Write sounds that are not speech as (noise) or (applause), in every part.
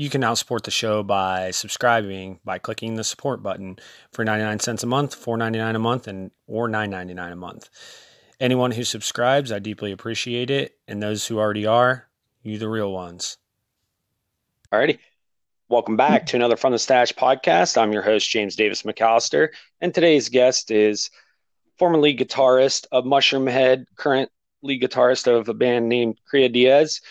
You can now support the show by subscribing by clicking the support button for 99 cents a month, 4.99 a month, and or 9.99 a month. Anyone who subscribes, I deeply appreciate it, and those who already are, you the real ones. Alrighty. Welcome back to another From the Stache podcast. I'm your host, James Davis McAllister, and today's guest is former lead guitarist of Mushroomhead, current lead guitarist of a band named Crea Diaz,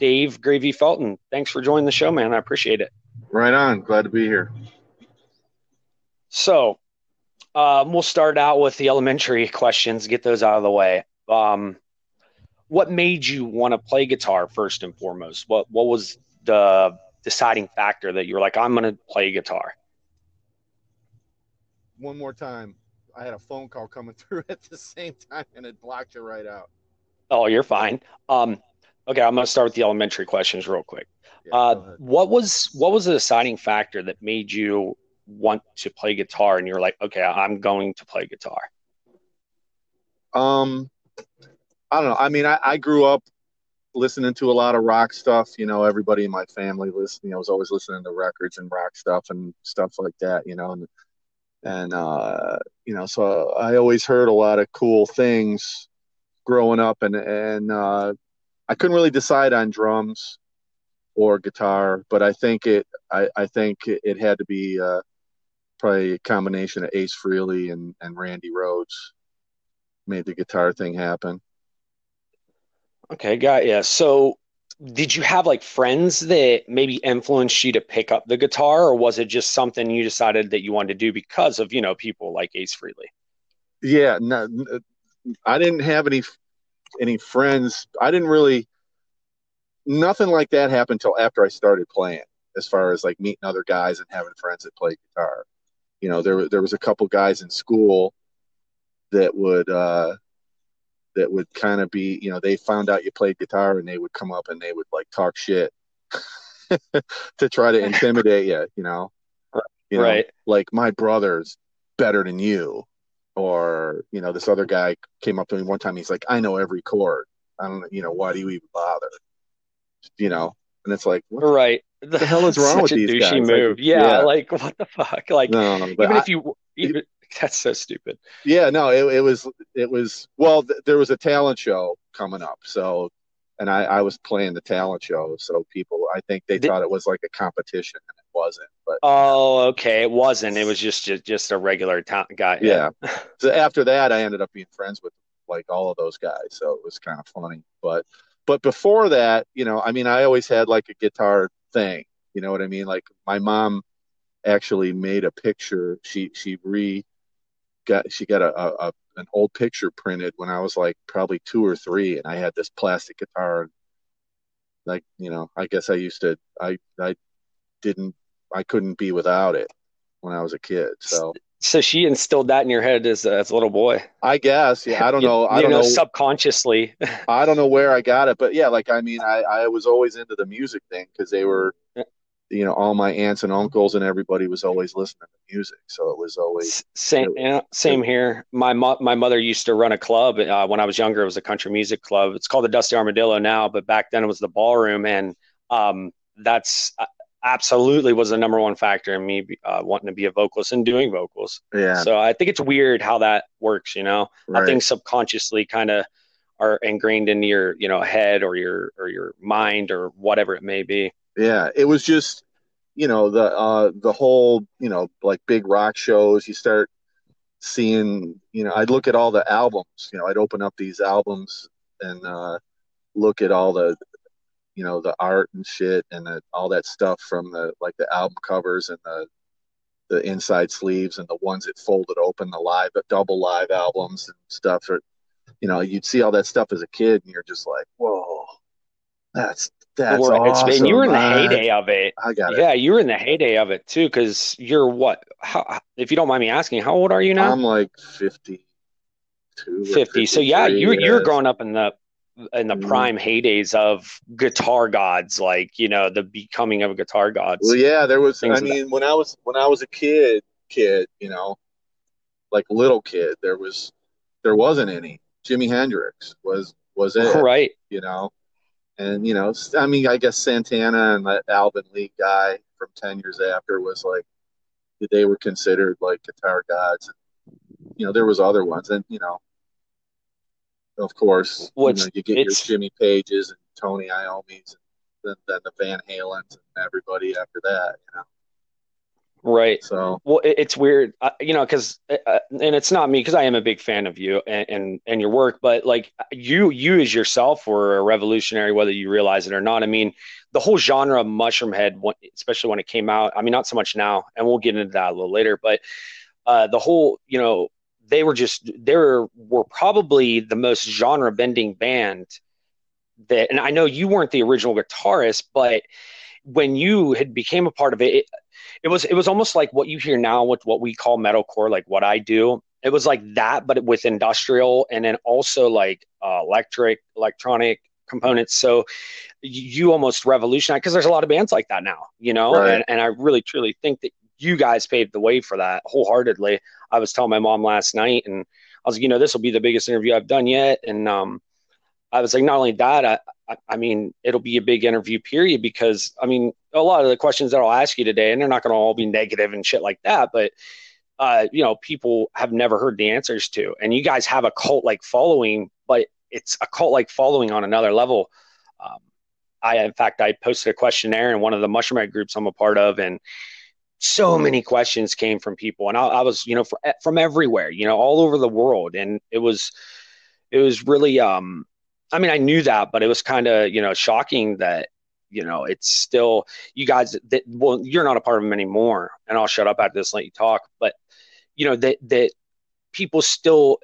Dave Gravy Felton. Thanks for joining the show, man. I appreciate it. Right on. Glad to be here. So, um, we'll start out with the elementary questions, get those out of the way. Um, what made you want to play guitar first and foremost? What what was the deciding factor that you were like, I'm going to play guitar? One more time. I had a phone call coming (laughs) through at the same time and it blocked you right out. Oh, you're fine. Um, okay, I'm going to start with the elementary questions real quick. Yeah, uh, what was what was the deciding factor that made you want to play guitar and you're like, okay, I'm going to play guitar? Um, I don't know. I mean, I, I grew up listening to a lot of rock stuff. You know, everybody in my family listening. I was always listening to records and rock stuff and stuff like that. You know, and and uh, you know, so I always heard a lot of cool things growing up, and and uh, I couldn't really decide on drums or guitar, but I think it I, I think it had to be uh, probably a combination of Ace Frehley and, and Randy Rhoads made the guitar thing happen. Okay, got yeah. So did you have like friends that maybe influenced you to pick up the guitar or was it just something you decided that you wanted to do because of you know people like ace frehley yeah no, i didn't have any any friends i didn't really nothing like that happened until after i started playing as far as like meeting other guys and having friends that play guitar you know there, there was a couple guys in school that would uh that would kind of be, you know, they found out you played guitar and they would come up and they would like talk shit (laughs) to try to intimidate you, you know. You know, right. like my brother's better than you. Or, you know, this other guy came up to me one time, he's like, I know every chord. I don't you know, why do you even bother? You know? And it's like, what right. The, hell is (laughs) wrong with these guys? Move. Like, yeah, yeah, like what the fuck? Like no, even I, if you even (laughs) That's so stupid. Yeah, no, it, it was it was well. Th- there was a talent show coming up, so and I, I was playing the talent show, so people I think they Did, thought it was like a competition, it wasn't. But oh, okay, it wasn't. It was just just, just a regular ta- guy. Yeah. yeah. (laughs) so after that, I ended up being friends with like all of those guys, so it was kind of funny. But but before that, you know, I mean, I always had like a guitar thing. You know what I mean? Like my mom actually made a picture. She she re got she got a, a, a, an old picture printed when I was like probably two or three, and I had this plastic guitar. Like you know, I guess I used to I I didn't I couldn't be without it when I was a kid. So so she instilled that in your head as a, as a little boy. I guess. Yeah. I don't know. I don't know, know subconsciously. (laughs) I don't know where I got it, but yeah, like I mean, I I was always into the music thing because they were you know all my aunts and uncles and everybody was always listening to music so it was always same yeah, same here my mo- my mother used to run a club uh, when i was younger it was a country music club it's called the dusty armadillo now but back then it was the ballroom and um, that's uh, absolutely was the number one factor in me uh, wanting to be a vocalist and doing vocals yeah so i think it's weird how that works you know right. i think subconsciously kind of are ingrained in your you know head or your or your mind or whatever it may be yeah, it was just you know the uh the whole you know like big rock shows. You start seeing you know I'd look at all the albums. You know I'd open up these albums and uh, look at all the you know the art and shit and the, all that stuff from the like the album covers and the the inside sleeves and the ones that folded open the live double live albums and stuff or you know you'd see all that stuff as a kid and you're just like whoa that's that's awesome. And you were in the heyday of it. I got it. Yeah, you were in the heyday of it too, because you're what? How, if you don't mind me asking, how old are you now? I'm like fifty two. Fifty. So yeah, you're yeah. you're growing up in the in the mm-hmm. prime heydays of guitar gods, like you know the becoming of guitar gods. Well, yeah, there was. I mean, when I was when I was a kid, kid, you know, like little kid, there was there wasn't any. Jimi Hendrix was was it (laughs) right? You know, And you know, I mean, I guess Santana and that Alvin Lee guy from Ten Years After was like they were considered like guitar gods. And, you know, there was other ones, and you know, of course, you, know, you get your Jimmy Pages and Tony Iommi's, and then, then the Van Halens and everybody after that. You know. Right. So, well, it, it's weird, uh, you know, because uh, uh, and it's not me because I am a big fan of you and, and, and your work, but like you you as yourself were a revolutionary, whether you realize it or not. I mean, the whole genre of Mushroomhead, especially when it came out. I mean, not so much now, and we'll get into that a little later, but uh, the whole, you know, they were just they were, were probably the most genre bending band that, and I know you weren't the original guitarist, but when you had became a part of it, it it was it was almost like what you hear now with what we call metalcore, like what I do. It was like that, but with industrial and then also like uh, electric, electronic components. So you almost revolutionized because there's a lot of bands like that now, you know. Right. And, and I really truly think that you guys paved the way for that wholeheartedly. I was telling my mom last night, and I was like, you know, this will be the biggest interview I've done yet. And um, I was like, not only that, I, I, I mean, it'll be a big interview period because I mean, a lot of the questions that I'll ask you today, and they're not going to all be negative and shit like that, but uh, you know, people have never heard the answers to, and you guys have a cult like following, but it's a cult like following on another level. Um, I, in fact, I posted a questionnaire in one of the Mushroomhead groups I'm a part of, and so many questions came from people, and I, I was, you know, for, from everywhere, you know, all over the world, and it was, it was really, um, I mean, I knew that, but it was kind of, you know, shocking that, you know, it's still you guys that well, you're not a part of them anymore. And I'll shut up after this, let you talk. But you know that that people still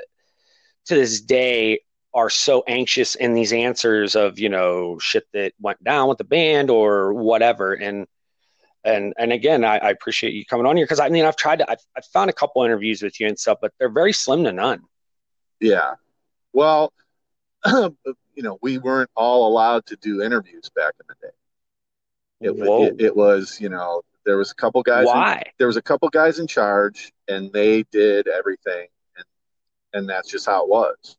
to this day are so anxious in these answers of you know shit that went down with the band or whatever and and and again I, I appreciate you coming on here because I mean I've tried to I've, I've found a couple interviews with you and stuff but they're very slim to none yeah well (clears throat) you know, we weren't all allowed to do interviews back in the day. It, it, it, was, you know, there was a couple guys. Why? In, there was a couple guys in charge, and they did everything, and and that's just how it was.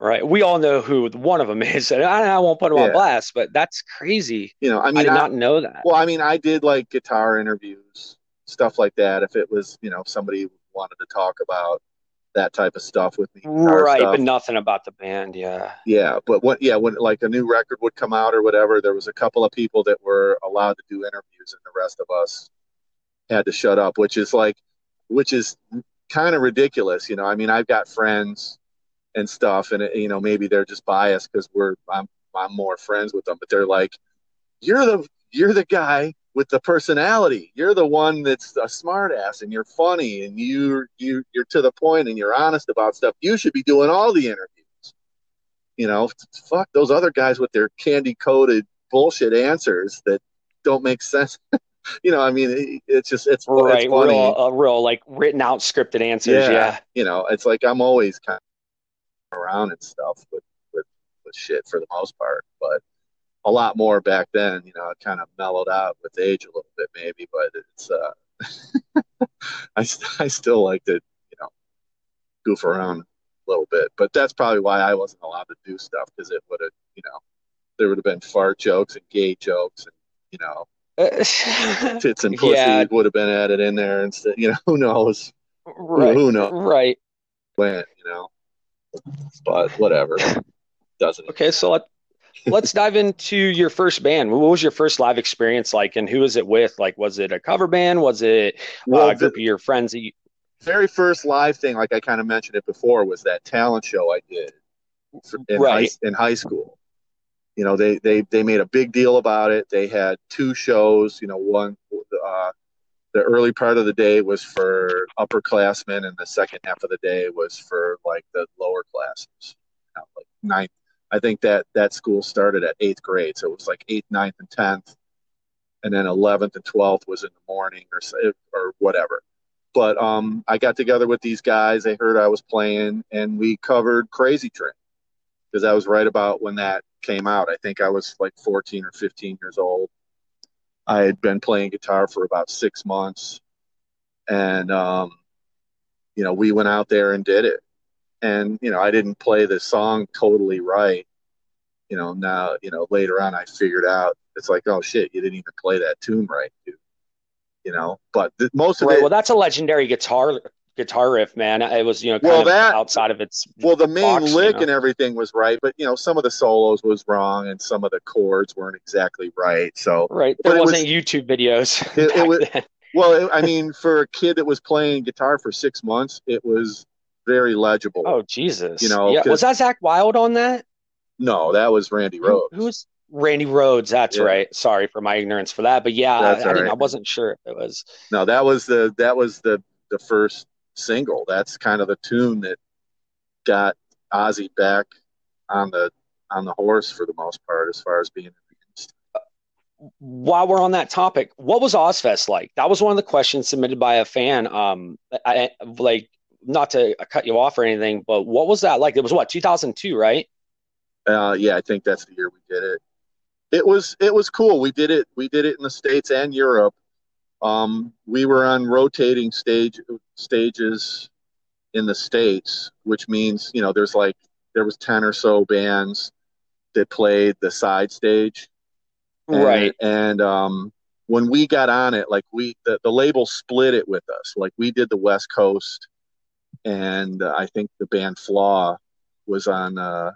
Right. We all know who one of them (laughs) is. I, I won't put them yeah. on blast, but that's crazy. You know, I mean, I did I, not know that. Well, I mean, I did like guitar interviews, stuff like that. If it was, you know, somebody wanted to talk about that type of stuff with me. Right, stuff. but nothing about the band, yeah. Yeah, but what? Yeah, when like a new record would come out or whatever, there was a couple of people that were allowed to do interviews, and the rest of us had to shut up, which is like, which is kind of ridiculous, you know. I mean, I've got friends and stuff, and you know, maybe they're just biased because we're I'm I'm more friends with them, but they're like, you're the you're the guy with the personality. You're the one that's a smartass and you're funny and you you you're to the point and you're honest about stuff. You should be doing all the interviews. You know, fuck those other guys with their candy coated bullshit answers that don't make sense. (laughs) you know, I mean, it's just it's right, it's funny. real, uh, real like written out scripted answers. Yeah, yeah, you know, it's like I'm always kind of around and stuff with with with shit for the most part, but a lot more back then. You know, it kind of mellowed out with age a little bit, maybe, but it's. Uh, (laughs) I I still like to you know goof around a little bit, but that's probably why I wasn't allowed to do stuff because it would have you know there would have been fart jokes and gay jokes and you know (laughs) tits and pussy yeah. would have been added in there instead. You know, (laughs) who knows? Right. Who, who knows? Right. When you know, but whatever. Doesn't. Okay, so let let's dive into your first band. What was your first live experience like, and who was it with? Like, was it a cover band? Was it well, a group the, of your friends? That you... Very first live thing, like I kind of mentioned it before, was that talent show I did in, right. high, in high school. You know, they they they made a big deal about it. They had two shows. You know, one uh, the early part of the day was for upperclassmen, and the second half of the day was for like the lower classes, you know, like ninth I think that that school started at eighth grade, so it was like eighth, ninth, and tenth, and then eleventh and twelfth was in the morning or or whatever. But um, I got together with these guys. They heard I was playing, and we covered Crazy Train because that was right about when that came out. I think I was like 14 or 15 years old. I had been playing guitar for about six months, and um, you know, we went out there and did it and you know I didn't play the song totally right, you know, now, you know, later on I figured out it's like, oh shit, you didn't even play that tune right, dude. You know, but the, most of right, it. Well, that's a legendary guitar guitar riff, man. It was, you know, kind well, that, outside of its. Well, the main box, lick you know? and everything was right, but you know, some of the solos was wrong, and some of the chords weren't exactly right. So right, there wasn't was, YouTube videos. (laughs) It, it was, well, it, I (laughs) mean, for a kid that was playing guitar for six months, it was very legible. Oh Jesus! You know, yeah. was that Zakk Wylde on that? No, that was Randy Rhoads. Who, was Randy Rhoads? That's yeah. right. Sorry for my ignorance for that, but yeah, I, I, right. I, wasn't sure if it was. No, that was the that was the the first single. That's kind of the tune that got Ozzy back on the on the horse for the most part, as far as being while we're on that topic, what was Ozzfest like? That was one of the questions submitted by a fan. Um, I, like not to cut you off or anything, but what was that like? It was what 2002, right? Uh, yeah, I think that's the year we did it. It was it was cool. We did it. We did it in the states and Europe. Um, we were on rotating stage stages in the states, which means you know there's like there was ten or so bands that played the side stage, and, right? And um, when we got on it, like we the, the label split it with us. Like we did the West Coast, and uh, I think the band Flaw was on. Uh,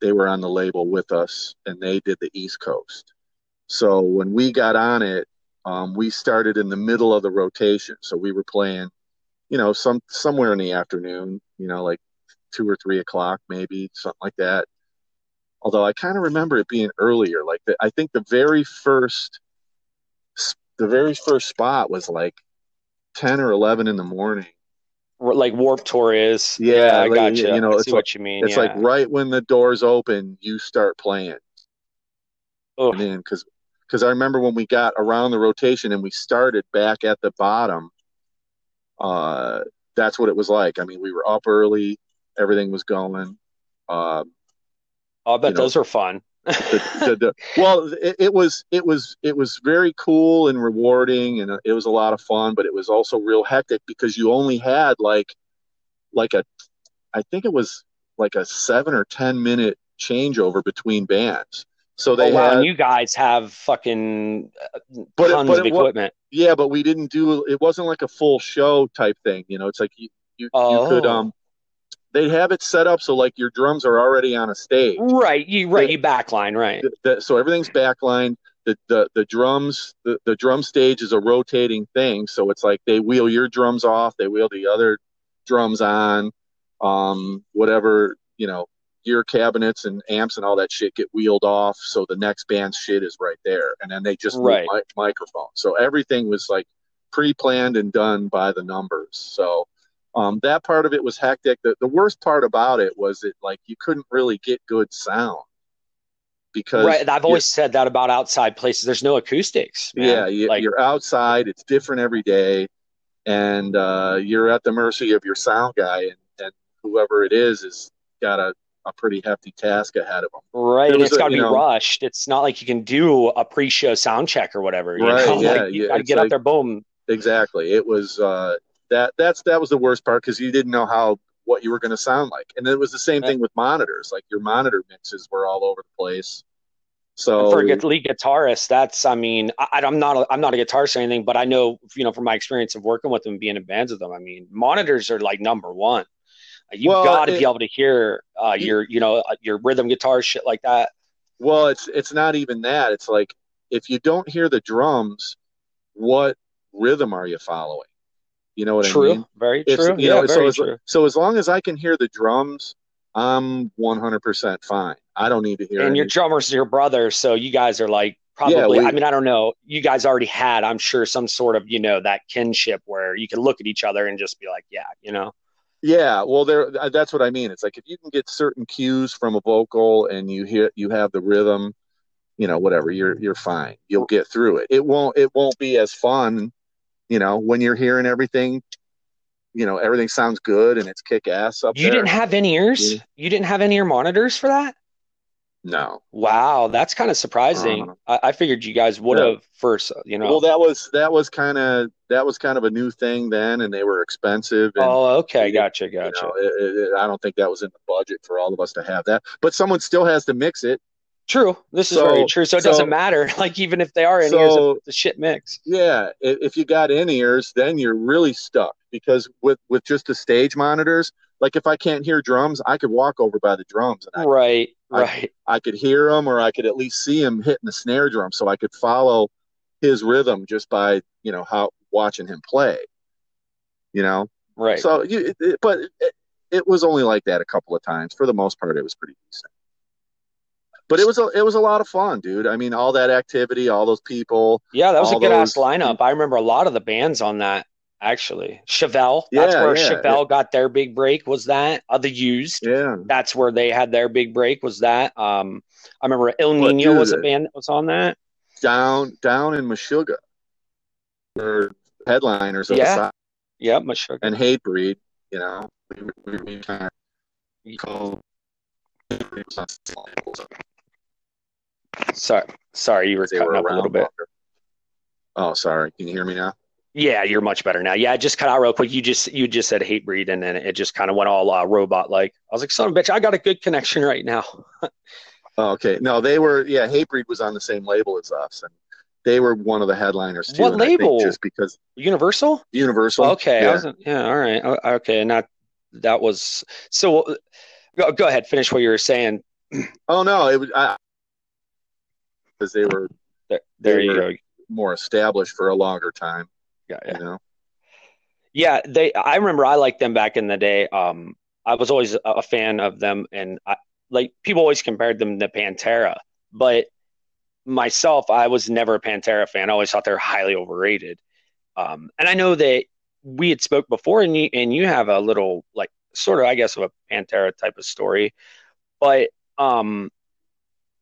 they were on the label with us, and they did the East Coast. So when we got on it, um, we started in the middle of the rotation. So we were playing, you know, some somewhere in the afternoon, you know, like two or three o'clock, maybe something like that. Although I kind of remember it being earlier. Like the, I think the very first, the very first spot was like ten or eleven in the morning like Warp Tour is. Yeah, yeah I like, got you. You know, it's like, what you mean. It's yeah. like right when the doors open, you start playing. Oh, man, because because I remember when we got around the rotation and we started back at the bottom. Uh, that's what it was like. I mean, we were up early, everything was going. Uh, I bet those know, are fun the, the, the, (laughs) well, it, it, was it was it was very cool and rewarding, and it was a lot of fun. But it was also real hectic because you only had like like a, I think it was like a seven or ten minute changeover between bands. So they oh, wow, had, you guys have fucking uh, but tons it, but of equipment. yeah, but we didn't do. It wasn't like a full show type thing. You know, it's like you you, oh. you could oh. um they have it set up so like your drums are already on a stage. Right. You right. They, you backline right. The, the, so everything's backline. The, the the drums the, the drum stage is a rotating thing. So it's like they wheel your drums off, they wheel the other drums on. Um, whatever you know, gear cabinets and amps and all that shit get wheeled off. So the next band's shit is right there, and then they just right. mi- microphone. So everything was like pre-planned and done by the numbers. So um, that part of it was hectic. The, the worst part about it was that like you couldn't really get good sound because right. I've always said that about outside places. There's no acoustics. Man. Yeah, you, like, you're outside. It's different every day, and uh, you're at the mercy of your sound guy, and, and whoever it is is got a, a pretty hefty task ahead of them. Right, and it's got to be know, rushed. It's not like you can do a pre-show sound check or whatever. You right? Know? (laughs) Yeah, like, you yeah. got to get like, up there, boom. Exactly. It was. Uh, that that's that was the worst part because you didn't know how what you were going to sound like, and it was the same thing with monitors. Like your monitor mixes were all over the place. So for a lead guitarist, that's I mean I, am not a, I'm not a guitarist or anything, but I know you know from my experience of working with them, being in bands with them. I mean monitors are like number one. You've well, got to be able to hear uh, your you know uh, your rhythm guitar shit like that. Well, it's it's not even that. It's like if you don't hear the drums, what rhythm are you following? You know what true. I mean? Very it's, true. You know, very so as, true. So as long as I can hear the drums, I'm 100% fine. I don't need to hear. And any... your drummer's your brother, so you guys are like probably. Yeah, we, I mean, I don't know. You guys already had, I'm sure, some sort of you know that kinship where you can look at each other and just be like, yeah, you know. Yeah, well, there. Uh, that's what I mean. It's like if you can get certain cues from a vocal and you hear you have the rhythm, you know, whatever, you're you're fine. You'll get through it. It won't it won't be as fun you know, when you're hearing everything, you know, everything sounds good and it's kick ass up you there. didn't have any ears? Yeah. You didn't have any ear monitors for that? No. Wow, that's kind of surprising. Uh, I, I figured you guys would yeah. have first, you know. Well, that was that was kind of that was kind of a new thing then, and they were expensive. And, oh, okay, you gotcha, you gotcha. know, it, it, I don't think that was in the budget for all of us to have that. But someone still has to mix it. True. This is very true. So it so- doesn't matter. (laughs) Like even if they are in ears, So- a shit mix. Yeah, if you got in ears, then you're really stuck because with with just the stage monitors, like if I can't hear drums, I could walk over by the drums and I, Right, right. I could hear him or I could at least see him hitting the snare drum, so I could follow his rhythm just by you know how watching him play. You know, Right. so you, it, but it, it was only like that a couple of times. For the most part, it was pretty decent. But it was a, it was a lot of fun, dude. I mean, all that activity, all those people. yeah, that was a good ass lineup. I remember a lot of the bands on that actually. Chevelle, that's Yeah, where yeah. Chevelle got their big break, was that? Uh, the used. Yeah, That's where they had their big break, was that. Um I remember Ill Niño was a band that was on that. down down in Meshuggah were headliners of Yeah. the side Yep, Meshuggah. and Hatebreed. You know, we, we, we kind of call. Sorry, sorry, you were They cutting were up a little bit. longer. Oh, sorry. Can you hear me now? Yeah, you're much better now. Yeah, just cut out real quick. You just you just said Hatebreed, and then it just kind of went all uh, robot like. I was like, son of a bitch, I got a good connection right now. (laughs) Oh, okay. No, they were. Yeah, Hatebreed was on the same label as us, and they were one of the headliners too. What I label? just because Universal. Universal. Okay, I Yeah. wasn't. Yeah, all right. Okay, that that was so. uh, Go, go ahead, finish what you were saying. (clears throat) Oh no, it was because they were There, there They you were- go. more established for a longer time. Yeah, yeah. You know. Yeah, they. I remember I liked them back in the day. Um, I was always a, fan of them, and I, like people always compared them to Pantera, but myself, I was never a Pantera fan. I always thought they're highly overrated. Um, and I know that we had spoke before, and you and you have a little like sort of, I guess, of a Pantera type of story, but um.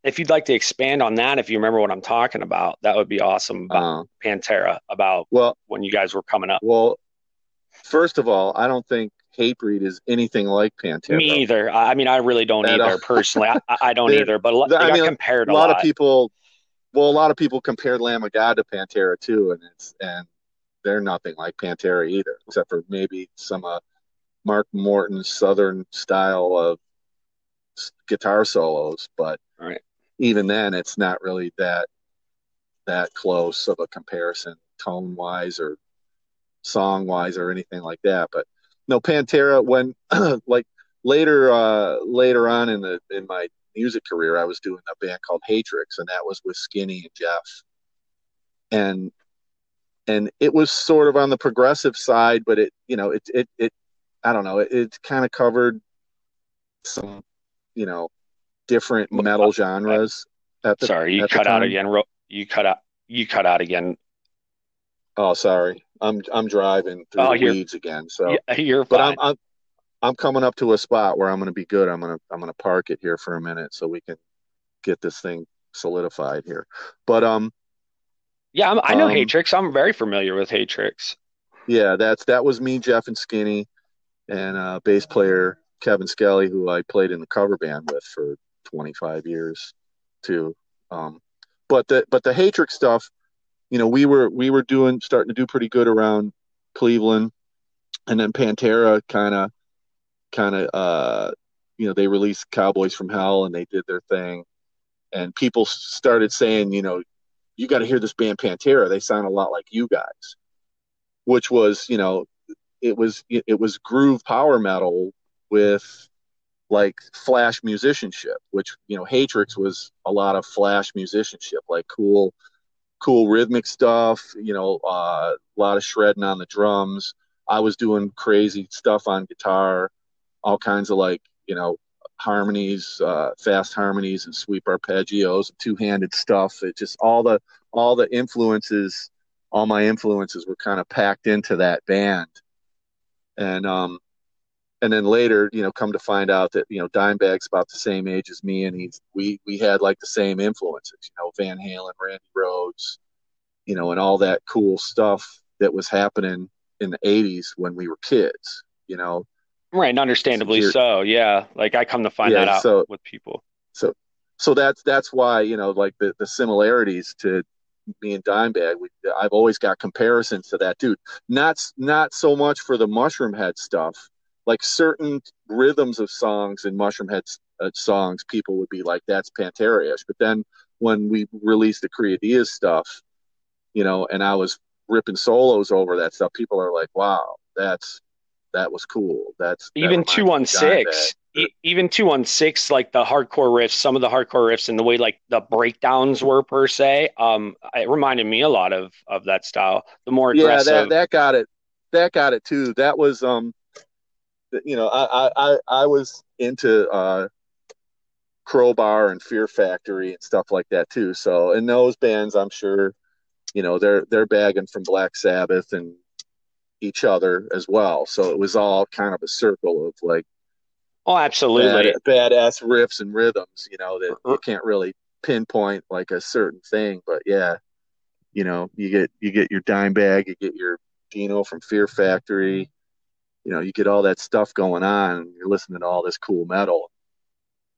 If you'd like to expand on that, if you remember what I'm talking about, that would be awesome about Uh, Pantera, about well, when you guys were coming up. well. First of all, I don't think Hatebreed is anything like Pantera. Me either. I mean, I really don't either personally. I, I don't (laughs) either, but a lot- they I got mean, compared a a lot lot. of people well a lot of people compared lamb of god to pantera too and it's and they're nothing like pantera either except for maybe some uh, mark morton's southern style of guitar solos but Right. Even then it's not really that that close of a comparison tone wise or song wise or anything like that. But no pantera when (clears throat) like later uh later on in the in my music career i was doing a band called hatrix and that was with skinny and jeff. And and it was sort of on the progressive side but it you know it it, it i don't know it, it kind of covered some you know different metal genres at the, Sorry, you cut out again. You cut out. You cut out again. oh sorry i'm i'm driving through Oh, the weeds again so you're but. I'm, I'm I'm coming up to a spot where I'm going to be good. I'm going to I'm going to park it here for a minute so we can get this thing solidified here. But um yeah, I'm, I know um, Hatrix. I'm very familiar with Hatrix. yeah, that's that was me, Jeff and Skinny, and uh, bass player Kevin Skelly, who I played in the cover band with for 25 years too. Um, but the but the Hatrix stuff, you know, we were we were doing starting to do pretty good around Cleveland, and then Pantera kind of kind of uh, you know they released Cowboys from Hell and they did their thing, and people started saying, you know, you got to hear this band Pantera. They sound a lot like you guys, which was you know it was it was groove power metal with like flash musicianship, which you know Hatrix was a lot of flash musicianship, like cool, cool rhythmic stuff. You know, uh, a lot of shredding on the drums. I was doing crazy stuff on guitar, all kinds of like you know harmonies, uh, fast harmonies, and sweep arpeggios, two-handed stuff. It just all the all the influences, all my influences were kind of packed into that band, and um, and then later, you know, come to find out that you know Dimebag's about the same age as me, and he's we we had like the same influences, you know, Van Halen, Randy Rhoads, you know, and all that cool stuff that was happening in the '80s when we were kids, you know. Right, and understandably Here- so. Yeah, like I come to find Yeah, that out so- with people. so so that's that's why you know like the the similarities to me and Dimebag, we, I've always got comparisons to that dude. Not not so much for the Mushroomhead stuff, like certain rhythms of songs in Mushroomhead uh, songs, people would be like, "That's Pantera-ish." But then when we released the Creadeas stuff, you know, and I was ripping solos over that stuff, people are like, "Wow, that's that was cool." That's even two one six even 216 like the hardcore riffs some of the hardcore riffs and the way like the breakdowns were per se um it reminded me a lot of of that style the more aggressive yeah that, that got it that got it too that was um you know i i i was into uh crowbar and fear factory and stuff like that too. So in those bands i'm sure you know they're they're bagging from black sabbath and each other as well. So it was all kind of a circle of like Oh, absolutely. Bad, badass riffs and rhythms, you know, that you can't really pinpoint like a certain thing, but yeah, you know, you get you get your Dimebag, you get your Dino from Fear Factory, you know, you get all that stuff going on, and you're listening to all this cool metal.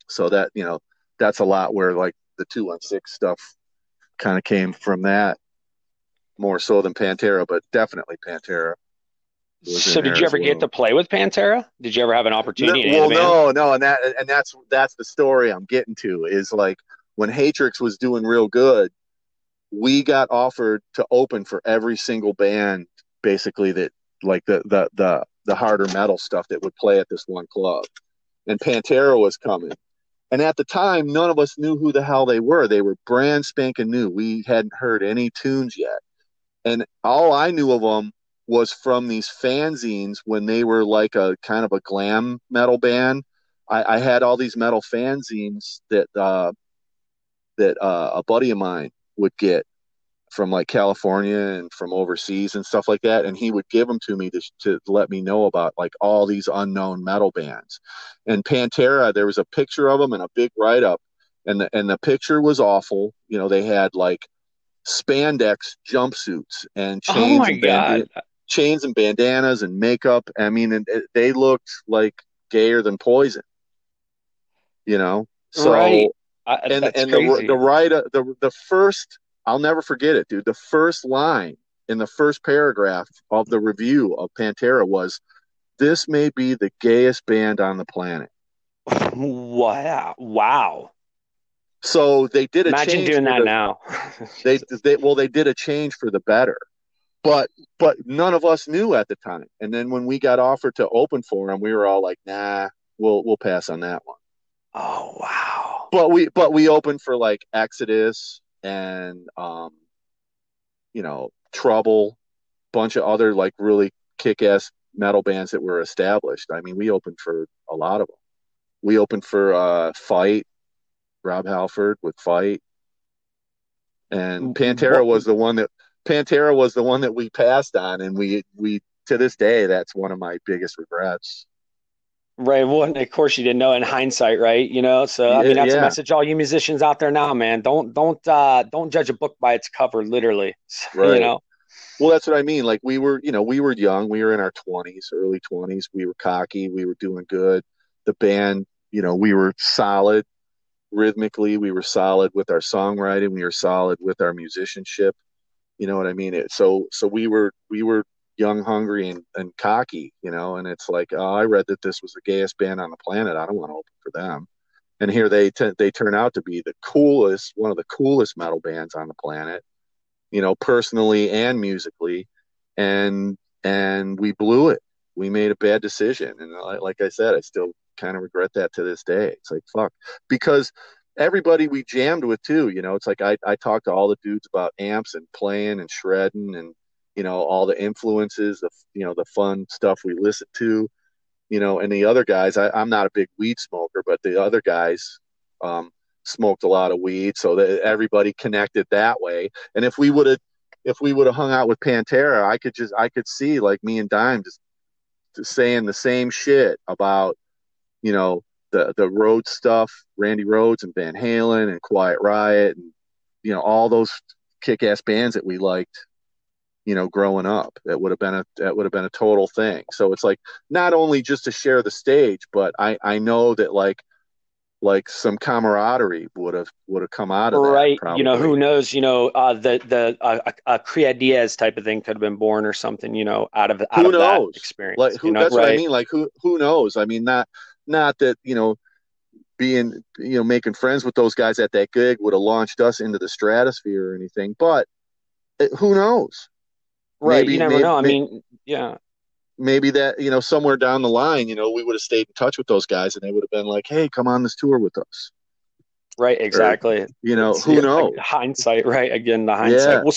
So that you know, that's a lot where like the two one six stuff kind of came from that more so than Pantera, but definitely Pantera. So did you ever well. get to play with Pantera? Did you ever have an opportunity? No, well, no, no, and that and that's that's the story I'm getting to is like when Hatrix was doing real good, we got offered to open for every single band basically that like the the the the harder metal stuff that would play at this one club. And Pantera was coming. And at the time, none of us knew who the hell they were. They were brand spanking new. We hadn't heard any tunes yet. And all I knew of them was from these fanzines when they were like a kind of a glam metal band. I, I had all these metal fanzines that uh, that uh, a buddy of mine would get from like California and from overseas and stuff like that, and he would give them to me to, to let me know about like all these unknown metal bands. And Pantera, there was a picture of them and a big write up, and the and the picture was awful. You know, they had like spandex jumpsuits and oh chains oh and, band- chains and bandanas and makeup. I mean, and they looked like gayer than poison. You know, so right. and and the the right the the first I'll never forget it, dude. The first line in the first paragraph of the review of Pantera was, "This may be the gayest band on the planet." (laughs) Wow! Wow! So they did a imagine doing that the, now. (laughs) they they well they did a change for the better but but none of us knew at the time. And then when we got offered to open for them, we were all like, "Nah, we'll we'll pass on that one." Oh wow! But we but we opened for like Exodus and um, you know, Trouble, bunch of other like really kick-ass metal bands that were established. I mean, we opened for a lot of them. We opened for uh, Fight, Rob Halford with Fight, and Pantera was the one that Pantera was the one that we passed on, and we we to this day that's one of my biggest regrets. Right. Well, of course you didn't know in hindsight, right? You know, so I mean that's yeah. a message all you musicians out there now, man. Don't don't uh don't judge a book by its cover, literally. (laughs) Right. You know. Well, that's what I mean. Like we were, you know, we were young. We were in our twenties, early twenties. We were cocky. We were doing good. The band, you know, we were solid rhythmically. We were solid with our songwriting. We were solid with our musicianship. You know what I mean? It, so so we were we were young, hungry, and, and cocky, you know. And it's like, oh, I read that this was the gayest band on the planet. I don't want to open for them. And here they t- they turn out to be the coolest, one of the coolest metal bands on the planet, you know, personally and musically. And and we blew it. We made a bad decision, and like I said, I still kind of regret that to this day. It's like fuck because everybody we jammed with too. You know, it's like I I talked to all the dudes about amps and playing and shredding and you know all the influences, the you know the fun stuff we listen to. You know, and the other guys, I, I'm not a big weed smoker, but the other guys um, smoked a lot of weed, so that everybody connected that way. And if we would have if we would have hung out with Pantera, I could just I could see like me and Dime just, just saying the same shit about you know the the road stuff, Randy Rhoads and Van Halen and Quiet Riot and you know all those kick-ass bands that we liked, you know, growing up. That would have been a that would have been a total thing. So it's like not only just to share the stage, but I I know that like like some camaraderie would have would have come out of it. right. that. You know, who knows? You know, uh, the the uh, a Cria Diaz type of thing could have been born or something. You know, out of out who of knows? that experience. Like who? you know, that's right. what I mean. Like who? Who knows? I mean, not not that you know being you know making friends with those guys at that gig would have launched us into the stratosphere or anything, but who knows? Right. Maybe, you never maybe, know. I mean, yeah. Maybe that you know somewhere down the line, you know, we would have stayed in touch with those guys, and they would have been like, "Hey, come on this tour with us." Right, exactly. Or, you know, it's, who knows? Hindsight, right? Again, the hindsight. Yeah.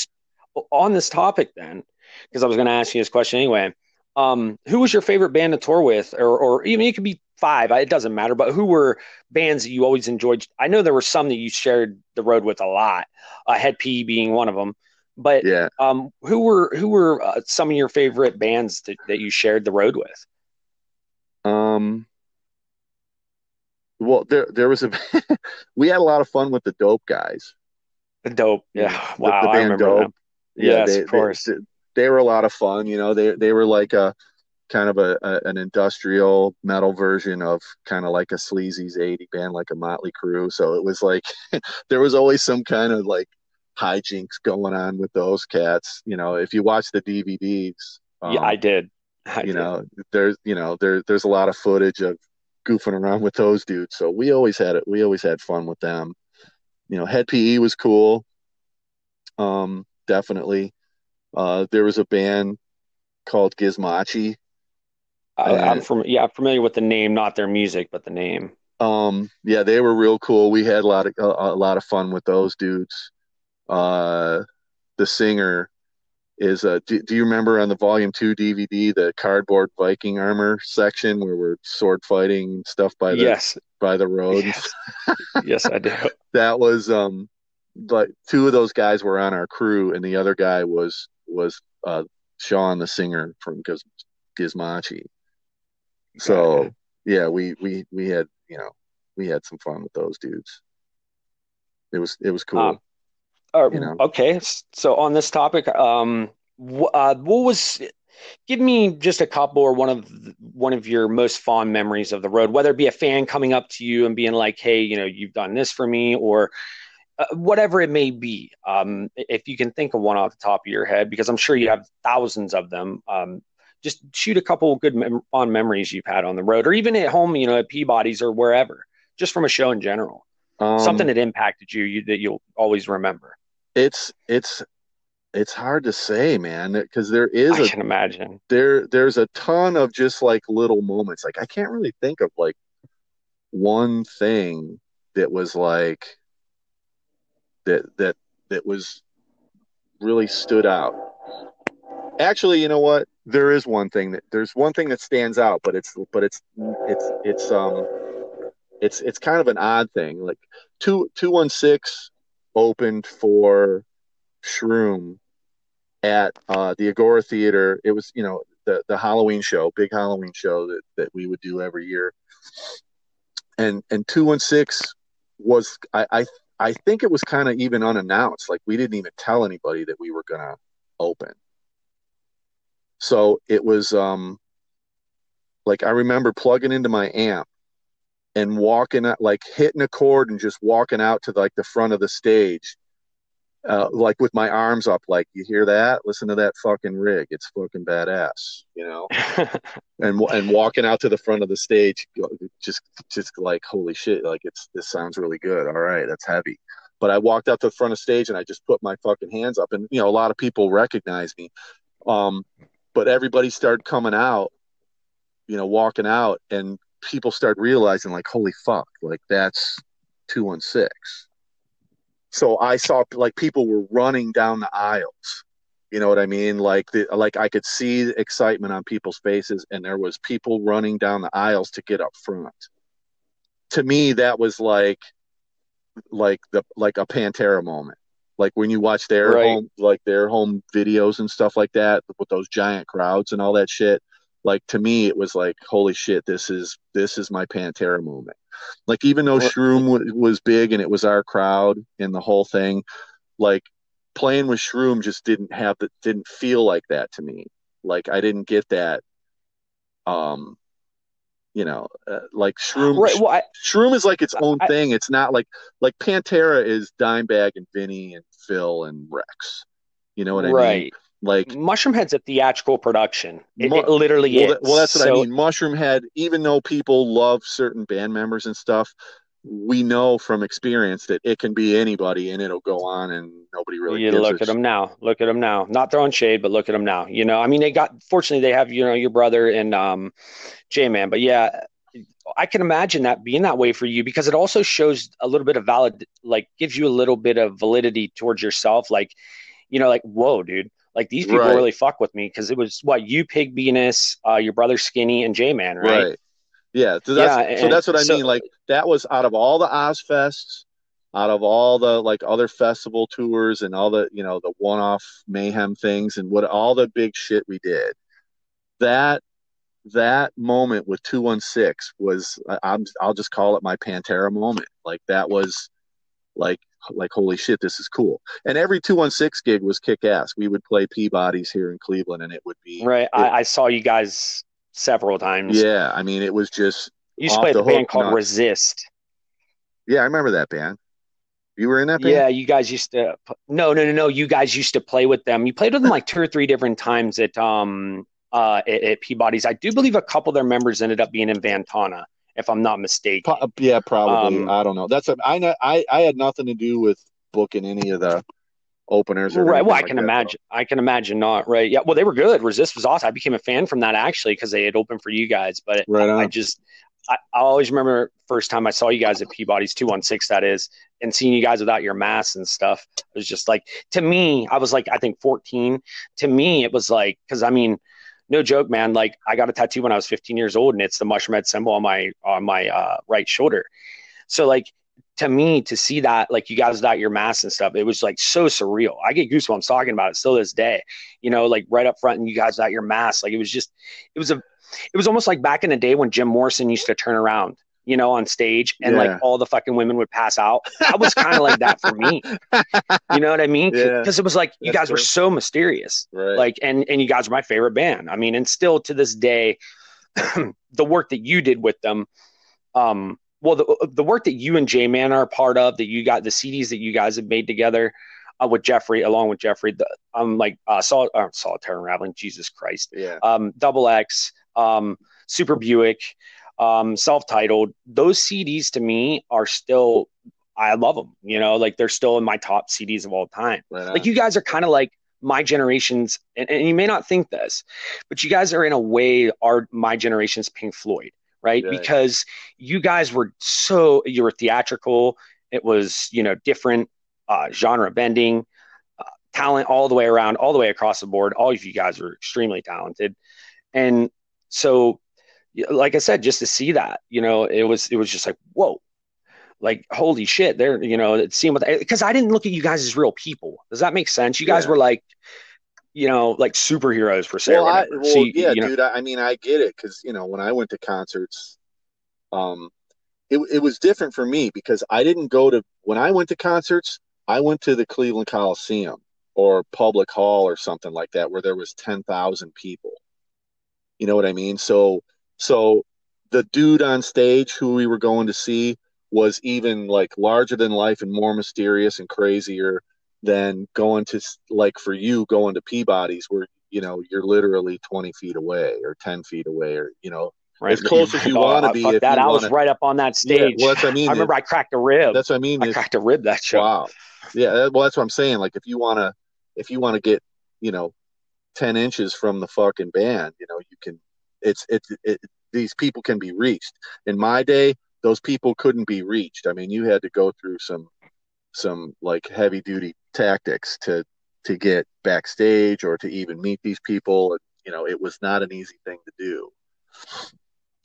Well, on this topic, then, because I was going to ask you this question anyway. Um, who was your favorite band to tour with, or, or even it could be five. It doesn't matter. But who were bands that you always enjoyed? I know there were some that you shared the road with a lot. Uh, Hed PE being one of them. But yeah, um, who were who were uh, some of your favorite bands that, that you shared the road with? Um, well, there there was a (laughs) we had a lot of fun with the Dope guys. The Dope, yeah, wow, the, band Dope. Them. Yes, they, of course. They, they, were a lot of fun. You know, they they were like a kind of a, a an industrial metal version of kind of like a sleazy's 80 band, like a Motley Crue. So it was like (laughs) there was always some kind of like hijinks going on with those cats. You know, if you watch the DVDs, um, yeah, I did. I you did. know, there's you know there there's a lot of footage of goofing around with those dudes. So we always had it. We always had fun with them. You know, Hed PE was cool. Um, definitely. Uh, there was a band called Gizmachi. I, I'm from yeah, I'm familiar with the name, not their music, but the name. Um, yeah, they were real cool. We had a lot of a, a lot of fun with those dudes. Uh, the singer is uh do, do, you remember on the volume 2 dvd the cardboard viking armor section where we're sword fighting stuff by the yes. by the road? Yes, yes i do. (laughs) That was um but two of those guys were on our crew and the other guy was was uh sean the singer from Giz, Gizmachi. So yeah we we we had you know we had some fun with those dudes. It was it was cool. Um, uh, you know? Okay, so on this topic, um, uh, what was? Give me just a couple or one of one of your most fond memories of the road. Whether it be a fan coming up to you and being like, "Hey, you know, you've done this for me," or uh, whatever it may be. Um, if you can think of one off the top of your head, because I'm sure you have thousands of them. Um, just shoot a couple good mem- fond memories you've had on the road, or even at home, you know, at Peabody's or wherever, just from a show in general. Um, Something that impacted you, you that you'll always remember it's it's it's hard to say, man, because there is I a, can imagine there there's a ton of just like little moments. Like I can't really think of like one thing that was like that that that was really stood out. Actually, you know what? There is one thing that there's one thing that stands out, but it's but it's it's it's um it's it's kind of an odd thing. Like two two one six opened for Shroom at uh, the Agora Theater. It was, you know, the, the Halloween show, big Halloween show that, that we would do every year. And and two one six was I, I I think it was kind of even unannounced. Like we didn't even tell anybody that we were gonna open. So it was um like I remember plugging into my amp and walking out, like hitting a chord and just walking out to like the front of the stage, uh, like with my arms up, like you hear that? Listen to that fucking rig. It's fucking badass, you know. (laughs) and and walking out to the front of the stage, just just like holy shit, like it's this sounds really good. All right, that's heavy. But I walked out to the front of stage and I just put my fucking hands up, and you know a lot of people recognize me. Um, but everybody started coming out, you know, walking out, and people start realizing like holy fuck like that's 216 so i saw like people were running down the aisles. You know what i mean? Like the like i could see excitement on people's faces and there was people running down the aisles to get up front. To me that was like like the like a pantera moment. Like when you watch their right. home like their home videos and stuff like that with those giant crowds and all that shit like to me it was like holy shit this is this is my pantera moment like even though shroom w- was big and it was our crowd and the whole thing like playing with shroom just didn't have that didn't feel like that to me like i didn't get that um you know, uh, like Shroom. Right. Well, I, Shroom is like its own I, thing. It's not like like Pantera is Dimebag and Vinnie and Phil and Rex. You know what I right. mean? Like Mushroomhead's a theatrical production. It, it literally well, is. well, that's what so, I mean. Mushroomhead, even though people love certain band members and stuff, we know from experience that it can be anybody and it'll go on and nobody really. You look at them now. Look at them now. Not throwing shade, but look at them now. You know, I mean, they got. Fortunately, they have you know your brother and um, J Mann. But yeah, I can imagine that being that way for you because it also shows a little bit of valid, like gives you a little bit of validity towards yourself. Like, you know, like whoa, dude. Like these people Right. really fuck with me because it was what you, Pig Benis, uh, your brother Skinny, and J Mann, right? right. Yeah, so that's, Yeah, so that's what I so- mean. Like that was out of all the Ozzfests, out of all the like other festival tours and all the you know the one-off mayhem things and what all the big shit we did. That that moment with 216 was I'm I'll just call it my Pantera moment. Like that was like like holy shit this is cool. And every 216 gig was kick ass. We would play Peabody's here in Cleveland and it would be Right. I, I saw you guys several times. yeah, I mean it was just You used to play the a band called nuts. Resist. Yeah, I remember that band. You were in that band? Yeah, you guys used to. No, no, no, no. You guys used to play with them. You played with them like two or three different times at um uh at, at Peabody's. I do believe a couple of their members ended up being in Vantana, if I'm not mistaken. Yeah, probably. Um, I don't know. That's a, I know I I had nothing to do with booking any of the openers. Or Right. Well, I like can that, imagine. I can imagine not. Right. Yeah. Well, they were good. Resist was awesome. I became a fan from that actually because they had opened for you guys. But Right I, I just, I, I always remember first time I saw you guys at Peabody's two one six. That is, and seeing you guys without your masks and stuff. It was just like to me. I was like, I think fourteen. To me, it was like because I mean. No joke, man. Like I got a tattoo when I was 15 years old, and it's the Mushroomhead symbol on my on my uh, right shoulder. So like to me to see that like you guys without your mask and stuff it was like so surreal i get goosebumps talking about it still this day you know like right up front and you guys without your mask. like it was just it was a it was almost like back in the day when jim morrison used to turn around you know on stage and Yeah. like all the fucking women would pass out that was kind of like that for me (laughs) you know what i mean Yeah. because it was like you That's guys were so mysterious Right. like and and you guys are my favorite band i mean and still to this day (clears throat) the work that you did with them um well the the work that you and J Mann are a part of that you got the CDs that you guys have made together uh, with Jeffrey along with Jeffrey the, um like uh Sol- uh, solitaire unraveling Jesus Christ yeah. um double X um Superbuick um self-titled those CDs to me are still I love them you know like they're still in my top CDs of all time. Right like you guys are kind of like my generation's and, and you may not think this but you guys are in a way are my generation's pink floyd right? Right. because you guys were so you were theatrical it was you know different uh, genre bending uh, talent all the way around all the way across the board. All of you guys were extremely talented. And so like i said just to see that you know it was it was just like whoa like holy shit they're you know it seemed because i didn't look at you guys as real people does that make sense you guys Yeah. were like you know like superheroes for or well, I, well you- yeah, you know, dude. I, I mean, I get it because you know when I went to concerts, um, it it was different for me because I didn't go to when I went to concerts. I went to the Cleveland Coliseum or Public Hall or something like that where there was ten thousand people. You know what I mean? So so the dude on stage who we were going to see was even like larger than life and more mysterious and crazier than going to like for you going to Peabody's where you know you're literally 20 feet away or 10 feet away or you know right? as close as you (laughs) Oh, wanna uh, be that. i was wanna- right up on that Yeah, stage. well, that's what I mean. i remember i cracked a rib. that's what I mean i is- cracked a rib that show. Wow. Yeah that- well that's what I'm saying. Like if you want to if you want to get you know 10 inches from the fucking band you know you can it's it's it, these people can be reached. In my day those people couldn't be reached. I mean you had to go through some some like heavy duty tactics to to get backstage or to even meet these people. You know it was not an easy thing to do.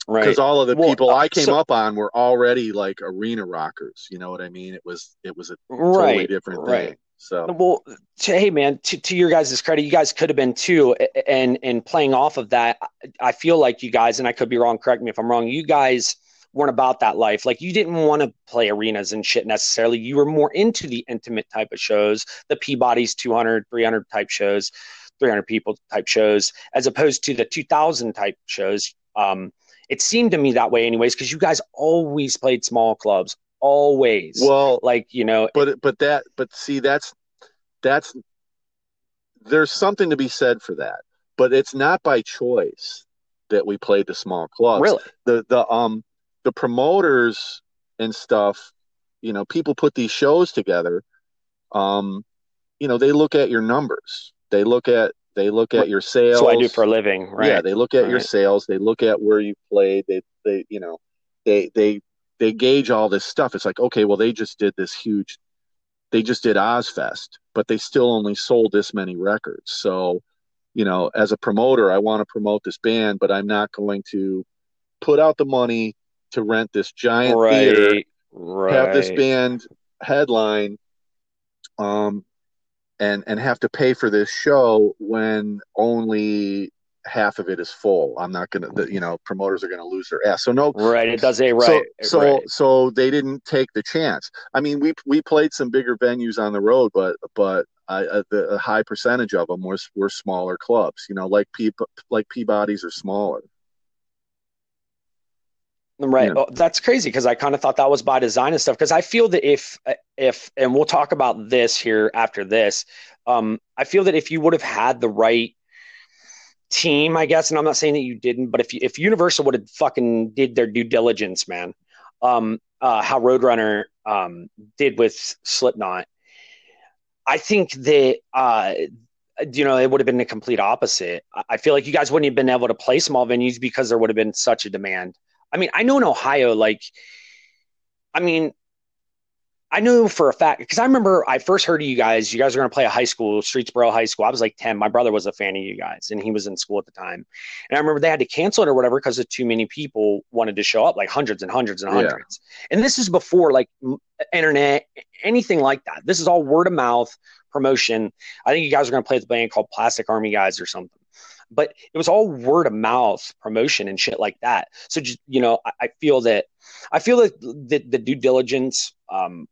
Right. Because all of the Well, people uh, I came so- up on were already like arena rockers. You know what I mean? It was it was a totally right different right. thing. So Well, to, hey man, to, to your guys' credit, you guys could have been too, and and playing off of that, I feel like you guys, and I could be wrong. Correct me if I'm wrong. You guys weren't about that life. Like you didn't want to play arenas and shit necessarily. You were more into the intimate type of shows, the Peabody's 200, 300 type shows, 300 people type shows, as opposed to the 2000 type shows. Um, It seemed to me that way, anyways, because you guys always played small clubs, always. Well, like you know, but but that but see that's that's there's something to be said for that, but it's not by choice that we played the small clubs. Really, the the um the promoters and stuff, you know, people put these shows together. Um, you know, they look at your numbers. They look at they look at your sales. So I do for a living, right? Yeah, they look at right. your sales. They look at where you played. They they you know they they they gauge all this stuff. It's like okay, well they just did this huge. They just did Ozzfest, but they still only sold this many records. So, you know, as a promoter, I want to promote this band, but I'm not going to put out the money to rent this giant right, theater, right. have this band headline, um, and and have to pay for this show when only half of it is full. I'm not gonna, the, you know, promoters are gonna lose their ass. So no, right. It does a right. So so, right. so they didn't take the chance. I mean, we we played some bigger venues on the road, but but I, uh, the a high percentage of them was were smaller clubs. You know, like P like Peabody's are smaller. Right. Yeah. Oh, that's crazy because I kind of thought that was by design and stuff. Because I feel that if if and we'll talk about this here after this, um, I feel that if you would have had the right team, I guess, and I'm not saying that you didn't, but if if Universal would have fucking did their due diligence, man, um, uh, how Roadrunner um did with Slipknot, I think that uh you know, it would have been the complete opposite. I feel like you guys wouldn't have been able to play small venues because there would have been such a demand. I mean, I know in Ohio, like, I mean, I knew for a fact because I remember I first heard of you guys. You guys were going to play a high school, Streetsboro High School. I was like 10. My brother was a fan of you guys, and he was in school at the time. And I remember they had to cancel it or whatever because of too many people wanted to show up, like hundreds and hundreds and hundreds. Yeah. And this is before like internet, anything like that. This is all word of mouth promotion. I think you guys are going to play with a band called Plastic Army Guys or something but it was all word of mouth promotion and shit like that. So just you know, I, I feel that I feel that the, the due diligence. Um,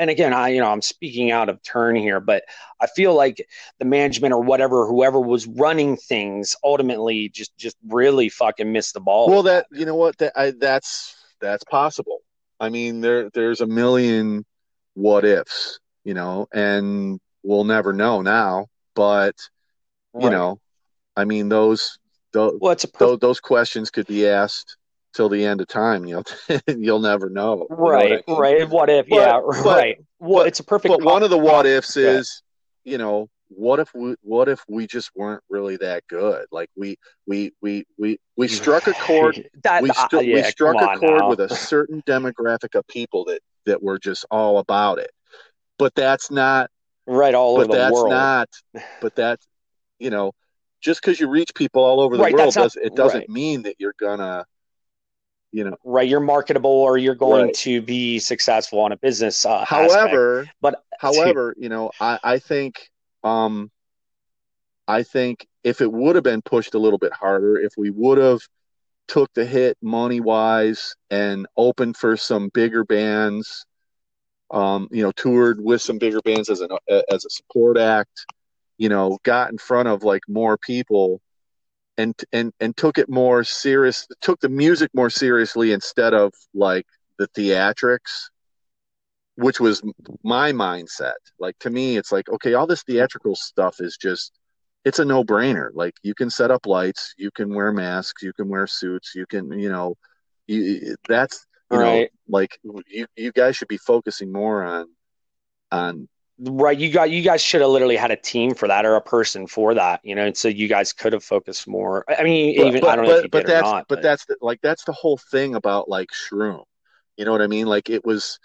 and again, I you know I'm speaking out of turn here, but I feel like the management or whatever, whoever was running things, ultimately just just really fucking missed the ball. Well, that you know what that I, that's that's possible. I mean, there there's a million what ifs, you know, and we'll never know now. But you Right. know, I mean, those those, well, those those questions could be asked till the end of time. You know, (laughs) you'll never know. You know what right, I mean? right. What if? But- yeah, but- right. Well, but- it's a perfect. But one of the what ifs Yeah. is, you know, what if we what if we just weren't really that good? Like we we we we we struck a (laughs) chord. that, We, uh, stu- we struck a chord now. with a certain (laughs) demographic of people that that were just all about it. But that's not right all over but the that's world. not but that you know just because you reach people all over the Right, world that's not- does it doesn't right. mean that you're gonna you know right, you're marketable or you're going Right. to be successful on a business. Uh, aspect. however but however you know i i think um i think if it would have been pushed a little bit harder if we would have took the hit money wise and opened for some bigger bands um you know toured with some bigger bands as an as a support act you know got in front of like more people and and and took it more serious took the music more seriously instead of like the theatrics which was my mindset like to me it's like okay all this theatrical stuff is just it's a no-brainer like you can set up lights you can wear masks you can wear suits you can you know you, that's you know Right. like you you guys should be focusing more on on right, you got you guys should have literally had a team for that or a person for that. You know, and so you guys could have focused more. I mean, but, even but, I don't know but, if you but did or that's not. but that's the, like that's the whole thing about like shroom you know what i mean like it was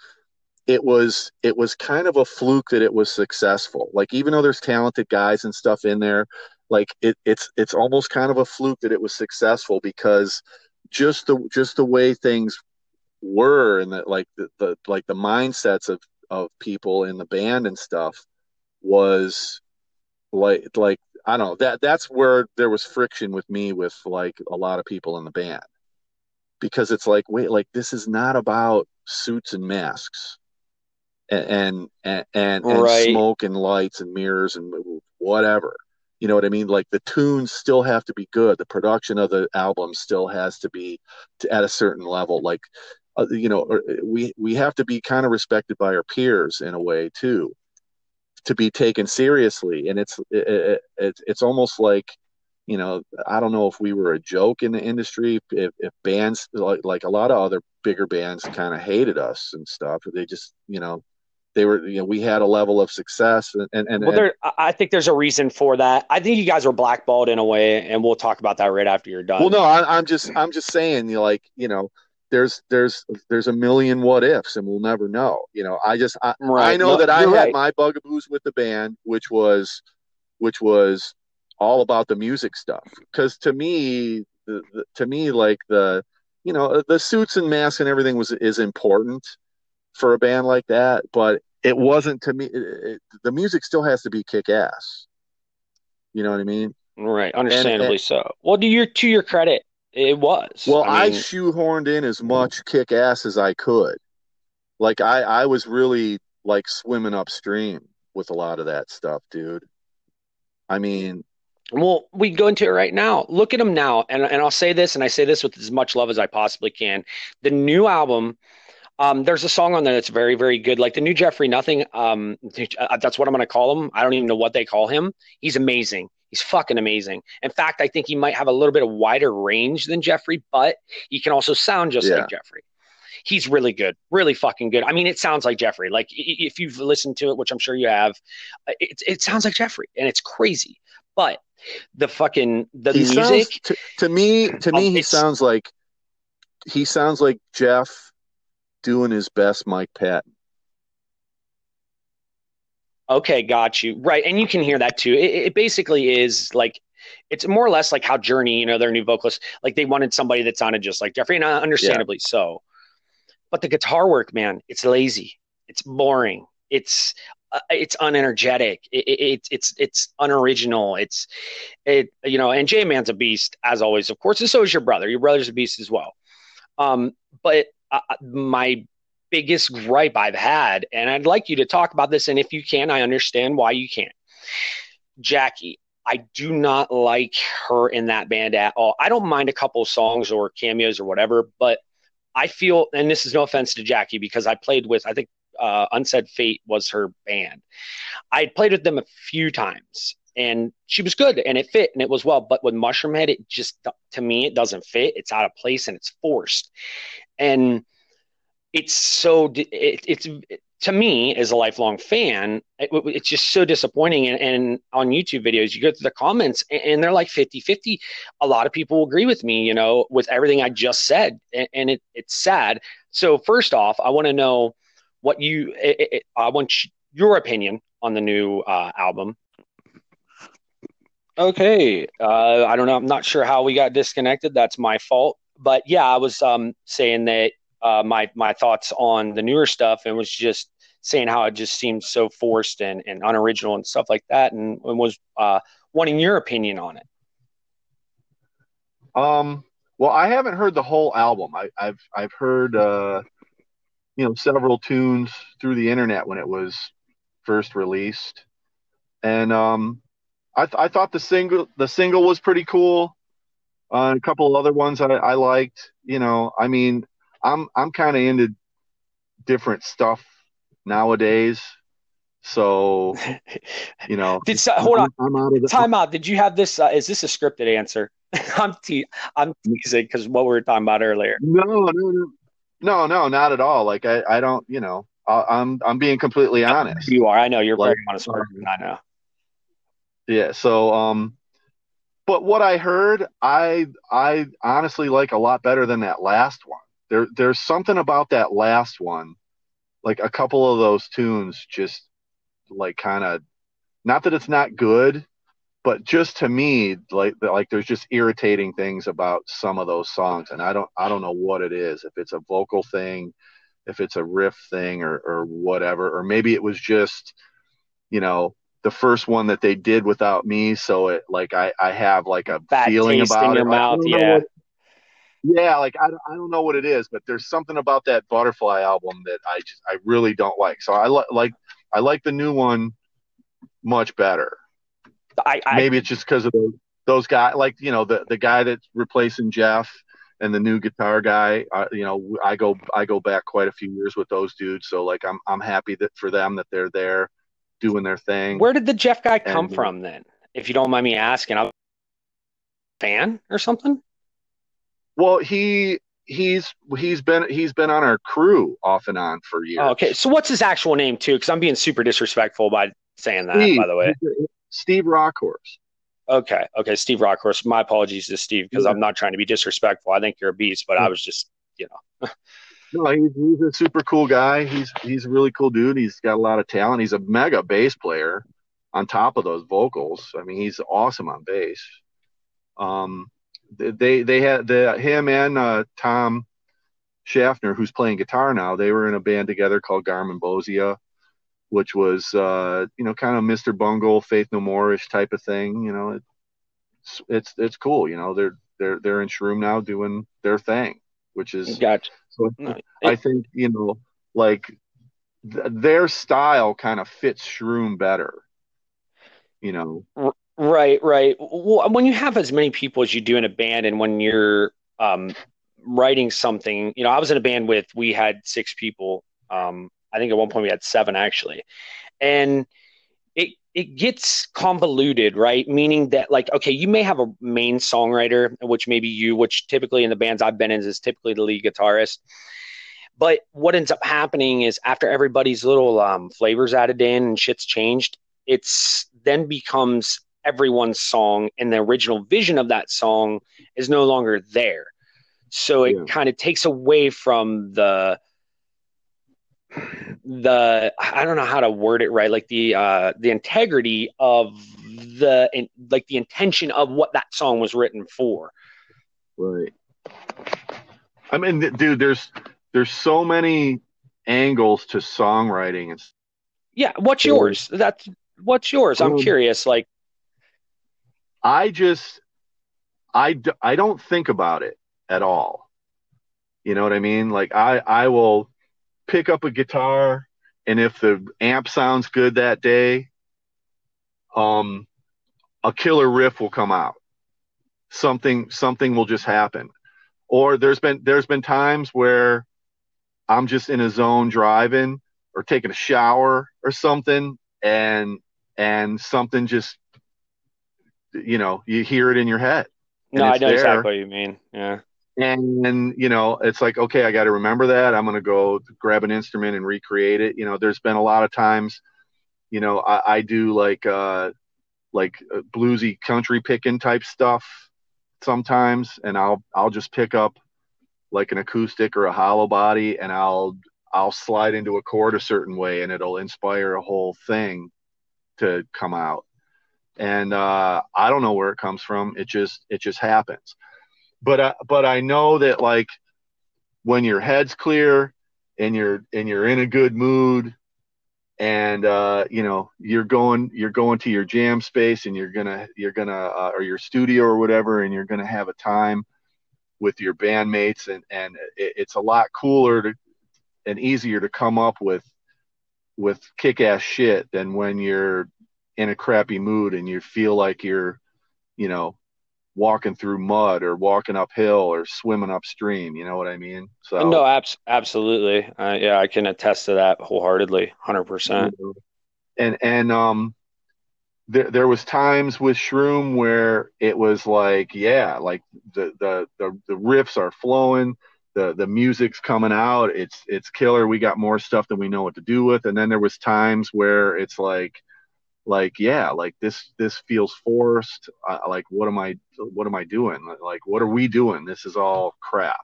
it was it was kind of a fluke that it was successful like even though there's talented guys and stuff in there like it, it's it's almost kind of a fluke that it was successful because just the just the way things were and that like the, the like the mindsets of of people in the band and stuff was like like I don't know that that's where there was friction with me with like a lot of people in the band because it's like wait like this is not about suits and masks and and and, and, and smoke and lights and mirrors and whatever You know what I mean? Like the tunes still have to be good. The production of the album still has to be to, at a certain level. Like, uh, you know, er, eh, we we have to be kind of respected by our peers in a way too, to be taken seriously. And it's eh, eh, it, it, it's almost like, you know, I don't know if we were a joke in the industry, if, if bands like like a lot of other bigger bands kind of hated us and stuff. They just, you know, they were you know we had a level of success and and, and well there i think there's a reason for that i think you guys were blackballed in a way and we'll talk about that right after you're done well no I, am just i'm just saying you know, like you know there's there's there's a million what ifs and we'll never know you know i just i, right. I know no, that i had right. my bugaboos with the band which was which was all about the music stuff because to me the, the, to me like the you know uh, the suits and masks and everything was is important for a band like that but it wasn't to me. It, it, the music still has to be kick ass. You know what I mean? Right, understandably and, and, so. Well, to your to your credit, it was. Well, I, mean, I shoehorned in as much kick ass as I could. Like I, I was really like swimming upstream with a lot of that stuff, dude. I mean, well, we go into it right now. Look at them now, and and I'll say this, and I say this with as much love as I possibly can. The new album um, there's a song on there that's very, very good. Like the new Jeffrey Nothing. Um, uh, that's what I'm going to call him. I don't even know what they call him. He's amazing. He's fucking amazing. In fact, I think he might have a little bit of wider range than Jeffrey, but he can also sound just yeah. like Jeffrey. He's really good, really fucking good. I mean, it sounds like Jeffrey. Like if you've listened to it, which I'm sure you have, uh, it, it sounds like Jeffrey, and it's crazy. But the fucking the he music sounds, to, to me, to me, um, he sounds like he sounds like Jeff doing his best Mike Patton. Okay, got you. Right. And you can hear that too. It, it, basically is like, it's more or less like how Journey, you know, their new vocalist, like they wanted somebody that sounded just like Jeffrey, and understandably yeah. so. But the guitar work, man, it's lazy. It's boring. It's uh, it's unenergetic. It, it, it's it's unoriginal. It's it you know. And J Mann's a beast as always, of course. And so is your brother. Your brother's a beast as well. Um, but uh, my biggest gripe I've had, and I'd like you to talk about this. And if you can, I understand why you can't. Jackie, I do not like her in that band at all. I don't mind a couple songs or cameos or whatever, but I feel, and this is no offense to Jackie because I played with, I think uh, Unsaid Fate was her band. I played with them a few times and she was good and it fit and it was well. But with Mushroomhead, it just, to me, it doesn't fit. It's out of place and it's forced and it's so it, it's to me as a lifelong fan it, it's just so disappointing. And, and, on youtube videos you go to the comments and they're like 50 50 a lot of people agree with me you know with everything i just said and, and it, it's sad. So first off i want to know what you it, i want your opinion on the new uh, album. Okay uh, i don't know i'm not sure how we got disconnected. That's my fault. But yeah, I was um, saying that uh, my my thoughts on the newer stuff and was just saying how it just seemed so forced and, and unoriginal and stuff like that, and, and was uh, wanting your opinion on it. Um. Well, I haven't heard the whole album. I, have I've heard uh, you know several tunes through the internet when it was first released, and um, I, th- I thought the single the single was pretty cool. Uh, a couple of other ones I, I liked. You know, I mean, I'm I'm kind of into different stuff nowadays. So, (laughs) you know, did so, hold on, I'm, out time out. Did you have this? Uh, is this a scripted answer? (laughs) I'm te- I'm teasing because what we were talking about earlier. No, no, no, no, no, not at all. Like I, I don't, you know, I, I'm I'm being completely honest. You are. I know you're like, very honest person. I know. Yeah. So, um, but what I heard, I I honestly like a lot better than that last one. There there's something about that last one, like a couple of those tunes, just like kind of, not that it's not good, but just to me, like like there's just irritating things about some of those songs, and I don't I don't know what it is. If it's a vocal thing, if it's a riff thing, or or whatever, or maybe it was just, you know, the first one that they did without me, so it like I I have like a Bad feeling about in your it. Mouth, yeah. What, yeah, like I, I don't know what it is, but there's something about that Butterfly album that I just I really don't like. So I li- like I like the new one much better. I, I maybe it's just because of those those guys, like you know the the guy that's replacing Jeff and the new guitar guy. Uh, you know, I go I go back quite a few years with those dudes, so like I'm I'm happy that for them that they're there doing their thing. Where did the Jeff guy come and, from then? If you don't mind me asking, I'm a fan or something. Well, he he's he's been he's been on our crew off and on for years. Oh, okay, so what's his actual name too? Because I'm being super disrespectful by saying that. Steve, by the way, Steve Rauckhorst. Okay, okay, Steve Rauckhorst. My apologies to Steve because yeah. I'm not trying to be disrespectful. I think you're a beast, but I was just, you know. (laughs) no, he's, he's a super cool guy. He's he's a really cool dude. He's got a lot of talent. He's a mega bass player. On top of those vocals, I mean, he's awesome on bass. Um, they they had the him and uh, Tom Schaffner, who's playing guitar now. They were in a band together called Garmin Garmonbozia which was uh, you know kind of Mr. Bungle, Faith No More-ish type of thing. You know, it's it's it's cool. You know, they're they're they're in Shroom now doing their thing, which is gotcha. So no, I think you know, like th- their style kind of fits Shroom better. You know. Right, right. Well, when you have as many people as you do in a band, and when you're um, writing something, you know, I was in a band with we had six people. Um, I think at one point we had seven actually, and it it gets convoluted, right? Meaning that like, okay, you may have a main songwriter, which may be you, which typically in the bands I've been in is typically the lead guitarist. But what ends up happening is after everybody's little um, flavors added in and shit's changed, it's then becomes everyone's song, and the original vision of that song is no longer there. So it yeah. kind of takes away from the the I don't know how to word it right, like the uh, the integrity of the in, like the intention of what that song was written for. Right. I mean, dude, there's there's so many angles to songwriting. Yeah. What's yours? That's what's yours. I'm um, curious. Like, I just I I don't think about it at all. You know what I mean? Like I I will pick up a guitar and if the amp sounds good that day, um, a killer riff will come out. Something something will just happen. Or there's been there's been times where I'm just in a zone driving or taking a shower or something and and something just you know, you hear it in your head. No, I know there. exactly what you mean. Yeah and, and you know it's like okay i got to remember that i'm going to go grab an instrument and recreate it you know there's been a lot of times you know i, I do like uh like uh, bluesy country picking type stuff sometimes and i'll i'll just pick up like an acoustic or a hollow body and i'll i'll slide into a chord a certain way and it'll inspire a whole thing to come out and uh i don't know where it comes from. It just it just happens. But I, but I know that like when your head's clear and you're and you're in a good mood and uh, you know you're going you're going to your jam space and you're gonna you're gonna uh, or your studio or whatever and you're gonna have a time with your bandmates and and it, it's a lot cooler to and easier to come up with with kick-ass shit than when you're in a crappy mood and you feel like you're you know walking through mud or walking uphill or swimming upstream. You know what I mean? So no, abs- absolutely. Uh, yeah, I can attest to that wholeheartedly, hundred percent. And and um, there there was times with Shroom where it was like, yeah, like the the the, the riffs are flowing. The, the music's coming out it's it's killer we got more stuff than we know what to do with and then there was times where it's like like yeah like this this feels forced. Uh, like what am i what am i doing? Like what are we doing? This is all crap.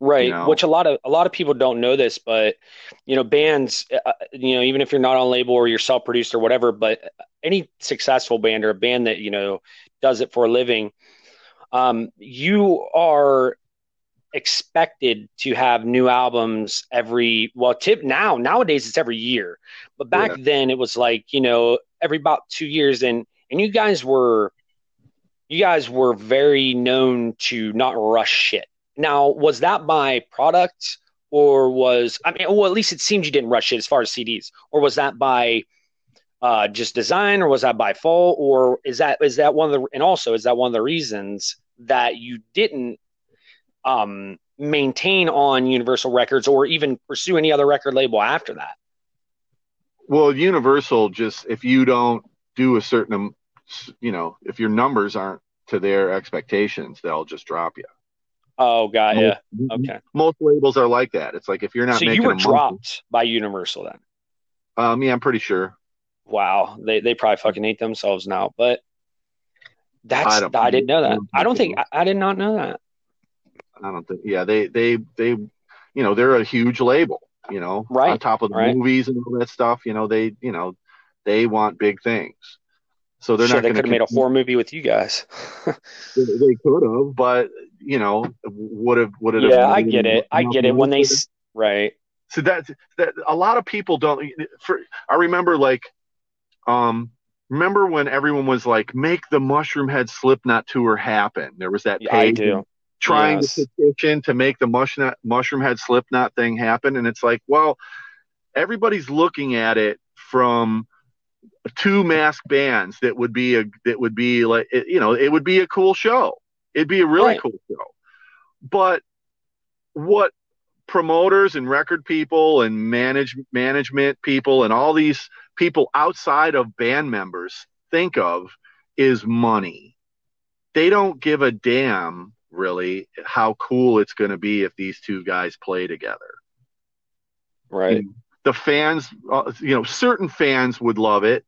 Right you know? which a lot of a lot of people don't know this but you know bands uh, uh, you know even if you're not on label or you're self-produced or whatever but any successful band or a band that you know does it for a living um, you are expected to have new albums every well tip now nowadays it's every year. But back yeah. then it was like you know every about two years, and and you guys were you guys were very known to not rush shit. Now, was that by product or was I mean, well, at least it seems you didn't rush it as far as CDs, or was that by uh, just design, or was that by fault, or is that is that one of the and also is that one of the reasons that you didn't um, maintain on Universal Records or even pursue any other record label after that? Well, Universal just if you don't do a certain, you know, if your numbers aren't to their expectations, they'll just drop you. Oh, got yeah, Okay. Most labels are like that. It's like if you're not So making you were dropped by Universal then. um, yeah, I'm pretty sure. Wow, they they probably fucking hate themselves now, but that's I I, didn't know that. I don't think think I, I did not know that. I don't think. Yeah, they they they, you know, they're a huge label. You know, Right, on top of the right. movies and all that stuff. You know, they you know they want big things. So they're Sure, not they going could have made a horror movie with you guys. (laughs) They, they could have, but you know, would have would have. yeah, I get it. I get it. When they s- right, so that that a lot of people don't for i remember like um remember when everyone was like make the Mushroomhead slip slipknot tour happen there was that Yeah, I do. Trying Yes. to petition to make the mushroom Mushroomhead slipknot thing happen and it's like well everybody's looking at it from two masked bands that would be a that would be like you know it would be a cool show it'd be a really Right. cool show but what promoters and record people and manage management people and all these people outside of band members think of is money. They don't give a damn really how cool it's going to be if these two guys play together. right. The fans, uh, you know, certain fans would love it.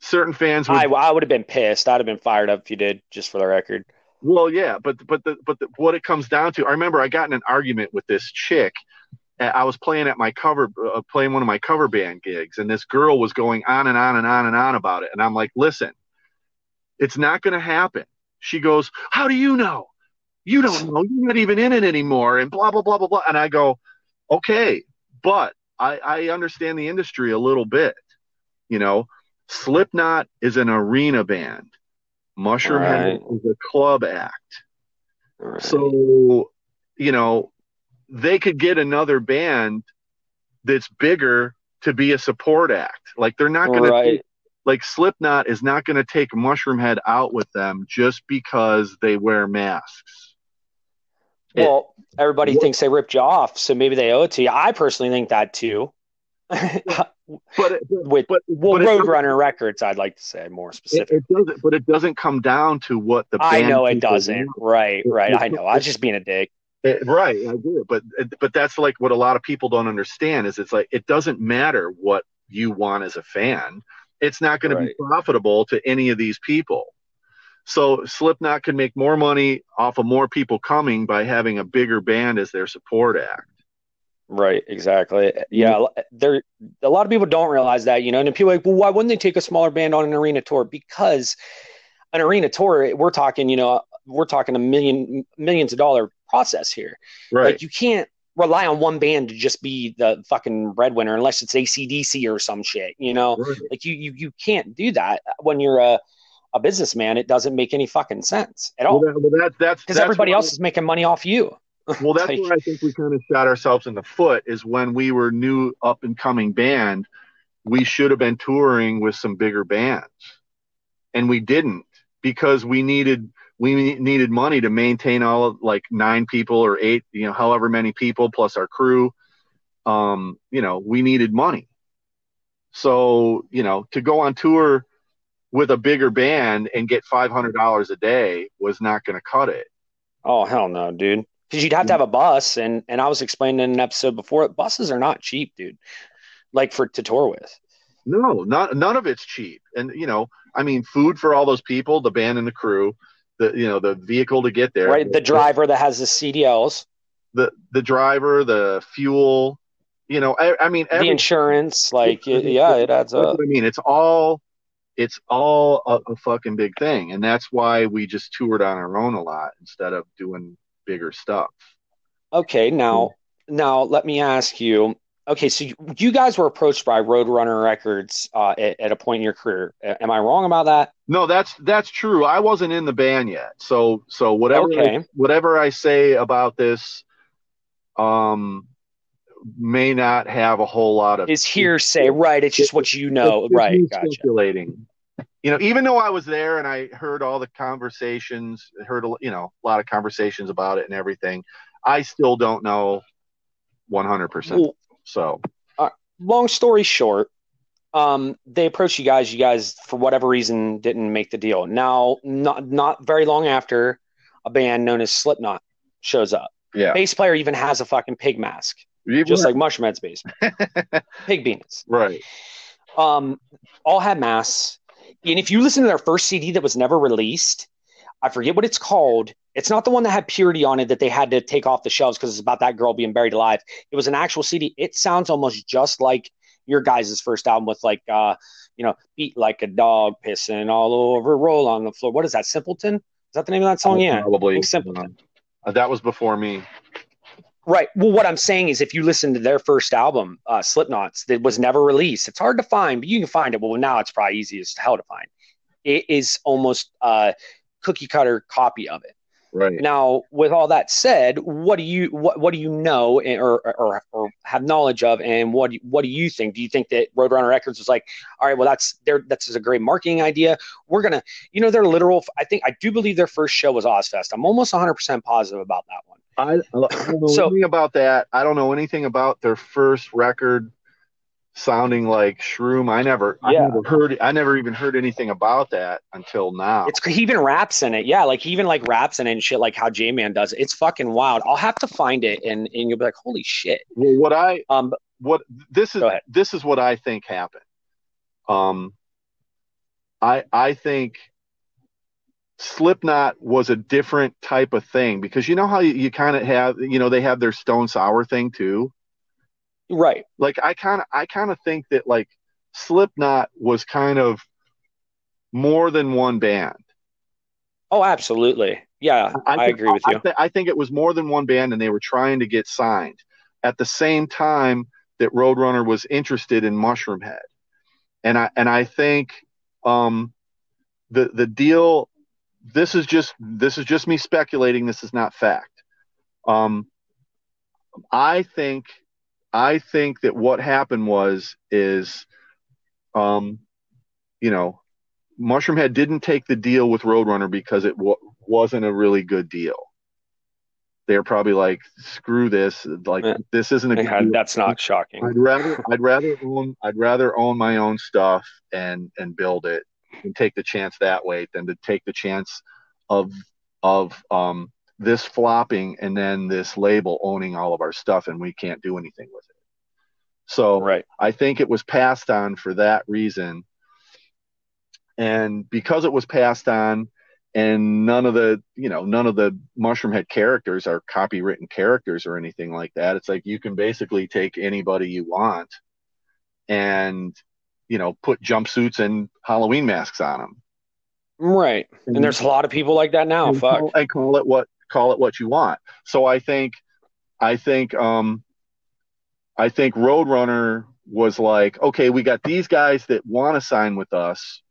Certain fans would I I would have been pissed. I'd have been fired up if you did, just for the record. Well, yeah, but but the but the, what it comes down to, I remember I got in an argument with this chick. Uh, I was playing at my cover, uh, playing one of my cover band gigs, and this girl was going on and on and on and on about it. And I'm like, listen, it's not going to happen. She goes, how do you know? You don't know. You're not even in it anymore, and blah blah blah blah blah. And I go, okay, but I, I understand the industry a little bit. You know, Slipknot is an arena band. Mushroomhead Right. is a club act. Right. So, you know, they could get another band that's bigger to be a support act. Like they're not going right. to like Slipknot is not going to take Mushroomhead out with them just because they wear masks. It- Well, everybody What- thinks they ripped you off, so maybe they owe it to you. I personally think that too. (laughs) But it, With but well, but Roadrunner Records, I'd like to say more specific. it doesn't. But it doesn't come down to what the I know it doesn't. want. Right, right. it- I know. I was just being a dick. It- right, I do. But but that's like what a lot of people don't understand is it's like it doesn't matter what you want as a fan. It's not going to be profitable to any of these people. So Slipknot can make more money off of more people coming by having a bigger band as their support act. Right, exactly. Yeah, mm-hmm. there a lot of people don't realize that, you know, and people are like, well, why wouldn't they take a smaller band on an arena tour? Because an arena tour, we're talking, you know, we're talking a million millions of dollar process here. Right. Like you can't rely on one band to just be the fucking breadwinner unless it's ACDC or some shit, you know. right. Like you you you can't do that when you're a a businessman. It doesn't make any fucking sense at Well, all that, well, that, that's because everybody else is making money off you. (laughs) Well, that's (laughs) Like- where I think we kind of shot ourselves in the foot is when we were new up and coming band, we should have been touring with some bigger bands. And we didn't because we needed we needed money to maintain all of like nine people or eight, you know, however many people plus our crew. Um, you know, we needed money. So, you know, to go on tour with a bigger band and get $500 a day was not going to cut it. Oh hell no, dude. Because you'd have to have a bus, and and I was explaining in an episode before, buses are not cheap, dude. Like for to tour with. No, not none of it's cheap. And you know, I mean, food for all those people, the band and the crew, the you know, the vehicle to get there, Right, the driver that has the CDLs, the the driver, the fuel. You know, I, I mean, the insurance, like it, yeah, it adds up. I mean. It's all, it's all a, a fucking big thing, and that's why we just toured on our own a lot instead of doing bigger stuff. Okay, now now let me ask you. Okay, so you, you guys were approached by Roadrunner Records uh, at, at a point in your career. Am I wrong about that? No, that's that's true. I wasn't in the band yet, so so whatever Okay. I, whatever I say about this, um, may not have a whole lot of is hearsay, right? It's just what you know, right? Gotcha. Speculating. You know, even though I was there and I heard all the conversations, heard you know a lot of conversations about it and everything, I still don't know 100. percent So, uh, long story short, um, they approached you guys. You guys, for whatever reason, didn't make the deal. Now, not not very long after, a band known as Slipknot shows up. Yeah. Bass player even has a fucking pig mask, just like Mushroomhead's bass. (laughs) Pig Benis. Right. Um, all had mass. And if you listen to their first CD that was never released, I forget what it's called. It's not the one that had purity on it that they had to take off the shelves because it's about that girl being buried alive. It was an actual CD. It sounds almost just like your guys' first album with like uh, you know, beat like a dog pissing all over, roll on the floor. What is that? Simpleton? Is that the name of that song? Yeah, probably Simpleton. Uh, that was before me. Right. Well, what I'm saying is, if you listen to their first album, uh, Slipknots, that was never released, it's hard to find, but you can find it. Well, now it's probably easiest hell to find. It is almost a cookie cutter copy of it. Right. Now, with all that said, what do you what what do you know or or, or have knowledge of, and what do you, what do you think? Do you think that Roadrunner Records was like, all right, well, that's their that's a great marketing idea. We're gonna, you know, their literal. I think I do believe their first show was Ozzfest. I'm almost 100 percent positive about that one. I, I don't know so, anything about that. I don't know anything about their first record sounding like Shroom. I never, yeah. I never heard, I never even heard anything about that until now. It's he even raps in it, yeah. Like he even like raps in it and shit, like how J Mann does. It. It's fucking wild. I'll have to find it, and and you'll be like, holy shit. Well, what I um, what this is, this is what I think happened. Um, I I think. Slipknot was a different type of thing because you know how you, you kind of have you know they have their Stone Sour thing too Right. Like I kind of I kind of think that like Slipknot was kind of more than one band. Oh, absolutely. Yeah, I, I agree with you. I, th- I, think it was more than one band, and they were trying to get signed at the same time that Roadrunner was interested in Mushroomhead, and I and I think um, the the deal. This is just this is just me speculating. This is not fact. Um, I think I think that what happened was is, um, you know, Mushroomhead didn't take the deal with Roadrunner because it w- wasn't a really good deal. They're probably like, screw this. Like yeah. this isn't a. Yeah, that's not shocking. I'd rather I'd rather own I'd rather own my own stuff and and build it and take the chance that way than to take the chance of of um this flopping and then this label owning all of our stuff and we can't do anything with it. So right. I think it was passed on for that reason. And because it was passed on and none of the, you know, none of the Mushroomhead characters are copywritten characters or anything like that. It's like you can basically take anybody you want and, you know, put jumpsuits and Halloween masks on them. Right. And, and there's a lot of people like that now. Fuck. And call it what call it what you want. So I think, I think, um, I think Roadrunner was like, okay, we got these guys that want to sign with us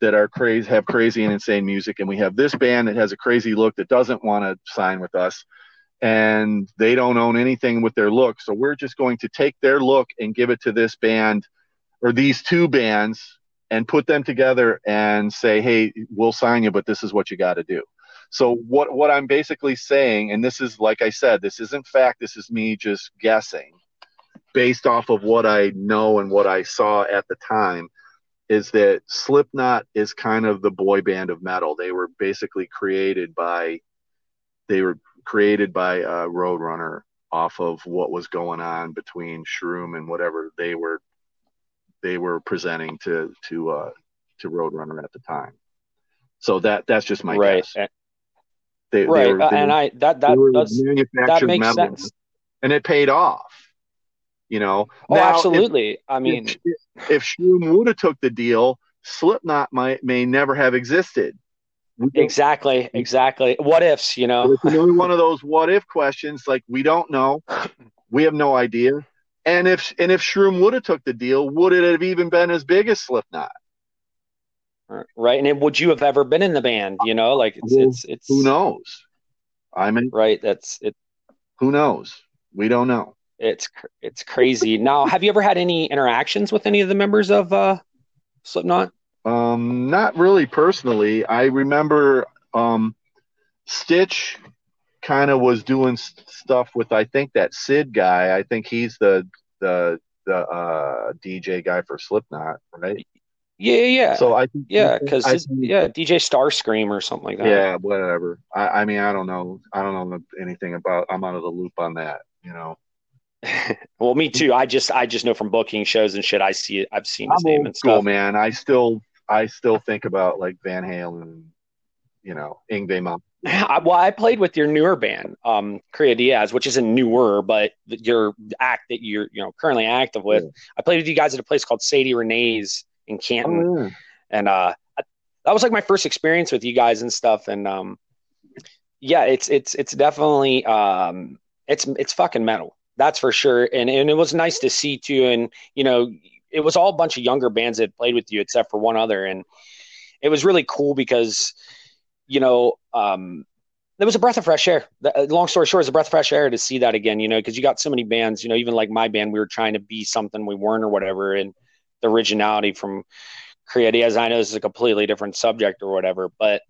that are crazy, have crazy and insane music, and we have this band that has a crazy look that doesn't want to sign with us, and they don't own anything with their look. So we're just going to take their look and give it to this band or these two bands and put them together and say, hey, we'll sign you, but this is what you got to do. So what what I'm basically saying, and this is like I said, this isn't fact. This is me just guessing, based off of what I know and what I saw at the time. Is that Slipknot is kind of the boy band of metal? They were basically created by, they were created by uh, Roadrunner off of what was going on between Shroom and whatever they were, they were presenting to to uh, to Roadrunner at the time. So that that's just my right. guess. They, right, they were, they, and I that that does that makes metal, sense, and it paid off. You know, oh, now, absolutely. If, I mean, if, if Shroom would have took the deal, Slipknot might may never have existed. Exactly, (laughs) exactly. What ifs, you know? It's another one of (laughs) those what if questions. Like we don't know, we have no idea. And if and if Shroom would have took the deal, would it have even been as big as Slipknot? Right? And it, would you have ever been in the band? You know, like it's well, it's, it's who knows. I mean, right? That's it. Who knows? We don't know. It's it's crazy. now, have you ever had any interactions with any of the members of uh, Slipknot? Um, not really personally. I remember um, Stitch kind of was doing stuff with I think that Sid guy. I think he's the the the uh, DJ guy for Slipknot, right? Yeah, yeah. So I yeah, because yeah, DJ Starscream or something like that. Yeah, whatever. I, I mean, I don't know. I don't know anything about. I'm out of the loop on that. You know. (laughs) well, me too. I just I just know from booking shows and shit. I see it. I've seen his I'm name and stuff. Man. I still I still think about like Van Halen, you know, Yngwie Malmsteen. (laughs) Well, I played with your newer band, um, Cría Diaz, which isn't newer, but your act that you're you know currently active with. Yeah. I played with you guys at a place called Sadie Renee's in Canton, oh, yeah. and uh, that was like my first experience with you guys and stuff. And um, yeah, it's it's it's definitely um, it's it's fucking metal. That's for sure. And and it was nice to see too. And you know, it was all a bunch of younger bands that played with you, except for one other. And it was really cool because, you know, um, there was a breath of fresh air. Uh, long story short, it's a breath of fresh air to see that again, you know, because you got so many bands, you know, even like my band, we were trying to be something we weren't or whatever. And the originality from Cría Diaz, I know this is a completely different subject or whatever, but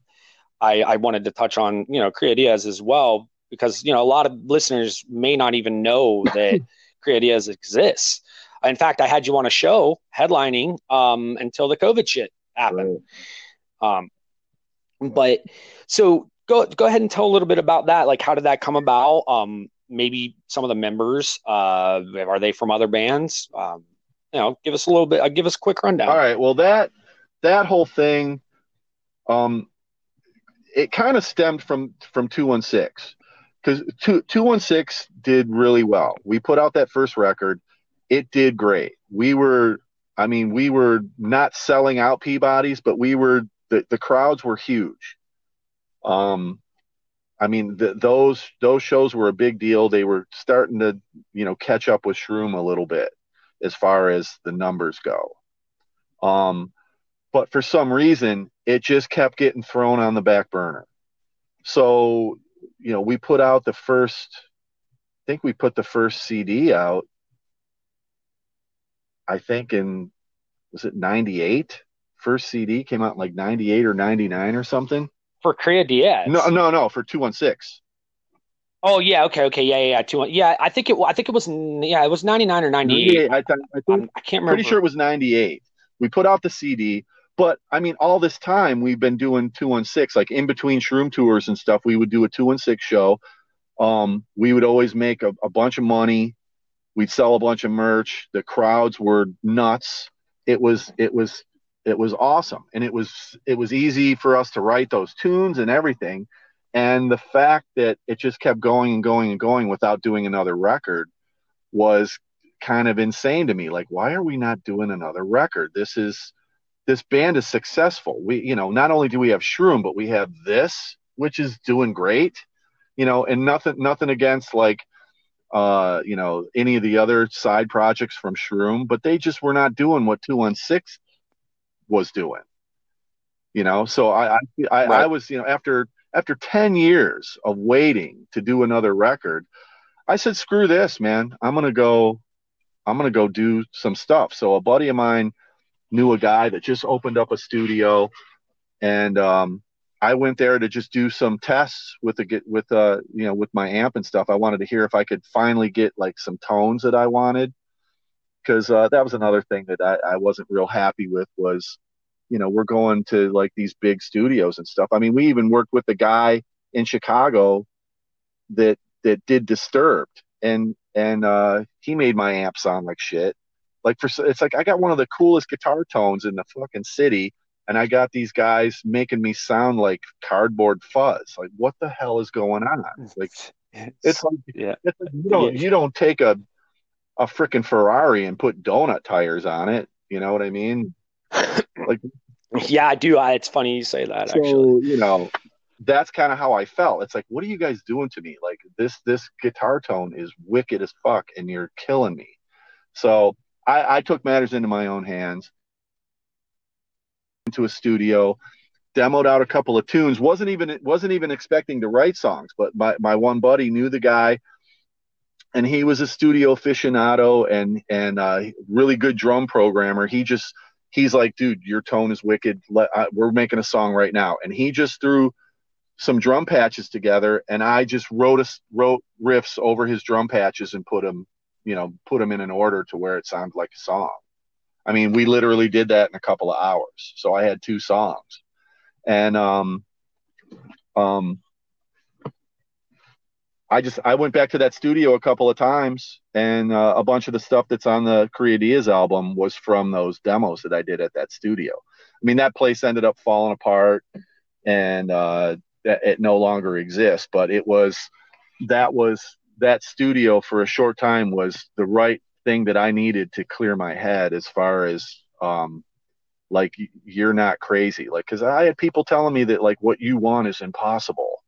I, I wanted to touch on, you know, Cría Diaz as well, because, you know, a lot of listeners may not even know that (laughs) Cría Diaz exists. In fact, I had you on a show headlining um, until the COVID shit happened. Right. Um, but so go go ahead and tell a little bit about that. Like, how did that come about? Um, maybe some of the members uh, are they from other bands? Um, you know, give us a little bit. Uh, give us a quick rundown. All right. Well, that that whole thing, um, it kind of stemmed from from two one six because two two one six did really well. We put out that first record it did great. We were, I mean, we were not selling out Peabody's, but we were the the crowds were huge. Um, I mean, the, those those shows were a big deal. They were starting to, you know, catch up with Shroom a little bit as far as the numbers go. Um, but for some reason, it just kept getting thrown on the back burner. So, you know, we put out the first. I think we put the first CD out I think in was it 98? First CD came out in like 98 or 99 or something. For Cría Diaz. No, no, no, for 216. Oh yeah, okay, okay, yeah, yeah, yeah. Two, yeah, I think it. I think it was. Yeah, it was ninety nine or ninety eight. I, I, think, I can't remember. Pretty sure it was ninety eight. We put out the CD, but I mean, all this time we've been doing two one six. Like in between Shroom tours and stuff, we would do a two one six show. Um, we would always make a, a bunch of money. We'd sell a bunch of merch. The crowds were nuts. It was it was it was awesome, and it was it was easy for us to write those tunes and everything. And the fact that it just kept going and going and going without doing another record was kind of insane to me. Like, why are we not doing another record? This is this band is successful. We, you know, not only do we have Shroom, but we have this, which is doing great. You know, and nothing nothing against like uh, you know, any of the other side projects from Shroom, but they just were not doing what 216 was doing. You know, so I I, I, right. I was, you know, after after 10 years of waiting to do another record, I said, screw this, man. I'm gonna go I'm gonna go do some stuff. So a buddy of mine knew a guy that just opened up a studio and um I went there to just do some tests with the get with uh you know with my amp and stuff. I wanted to hear if I could finally get like some tones that I wanted because uh, that was another thing that I, I wasn't real happy with was you know we're going to like these big studios and stuff. I mean we even worked with the guy in Chicago that that did Disturbed and and uh, he made my amp sound like shit. Like for it's like I got one of the coolest guitar tones in the fucking city and I got these guys making me sound like cardboard fuzz. Like, what the hell is going on? (laughs) Like, it's, it's like, yeah. It's like you don't yeah. you don't take a a freaking Ferrari and put donut tires on it. You know what I mean? (laughs) like, (laughs) yeah, I do. I, it's funny you say that. So, actually, you know, that's kind of how I felt. It's like, what are you guys doing to me? Like this this guitar tone is wicked as fuck, and you're killing me. So I, I took matters into my own hands into a studio, demoed out a couple of tunes. wasn't even wasn't even expecting to write songs, but my my one buddy knew the guy, and he was a studio aficionado and and a really good drum programmer. He just he's like, dude, your tone is wicked. Let, uh, we're making a song right now, and he just threw some drum patches together, and I just wrote a, wrote riffs over his drum patches and put them, you know, put them in an order to where it sounded like a song. I mean, we literally did that in a couple of hours. So I had two songs, and um, um, I just I went back to that studio a couple of times, and uh, a bunch of the stuff that's on the Crea Diaz album was from those demos that I did at that studio. I mean, that place ended up falling apart, and uh, it no longer exists. But it was that was that studio for a short time was the right thing that I needed to clear my head as far as um, like you're not crazy, like because I had people telling me that like what you want is impossible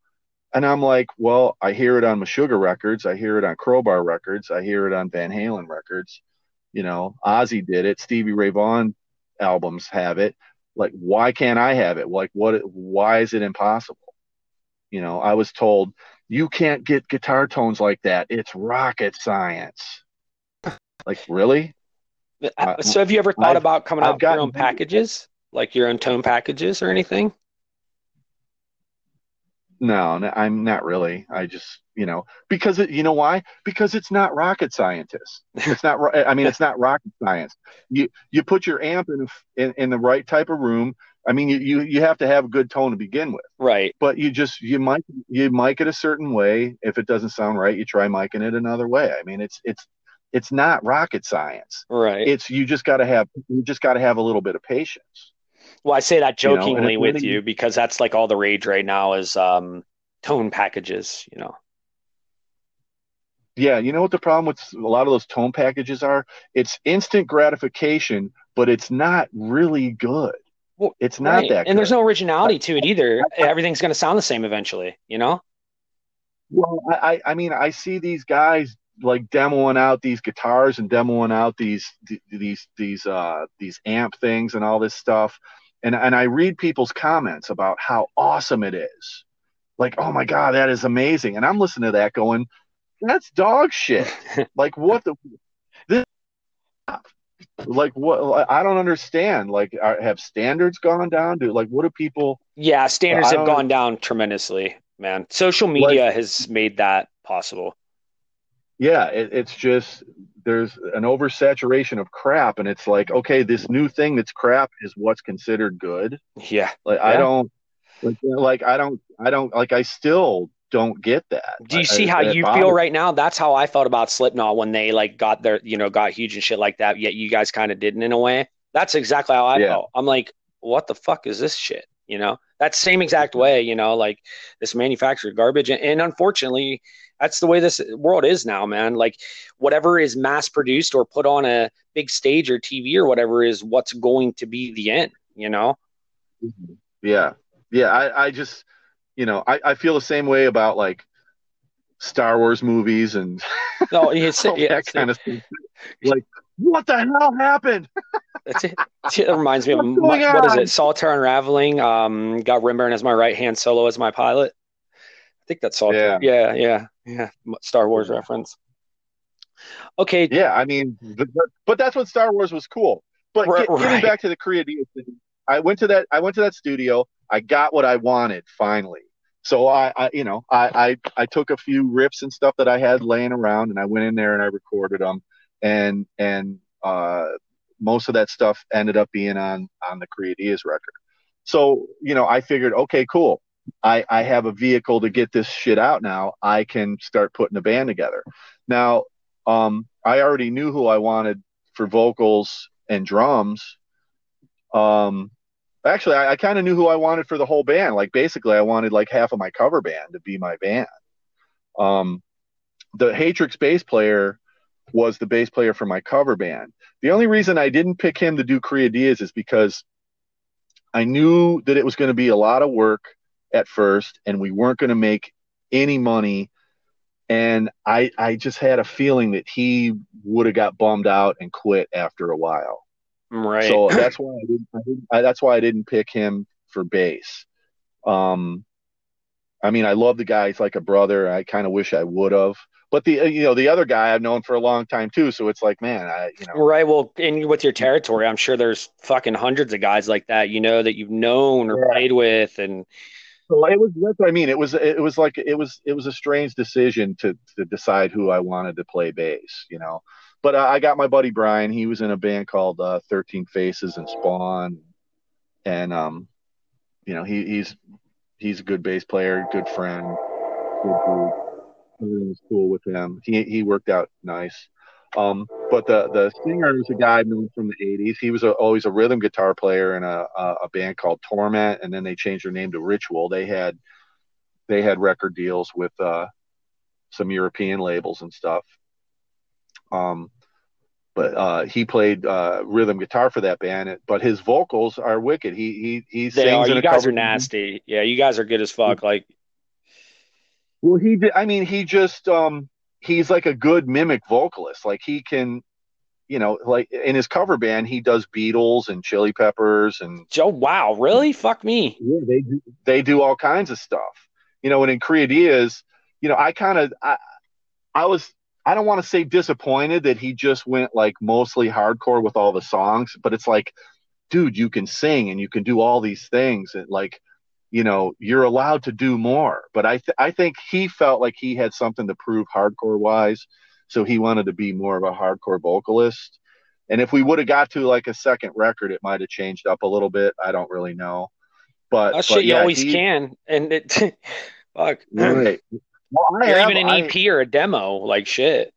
and I'm like, well, I hear it on Meshuggah records, I hear it on Crowbar records, I hear it on Van Halen records. You know, Ozzy did it, Stevie Ray Vaughan albums have it. Like, why can't I have it? Like, what? Why is it impossible? You know, I was told you can't get guitar tones like that. It's rocket science. like, really? Uh, so, have you ever thought I've, about coming out with your own packages, like your own tone packages or anything? No, I'm not really. I just, you know, because it, you know why? Because it's not rocket scientists. It's not. I mean, it's not rocket science. You you put your amp in, in in the right type of room. I mean, you, you you have to have a good tone to begin with. Right. But you just you might you mic it a certain way. If it doesn't sound right, you try miking it another way. I mean, it's it's it's not rocket science. Right. It's you just got to have you just got to have a little bit of patience. Well, I say that jokingly you know, (laughs) with really, you because that's like all the rage right now is um, tone packages, you know. Yeah, you know what the problem with a lot of those tone packages are? It's instant gratification, but it's not really good. Well, it's not right. that good. And there's no originality to it either. Everything's going to sound the same eventually, you know? Well, I, I mean, I see these guys like demoing out these guitars and demoing out these these these uh these amp things and all this stuff and and I read people's comments about how awesome it is. Like, oh my god, that is amazing. And I'm listening to that going, that's dog shit. (laughs) like what the this like what I don't understand. Like are, have standards gone down? Do like what do people Yeah, standards have gone down tremendously, man. Social media like, has made that possible. Yeah, it, it's just there's an oversaturation of crap and it's like okay this new thing that's crap is what's considered good. Yeah. Like yeah. i don't like, like i don't i don't like i still don't get that. Do you see I, how you feel right now? That's how i felt about slipknot when they like got their you know got huge and shit like that yet you guys kind of didn't in a way. That's exactly how i yeah. felt. I'm like what the fuck is this shit? You know? That same exact (laughs) way you know like this manufactured garbage and, and unfortunately that's the way this world is now, man. Like whatever is mass produced or put on a big stage or TV or whatever is what's going to be the end, you know? Mm-hmm. Yeah. Yeah. I, I just, you know, I, I feel the same way about like Star Wars movies and (laughs) oh, it's, (laughs) yeah, that kind of thing. Like, what the hell happened? (laughs) That's it. it reminds me of my, what is it? Solitaire Unraveling. Um, got Rimburn as my right hand solo as my pilot. I think that's Solitaire. Yeah, yeah, yeah. Yeah, Star Wars reference. Okay. Yeah, I mean, but, but that's what Star Wars was cool. But right, get, getting back to the Diaz I went to that. I went to that studio. I got what I wanted finally. So I, I you know, I, I, I took a few riffs and stuff that I had laying around, and I went in there and I recorded them, and and uh, most of that stuff ended up being on on the Diaz record. So you know, I figured, okay, cool. I, I have a vehicle to get this shit out now. I can start putting a band together. Now, um, I already knew who I wanted for vocals and drums. Um, actually, I, I kind of knew who I wanted for the whole band. Like, basically, I wanted like half of my cover band to be my band. Um, the Hatrix bass player was the bass player for my cover band. The only reason I didn't pick him to do Crea Diaz is because I knew that it was going to be a lot of work at first and we weren't going to make any money and I I just had a feeling that he would have got bummed out and quit after a while. Right. So (laughs) that's why I didn't, I didn't I, that's why I didn't pick him for bass. Um I mean, I love the guy. He's like a brother. I kind of wish I would have, but the you know the other guy I've known for a long time too. So it's like, man, I you know, right. Well, and with your territory, I'm sure there's fucking hundreds of guys like that, you know, that you've known or yeah. played with, and so it was that's what I mean. It was it was like it was it was a strange decision to to decide who I wanted to play bass, you know. But I, I got my buddy Brian. He was in a band called uh, Thirteen Faces and Spawn, and um, you know he he's he's a good bass player, good friend, good. Everything was cool with him. He he worked out nice. Um, but the the singer is a guy known from the '80s. He was a, always a rhythm guitar player in a, a, a band called Torment, and then they changed their name to Ritual. They had they had record deals with uh, some European labels and stuff. Um, but uh, he played uh, rhythm guitar for that band. But his vocals are wicked. He he he they are. You guys are nasty. Yeah, you guys are good as fuck. Like, well, he did. I mean, he just um he's like a good mimic vocalist. Like he can, you know, like in his cover band, he does Beatles and Chili Peppers and Joe. Wow, really? Fuck me. Yeah, they do, they do all kinds of stuff. You know, and in Creadias, you know, I kind of I I was I don't want to say disappointed that he just went like mostly hardcore with all the songs, but it's like, dude, you can sing and you can do all these things and like you know you're allowed to do more. But i th- i think he felt like he had something to prove hardcore wise so he wanted to be more of a hardcore vocalist. And if we would have got to like a second record it might have changed up a little bit. I don't really know. But, oh, shit, yeah, you always he, can and it (laughs) fuck. Right. well, or have, even an ep I, or a demo like shit.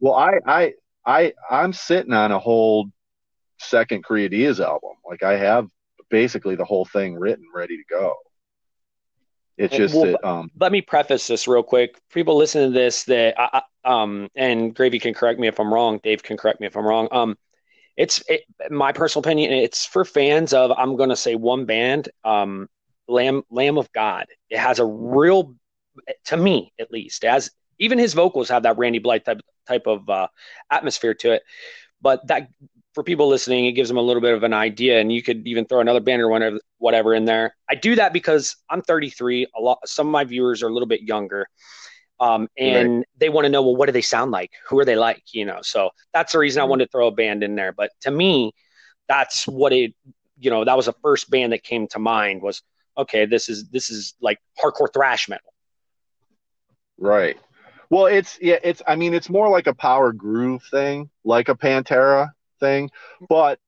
Well i i i i'm sitting on a whole second creadias album. Like i have basically the whole thing written, ready to go. It's just well, that, um, let me preface this real quick. People listening to this that I, um and Gravy can correct me if I'm wrong. Dave can correct me if I'm wrong. Um, it's it, my personal opinion. It's for fans of I'm going to say one band. Um, Lamb Lamb of God. It has a real, to me at least, as even his vocals have that Randy Blythe type type of uh, atmosphere to it. But that for people listening, it gives them a little bit of an idea, and you could even throw another band or whatever, whatever in there. I do that because I'm 33. A lot, some of my viewers are a little bit younger, um, and right. they want to know, well, what do they sound like? Who are they like? You know, so that's the reason I wanted to throw a band in there. But to me, that's what it, you know, that was the first band that came to mind was okay. This is this is like hardcore thrash metal. Right. Well, it's yeah, it's I mean, it's more like a power groove thing, like a Pantera thing, but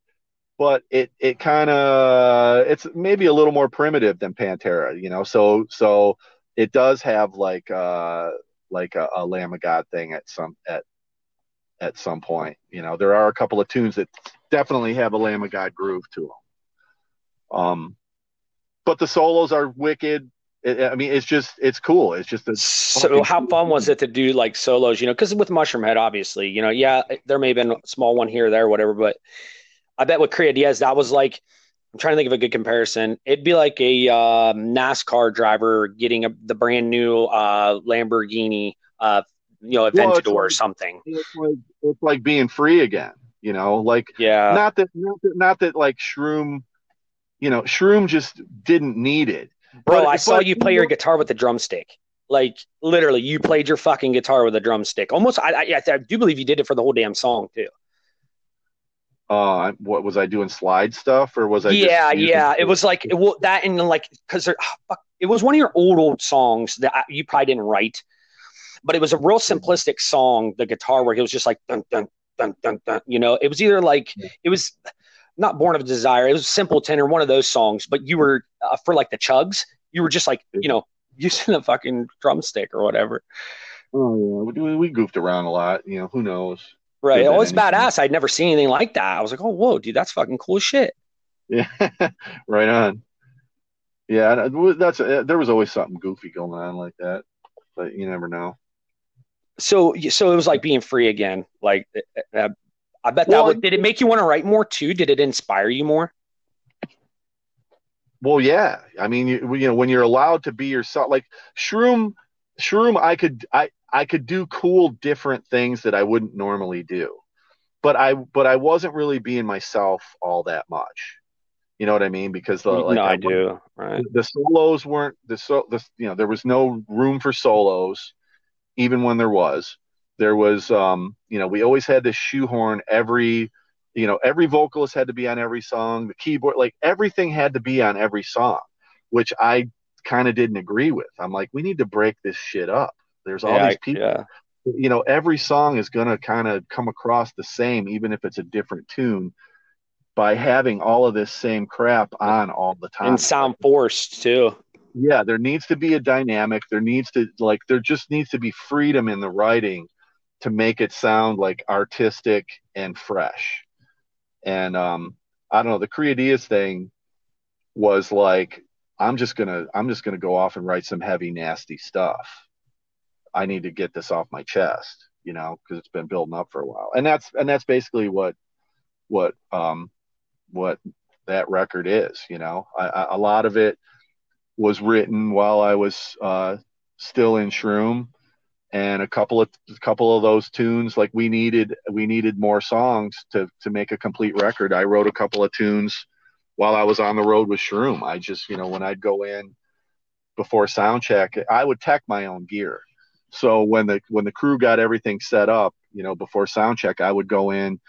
but it it kind of it's maybe a little more primitive than Pantera, you know. So so it does have like uh like a, a Lamb of God thing at some at at some point. You know, there are a couple of tunes that definitely have a Lamb of God groove to them. Um, but the solos are wicked. I mean, it's just it's cool. It's just a so. How fun was it to do like solos? You know, because with Mushroomhead, obviously, you know, yeah, there may have been a small one here or there, whatever. But I bet with Creadias, that was like I'm trying to think of a good comparison. It'd be like a uh, NASCAR driver getting a, the brand new uh, Lamborghini, uh, you know, Aventador well, or something. It's like, it's like being free again. You know, like yeah, not that not that, not that like Shroom, you know, Shroom just didn't need it Bro, but, I saw but, you play your guitar with a drumstick. Like literally, you played your fucking guitar with a drumstick. Almost, I, I, I do believe you did it for the whole damn song too. Uh, what was I doing? Slide stuff, or was I? Yeah, yeah. It was like it, well, that, and like because oh, it was one of your old old songs that I, you probably didn't write, but it was a real simplistic song. The guitar work, it was just like dun dun dun dun dun. You know, it was either like it was not Born of Desire. It was Simpleton or one of those songs, but you were uh, for like the chugs. You were just like you know (laughs) using a fucking drumstick or whatever. Oh yeah, we, we goofed around a lot. You know, who knows? Right. Oh, it's badass. I'd never seen anything like that. I was like, oh, whoa, dude, that's fucking cool shit. Yeah, (laughs) right on. Yeah, that's uh, there was always something goofy going on like that, but you never know. So, so it was like being free again. Like uh, uh I bet well, that would, did it make you want to write more too? Did it inspire you more? Well, yeah. I mean, you, you know, when you're allowed to be yourself, like Shroom, Shroom, I could, I, I could do cool, different things that I wouldn't normally do, but I, but I wasn't really being myself all that much. You know what I mean? Because the, like, no, I, I do. Right. The solos weren't the so the you know there was no room for solos. even when there was. There was, um, you know, we always had to shoehorn every, you know, every vocalist had to be on every song. The keyboard, like everything had to be on every song, which I kind of didn't agree with. I'm like, we need to break this shit up. There's all Yeah, these people yeah. you know every song is going to kind of come across the same even if it's a different tune by having all of this same crap on all the time and sound forced too. yeah there needs to be a dynamic there needs to like there just needs to be freedom in the writing to make it sound like artistic and fresh. And um i don't know the creatias thing was like i'm just gonna i'm just gonna go off and write some heavy nasty stuff. I need to get this off my chest you know because it's been building up for a while. And that's and that's basically what what um what that record is you know? I, I, a lot of it was written while I was uh, still in Shroom, and a couple of a couple of those tunes, like we needed we needed more songs to to make a complete record. I wrote a couple of tunes while I was on the road with Shroom. I just you know when I'd go in before sound check, I would tech my own gear. So when the when the crew got everything set up, you know, before sound check, I would go in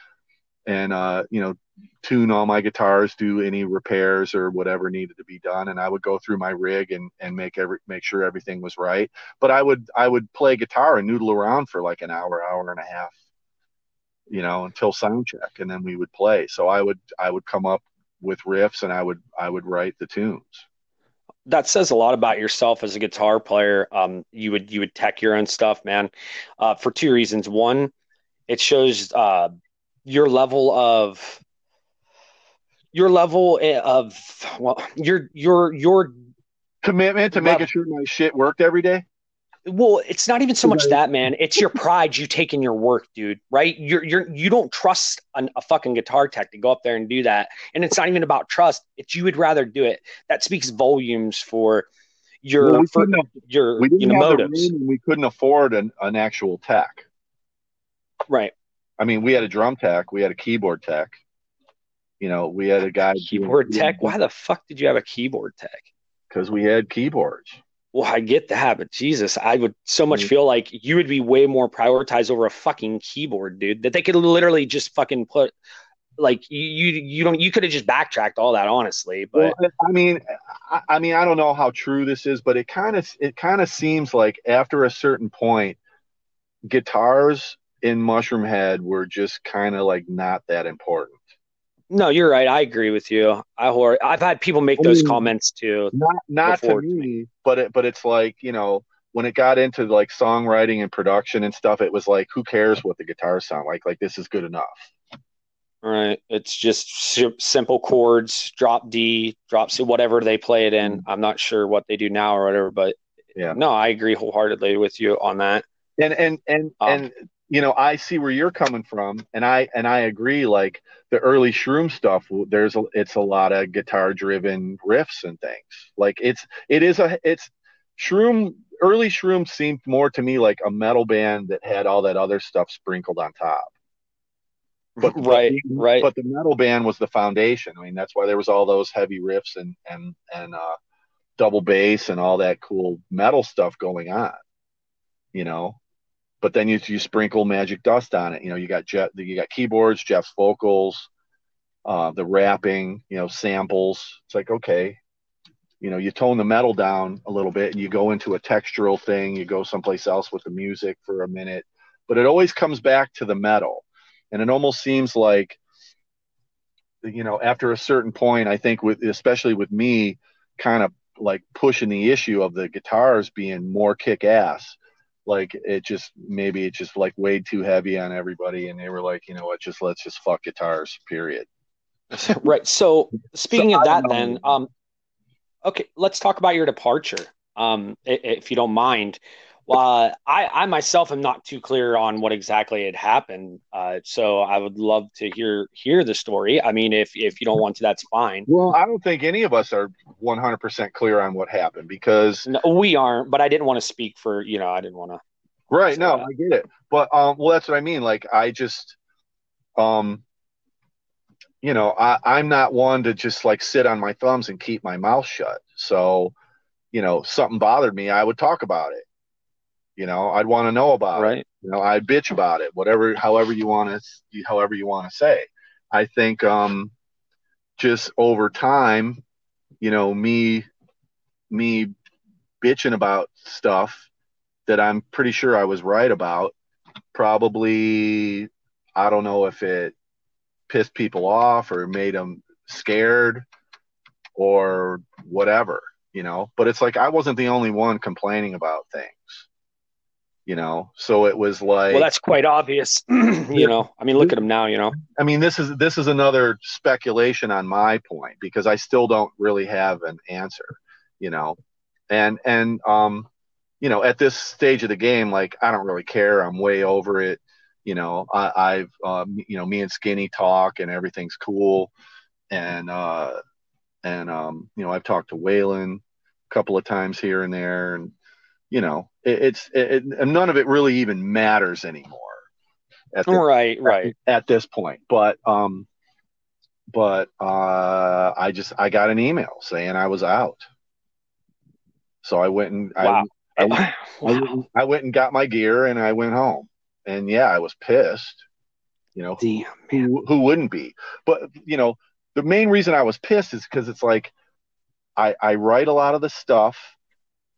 and uh, you know tune all my guitars, do any repairs or whatever needed to be done, and I would go through my rig and and make every make sure everything was right. But I would I would play guitar and noodle around for like an hour, hour and a half, you know, until sound check, and then we would play. So I would I would come up with riffs and I would I would write the tunes. that says a lot about yourself as a guitar player. Um, you would you would tech your own stuff, man, uh, for two reasons. One, it shows uh, your level of your level of well, your your your Commitment to Love- making sure my shit worked every day. well, it's not even so much that, man. It's your pride you take in your work, dude. Right? You're you're you don't trust an, a fucking guitar tech to go up there and do that, and it's not even about trust. It's you would rather do it. That speaks volumes for your Well, we for have- your We didn't know, have the motives, room and we couldn't afford an, an actual tech. right? I mean, we had a drum tech, we had a keyboard tech. You know, we had a guy (laughs) Keyboard tech. Why the fuck did you have a keyboard tech? Because we had keyboards. Well, I get that, but Jesus, I would so much Mm. feel like you would be way more prioritized over a fucking keyboard, dude. That they could literally just fucking put like you you, you don't you could have just backtracked all that honestly, but Well, I mean, I, I mean, I don't know how true this is, but it kind of it kind of seems like after a certain point, guitars in Mushroomhead were just kind of like not that important. No, you're right. I agree with you. I hor- I've had people make I those mean- comments too. Not not to to me, but it but it's like you know when it got into like songwriting and production and stuff, it was like who cares what the guitars sound like? Like this is good enough. Right. It's just simple chords, drop D, drop C, whatever they play it in. I'm not sure what they do now or whatever, but Yeah. no, I agree wholeheartedly with you on that. and and and Um, and you know i see where you're coming from and i and i agree like the early shroom stuff there's a, it's a lot of guitar driven riffs and things. Like it's it is a it's shroom early shroom seemed more to me like a metal band that had all that other stuff sprinkled on top. But (laughs) right, but, right. but the metal band was the foundation. I mean that's why there was all those heavy riffs and and and uh double bass and all that cool metal stuff going on you know but then you you sprinkle magic dust on it. You know you got Jeff, you got keyboards jeff's vocals uh the rapping you know samples. It's like okay you know you tone the metal down a little bit and you go into a textural thing. You go someplace else with the music for a minute but it always comes back to the metal. And it almost seems like you know after a certain point i think with especially with me kind of like pushing the issue of the guitars being more kick ass like it just maybe it just like weighed too heavy on everybody and they were like you know what just let's just fuck guitars period (laughs) right. So speaking So, of that, then, um, okay, let's talk about your departure. Um, if you don't mind. Uh, I, I myself am not too clear on what exactly had happened. Uh, so I would love to hear hear the story. I mean, if if you don't want to, that's fine. well i don't think any of us are 100% clear on what happened because No, we aren't, but I didn't want to speak for you know. I didn't want to. right no Yeah. i get it but um well that's what i mean like i just um you know i i'm not one to just like sit on my thumbs and keep my mouth shut so you know something bothered me i would talk about it You know, I'd want to know about Right. it. You know, I'd bitch about it. Whatever, however you want to, however you want to say. I think, um, just over time, you know, me, me bitching about stuff that I'm pretty sure I was right about. Probably, I don't know if it pissed people off or made them scared or whatever, you know. But it's like I wasn't the only one complaining about things, you know. So it was like, Well, that's quite obvious. (clears throat) you know, I mean, look at him now. You know, I mean, this is this is another speculation on my point because I still don't really have an answer, you know, and and um, you know, at this stage of the game, like I don't really care. I'm way over it. You know, I, I've um, you know, me and Skinny talk and everything's cool, and uh, and um, you know, I've talked to Waylon a couple of times here and there, and you know, it, it's it, it, none of it really even matters anymore. At this right, right. at this point. But um, but uh, I just I got an email saying I was out. So I went and Wow. I, I, wow. went, I went and got my gear and I went home. And yeah, I was pissed. You know, Damn. who, who wouldn't be? But you know, the main reason I was pissed is because it's like I I write a lot of the stuff.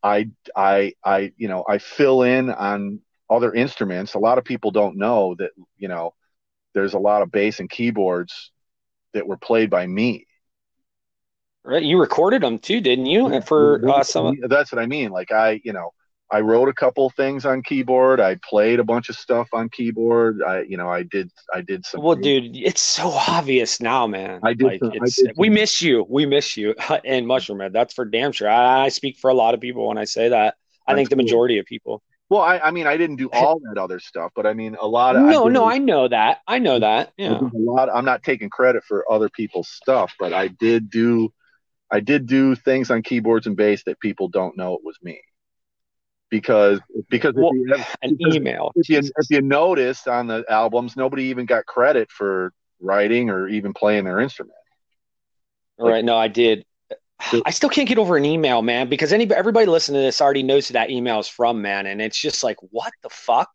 I I I you know I fill in on other instruments. A lot of people don't know that you know there's a lot of bass and keyboards that were played by me. Right. You recorded them too, didn't you? For uh, (laughs) some. That's what I mean. Like I you know I wrote a couple things on keyboard. I played a bunch of stuff on keyboard. I, you know, I did, I did some. Well, dude, it's so obvious now, man. I did Like, some- I did we miss you. We miss you. (laughs) And Mushroomhead, that's for damn sure. I, I speak for a lot of people when I say that. I That's think the cool. majority of people. Well, I, I mean, I didn't do (laughs) all that other stuff, but I mean, a lot of. No, did no, I know that. I know that. Yeah. a lot. I'm not taking credit for other people's stuff, but I did do, I did do things on keyboards and bass that people don't know it was me. Because because if you have- An because email. if you if you notice on the albums, nobody even got credit for writing or even playing their instrument. Right. No, I did. I still can't get over an email, man, because anybody, everybody listening to this already knows who that email is from, man. And it's just like, what the fuck?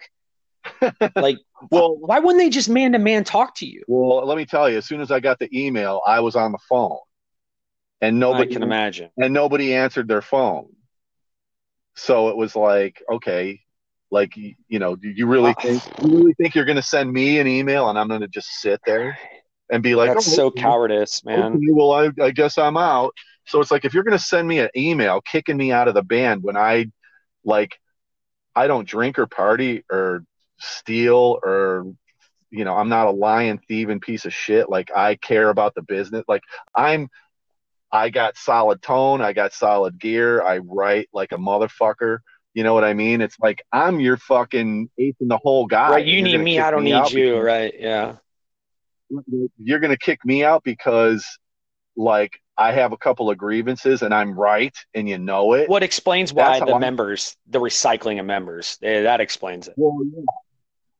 (laughs) like, Well, why wouldn't they just man to man talk to you? well, let me tell you. As soon as I got the email, I was on the phone, and I nobody can imagine. and nobody answered their phone. So it was like, okay, like you, know, do you really Uh, think you really think you're going to send me an email and I'm going to just sit there and be like, That's oh, so okay, cowardice, man. okay, well, I, I guess I'm out. So it's like if you're going to send me an email kicking me out of the band when I like I don't drink or party or steal or you know I'm not a lying thieving piece of shit. Like I care about the business. Like I'm I got solid tone. I got solid gear. I write like a motherfucker. You know what I mean? It's like I'm your fucking eighth in the whole guy. Right. You need me. I don't out need you. Right. Yeah. you're going to kick me out because like I have a couple of grievances and I'm right and you know it. What explains why That's the members, the recycling of members, eh, that explains it. Well, yeah.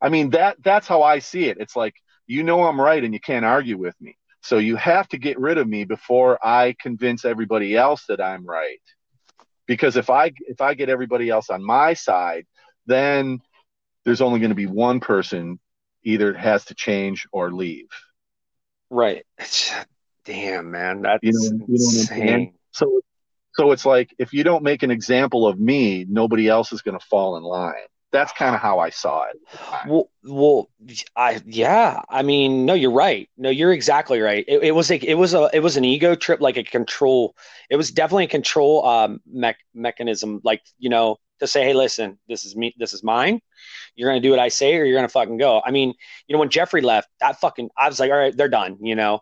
I mean that that's how I see it. It's like you know I'm right and you can't argue with me. So you have to get rid of me before I convince everybody else that I'm right. Because if I if I get everybody else on my side, then there's only going to be one person either has to change or leave. Right. Damn, man. That's You know- you what I'm saying? insane. So so it's like if you don't make an example of me, nobody else is going to fall in line. That's kind of how I saw it. Well, well, I yeah. I mean, no, you're right. No, you're exactly right. It, it was like it was a it was an ego trip, like a control. It was definitely a control um mech, mechanism, like you know, to say, hey, listen, this is me, this is mine. You're gonna do what I say, or you're gonna fucking go. I mean, you know, when Jeffrey left, that fucking, I was like, all right, they're done. You know,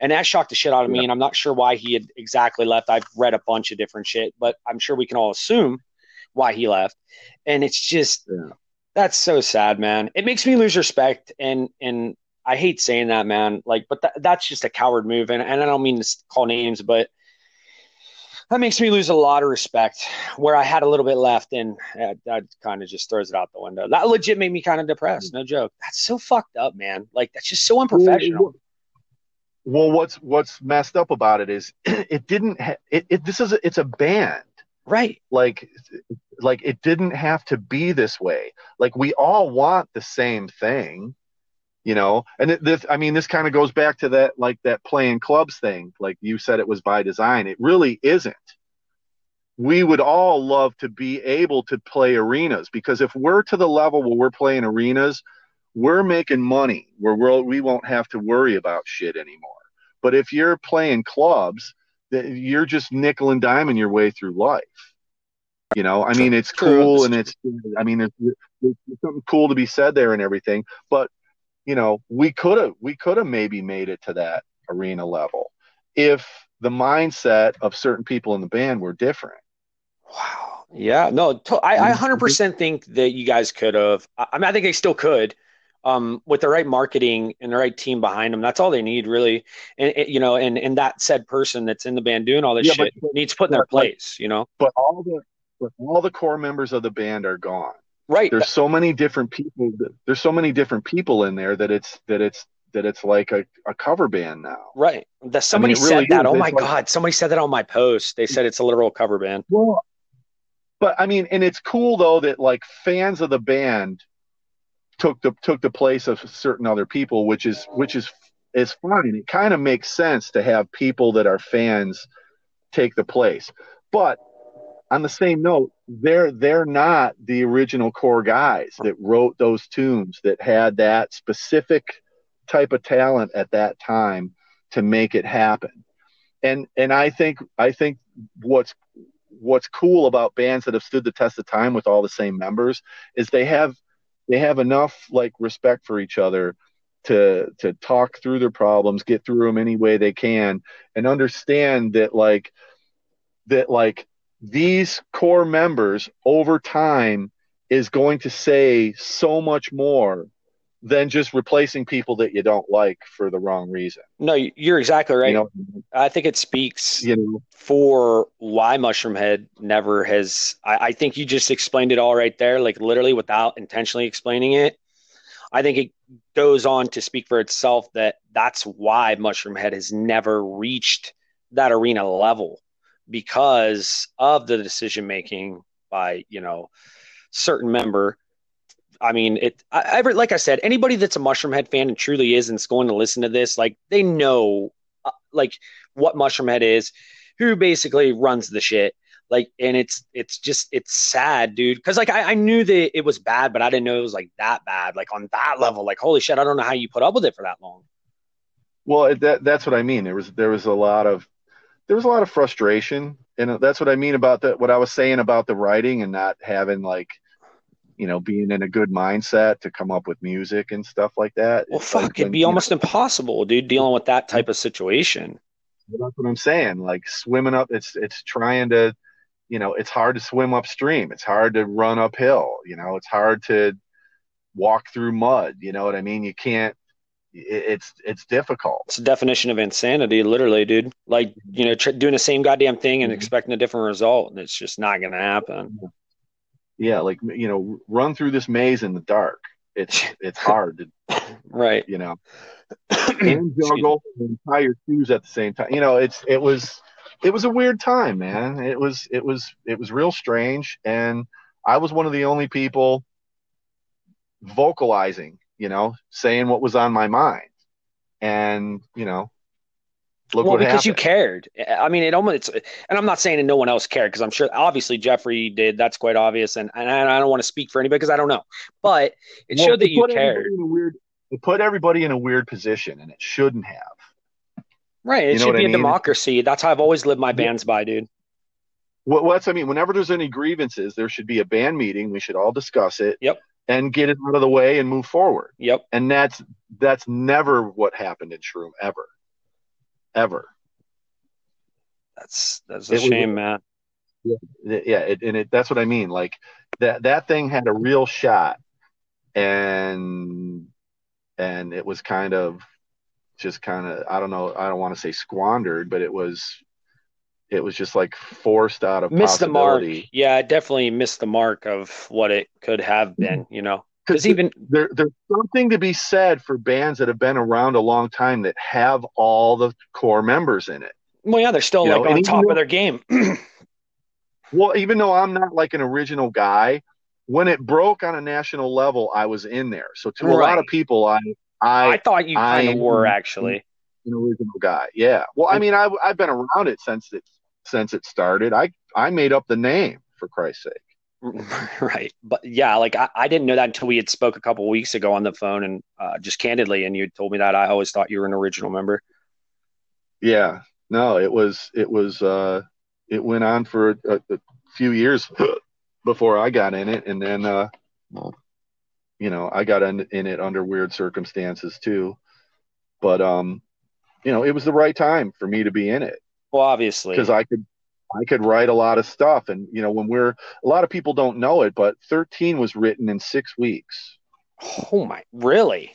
and that shocked the shit out of me. And I'm not sure why he had exactly left. I've read a bunch of different shit, but I'm sure we can all assume why he left. And it's just Yeah. that's so sad, man. It makes me lose respect, and and I hate saying that, man. Like, but that, that's just a coward move, and, and I don't mean to call names, but that makes me lose a lot of respect. Where I had a little bit left, and uh, that kind of just throws it out the window. That legit made me kind of depressed. No joke. That's so fucked up, man. Like that's just so unprofessional. Well, what's what's messed up about it is (clears throat) it didn't. Ha- it, it this is a, it's a band. Right. Like like it didn't have to be this way. Like we all want the same thing, you know. And it, this, I mean, this kind of goes back to that like that playing clubs thing. Like you said, it was by design. It really isn't. We would all love to be able to play arenas because if we're to the level where we're playing arenas, we're making money where we'll, we won't have to worry about shit anymore. But if you're playing clubs, you're just nickel and diming your way through life. You know, I mean, it's cool and it's, I mean, it's, it's something cool to be said there and everything. But, you know, we could have, we could have maybe made it to that arena level if the mindset of certain people in the band were different. Wow. Yeah. No, to, I, I 100% mm-hmm. think that you guys could have. I mean, I think they still could um, with the right marketing and the right team behind them, that's all they need, really. And, you know, and and that said person that's in the band doing all this yeah, shit but, needs put in their place, you know. But all the but all the core members of the band are gone. Right. There's so many different people. There's so many different people in there that it's that it's that it's like a, a cover band now. Right. That somebody I mean, really said that. Is. Oh my like, god! Somebody said that on my post. They said it's a literal cover band. Well, but I mean, and it's cool though that like fans of the band took the took the place of certain other people, which is which is is fine. It kind of makes sense to have people that are fans take the place. But on the same note, they're they're not the original core guys that wrote those tunes that had that specific type of talent at that time to make it happen. And and I think I think what's what's cool about bands that have stood the test of time with all the same members is they have they have enough like respect for each other to to talk through their problems, get through them any way they can, and understand that like that like these core members over time is going to say so much more than just replacing people that you don't like for the wrong reason. No, you're exactly right. You know, I think it speaks you know, for why Mushroomhead never has. I, I, think you just explained it all right there, like literally without intentionally explaining it. I think it goes on to speak for itself that that's why Mushroomhead has never reached that arena level because of the decision making by you know certain member I mean, it. I, like I said, anybody that's a Mushroomhead fan and truly is and's going to listen to this, like they know, uh, like what Mushroomhead is, who basically runs the shit. Like, and it's it's just it's sad, dude. Because like I, I knew that it was bad, but I didn't know it was like that bad, like on that level. Like, holy shit, I don't know how you put up with it for that long. Well, that that's what I mean. There was there was a lot of there was a lot of frustration, and that's what I mean about that. What I was saying about the writing and not having like you know, being in a good mindset to come up with music and stuff like that. Well, fuck, like it'd be almost know, impossible, dude, dealing with that type of situation. That's what I'm saying. Like swimming up, it's it's trying to, you know, it's hard to swim upstream. It's hard to run uphill. You know, it's hard to walk through mud. You know what I mean? You can't. It's it's difficult. It's a definition of insanity, literally, dude. Like you know, tr- doing the same goddamn thing and mm-hmm. expecting a different result, and it's just not going to happen yeah, like you know, run through this maze in the dark. It's (laughs) it's hard to, right? You know, (clears throat) and juggle and tie your shoes at the same time. You know, it's it was it was a weird time, man. It was it was it was real strange, and I was one of the only people vocalizing, you know, saying what was on my mind, and you know, Look well, because happened. you cared. I mean, it almost. It's, and I'm not saying that no one else cared because I'm sure, obviously, Jeffrey did. That's quite obvious, and, and I don't want to speak for anybody because I don't know, but it well, showed that you cared. Weird, it put everybody in a weird position, and it shouldn't have. Right. It you should be mean? a democracy. That's how I've always lived my bands by, dude. Well, that's I mean. Whenever there's any grievances, there should be a band meeting. We should all discuss it. Yep. And get it out of the way and move forward. Yep. And that's that's never what happened in Shroom ever ever. That's that's a it shame, was, man. Yeah, yeah it, and it, that's what I mean. Like that that thing had a real shot, and and it was kind of just kind of I don't know I don't want to say squandered, but it was it was just like forced out of missed the mark. Yeah, definitely missed the mark of what it could have mm-hmm. been. You know, because even there, there's something to be said for bands that have been around a long time that have all the core members in it. Well, yeah, they're still you like know, on top of their game. (clears throat) Well, even though I'm not like an original guy, when it broke on a national level, I was in there. So to a lot of people, I I, I thought you kind of were actually. an original guy. Yeah. Well, I mean, I I've been around it since it since it started. I I made up the name for Christ's sake. (laughs) Right. But yeah, like I, I didn't know that until we had spoke a couple weeks ago on the phone and uh, just candidly, and you told me that I always thought you were an original member. Yeah. No, it was it was uh it went on for a, a few years (gasps) before I got in it, and then uh you know I got in, in it under weird circumstances too. But um, you know, it was the right time for me to be in it. Well, obviously. because I could I could write a lot of stuff and you know when we're a lot of people don't know it but 13 was written in 6 weeks. Oh my, really?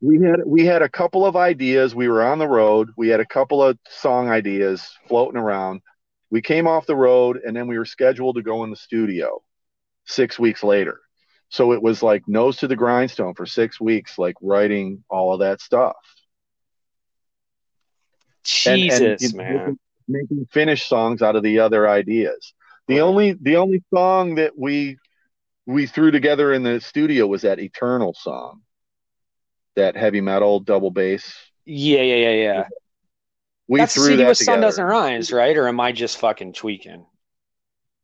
We had we had a couple of ideas, we were on the road, we had a couple of song ideas floating around. We came off the road and then we were scheduled to go in the studio 6 weeks later. So it was like nose to the grindstone for 6 weeks like writing all of that stuff. and- and, Jesus, man. Making, finished songs out of the other ideas. The only the only song that we we threw together in the studio was that Eternal song, that heavy metal double bass. Yeah, yeah, yeah, yeah. We That's the threw CD that with Sun. Doesn't Rise, right? Or am I just fucking tweaking?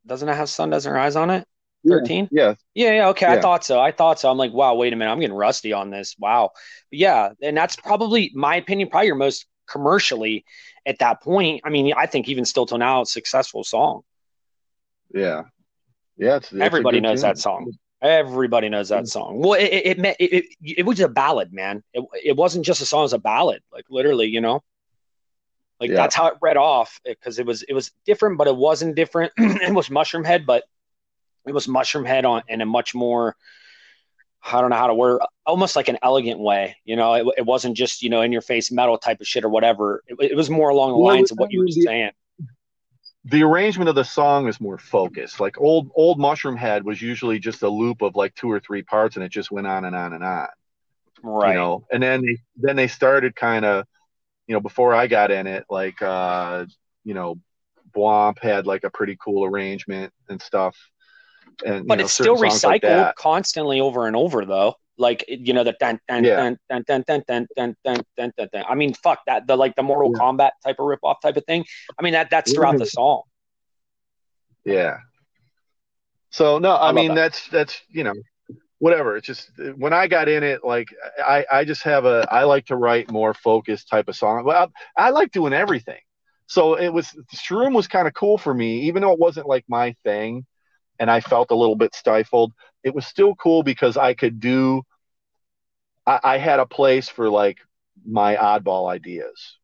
Doesn't it have Sun Doesn't Rise on it? Yeah. 13? Yeah, Yeah, yeah, okay. I thought so. I thought so. I'm like, wow, wait a minute. I'm getting rusty on this. Wow. Yeah, and that's probably my opinion, probably your most commercially at that point. I mean, I think even still till now, it's successful song. yeah, yeah. It's, it's Everybody knows tune. that song. Everybody knows that mm-hmm. song. Well, it it, it, meant- it, it, it was a ballad, man. It, it wasn't just a song; it was a ballad, like literally, you know. Like Yeah. that's how it read off because it was it was different, but it wasn't different. (clears throat) it was Mushroomhead, but it was Mushroomhead on in a much more I don't know how to word almost like an elegant way. You know, it, it wasn't just you know in your face metal type of shit or whatever. It, it was more along the Well, lines of what you were the- saying. The arrangement of the song is more focused. Like old old Mushroomhead was usually just a loop of like two or three parts, and it just went on and on and on. Right. you know and then they then they started kind of you know before i got in it like uh you know Bwomp had like a pretty cool arrangement and stuff and but know, it's still songs like recycled constantly over and over though like you know the dun dun Yeah. dun dun dun dun dun dun dun dun dun dun. I mean fuck that the like the Mortal Yeah. Kombat type of rip off type of thing. I mean that that's throughout the mm-hmm. song. yeah so no i, love mean that. that's that's you know whatever it's just when i got in it like i i just have a i like to write more focused type of song well i, I like doing everything so it was shroom was kind of cool for me even though it wasn't like my thing and i felt a little bit stifled it was still cool because i could do i, I had a place for like my oddball ideas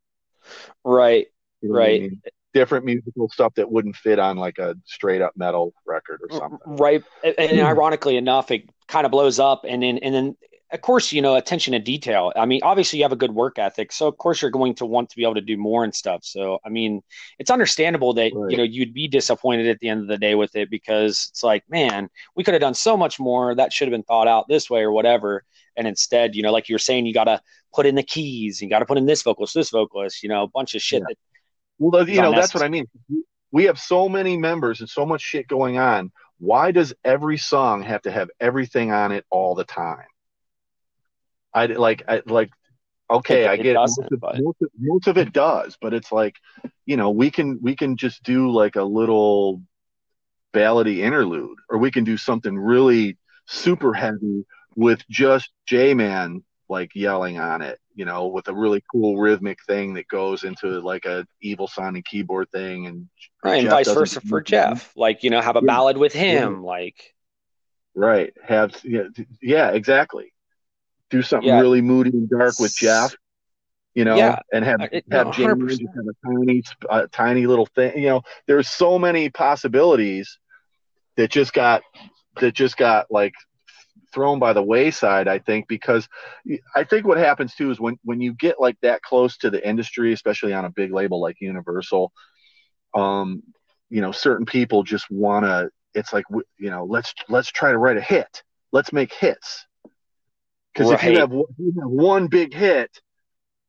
Right. You know what I Right. mean? different musical stuff that wouldn't fit on like a straight up metal record or something Right. And, and ironically enough, it kind of blows up and then and then of course, you know, attention to detail. I mean, obviously you have a good work ethic, so of course you're going to want to be able to do more and stuff. So I mean, it's understandable that Right. you know you'd be disappointed at the end of the day with it because it's like, man, we could have done so much more. That should have been thought out this way or whatever. And instead, you know, like you're saying, you got to put in the keys, you got to put in this vocalist, this vocalist, you know, a bunch of shit. Yeah. That, Well, you know, that's what I mean. We have so many members and so much shit going on. Why does every song have to have everything on it all the time? I like, I like. Okay, It- I get it. most, of, but- most, of, most of it does, but it's like, you know, we can we can just do like a little ballady interlude, or we can do something really super heavy with just J Mann like yelling on it, you know, with a really cool rhythmic thing that goes into like a evil sounding keyboard thing and right. And vice versa for Jeff. Like, you know, have a Yeah. ballad with him. Like, right have yeah, yeah exactly do something Yeah. really moody and dark with Jeff you know Yeah. and have it- have no, Jamie 100%. just have a tiny uh, tiny little thing you know there's so many possibilities that just got that just got like thrown by the wayside i think because i think what happens too is when when you get like that close to the industry especially on a big label like universal um you know certain people just want to it's like you know let's let's try to write a hit let's make hits because if you Right. have if you have one big hit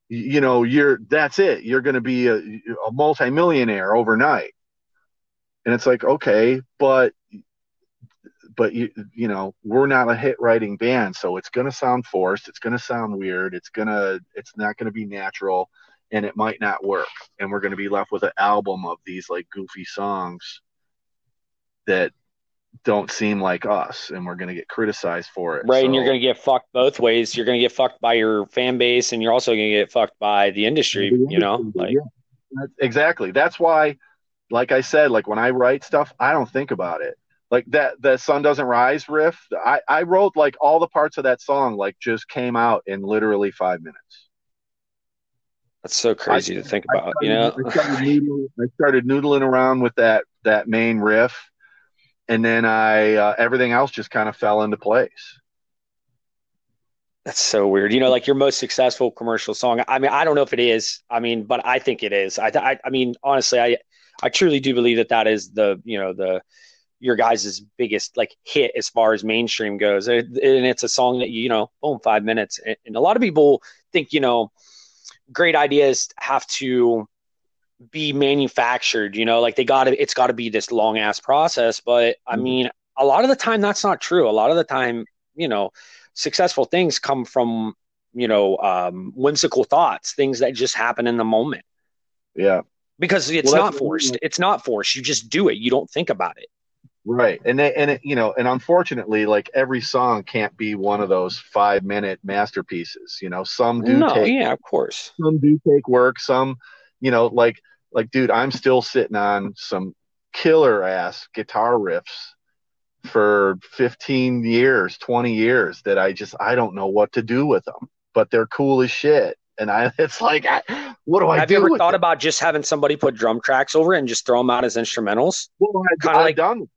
you know you're that's it. You're going to be a, a multimillionaire overnight. And it's like, okay, but but you you know we're not a hit writing band so it's going to sound forced it's going to sound weird it's going to it's not going to be natural and it might not work. And we're going to be left with an album of these like goofy songs that don't seem like us and we're going to get criticized for it right so, and you're going to get fucked both ways. You're going to get fucked by your fan base and you're also going to get fucked by the industry the you know like yeah. exactly. That's why like i said like when i write stuff i don't think about it. Like that the sun doesn't rise riff i i wrote like all the parts of that song like just came out in literally five minutes. That's so crazy I, to think about started, you know? I started, noodling, I started noodling around with that that main riff and then i uh, everything else just kind of fell into place that's so weird you know like your most successful commercial song i mean i don't know if it is i mean but i think it is i i, I mean honestly i i truly do believe that that is the you know the your guys' biggest like hit as far as mainstream goes. And it's a song that you, know, boom, five minutes. And a lot of people think, you know, great ideas have to be manufactured, you know, like they gotta it's gotta be this long ass process. But I mm-hmm. mean, a lot of the time that's not true. A lot of the time, you know, successful things come from, you know, um, whimsical thoughts, things that just happen in the moment. Yeah. Because it's well, not forced. It's not forced. You just do it. You don't think about it. Right. And they, and it, you know, and unfortunately, like every song can't be one of those five minute masterpieces. You know, some do no, take, yeah, of course. Some do take work. Some, you know, like like dude, I'm still sitting on some killer ass guitar riffs for 15 years, 20 years that I just I don't know what to do with them, but they're cool as shit. And I, (laughs) it's like, I, what do I Have do you ever thought about just having somebody put drum tracks over it and just throw them out as instrumentals? Well, I, I've like, done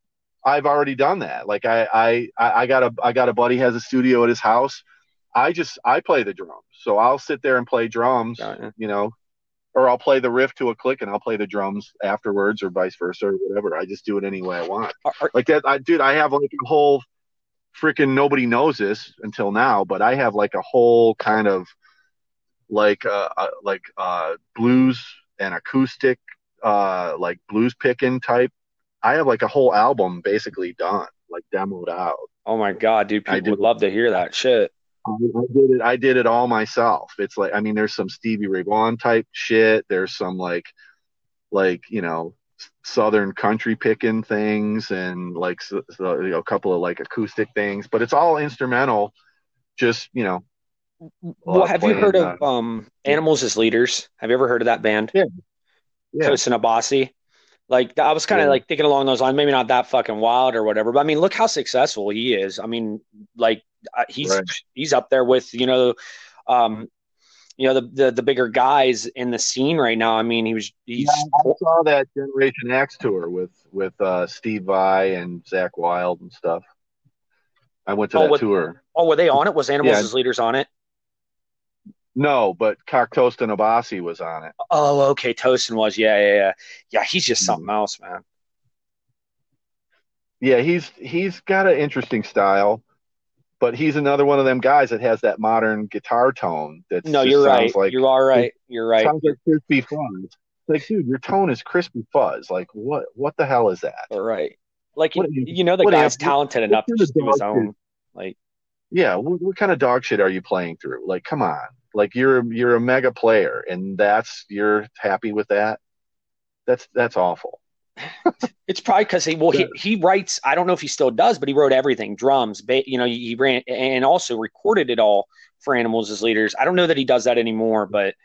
I've already done that. Like I, I, I got a, I got a buddy has a studio at his house. I just, I play the drums. So I'll sit there and play drums, you know, or I'll play the riff to a click and I'll play the drums afterwards or vice versa or whatever. I just do it any way I want. Are, like that. I, dude, I have like a whole freaking, nobody knows this until now, but I have like a whole kind of like, uh, uh like, uh, blues and acoustic, uh, like blues picking type I have like a whole album basically done, like demoed out. Oh my god, dude! People would love to hear that shit. I, I did it. I did it all myself. It's like I mean, there's some Stevie Ray Vaughan type shit. There's some like, like you know, southern country picking things, and like so, so, you know, a couple of like acoustic things. But it's all instrumental. Just you know. Well, have you heard of uh, um, Animals as Leaders? Have you ever heard of that band? Yeah. Yeah. Tosin Abasi. Like I was kind of yeah. like thinking along those lines, maybe not that fucking wild or whatever, but I mean, look how successful he is. I mean, like he's right. he's up there with you know, um, you know the, the the bigger guys in the scene right now. I mean, he was he's. Yeah, I saw that Generation Axe tour with with uh, Steve Vai and Zakk Wylde and stuff. I went to oh, that with, tour. Oh, were they on it? Was Animals yeah. as Leaders on it? No, but Tosin Abasi was on it. Oh, okay. Tosin was. Yeah, yeah, yeah. Yeah, he's just something mm-hmm. else, man. Yeah, he's he's got an interesting style, but he's another one of them guys that has that modern guitar tone. That no, you're right. Like, you're all right. You're right. Sounds like crispy fuzz. Like, dude, your tone is crispy fuzz. Like, what? What the hell is that? All right. Like, what, you, you know, the guy's talented enough to just do his own. Like, yeah, what, what kind of dog shit are you playing through? Like, come on. Like you're you're a mega player, and that's you're happy with that. That's that's awful. (laughs) it's probably because he well he, he writes. I don't know if he still does, but he wrote everything, drums, ba- you know, he ran and also recorded it all for Animals as Leaders. I don't know that he does that anymore, but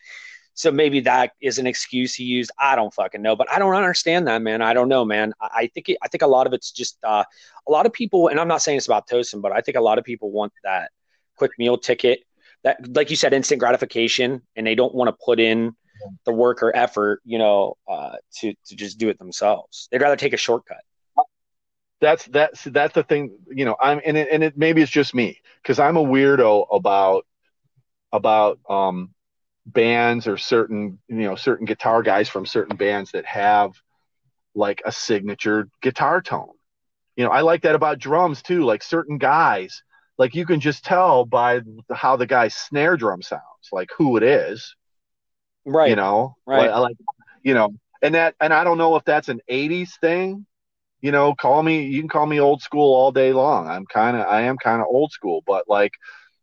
so maybe that is an excuse he used. I don't fucking know, but I don't understand that, man. I don't know, man. I, think it, I think a lot of it's just uh, a lot of people, and I'm not saying it's about Tosin, but I think a lot of people want that quick meal ticket that like you said instant gratification and they don't want to put in the work or effort you know uh, to to just do it themselves. They'd rather take a shortcut. That's that's that's the thing you know i'm and it, and it maybe it's just me because i'm a weirdo about about um bands or certain you know certain guitar guys from certain bands that have like a signature guitar tone. You know i like that about drums too like certain guys like you can just tell by how the guy's snare drum sounds, like who it is. Right. You know, right. Like, like, you know, and that, and I don't know if that's an '80s thing you know, call me. You can call me old school all day long. I'm kind of, I am kind of old school, but like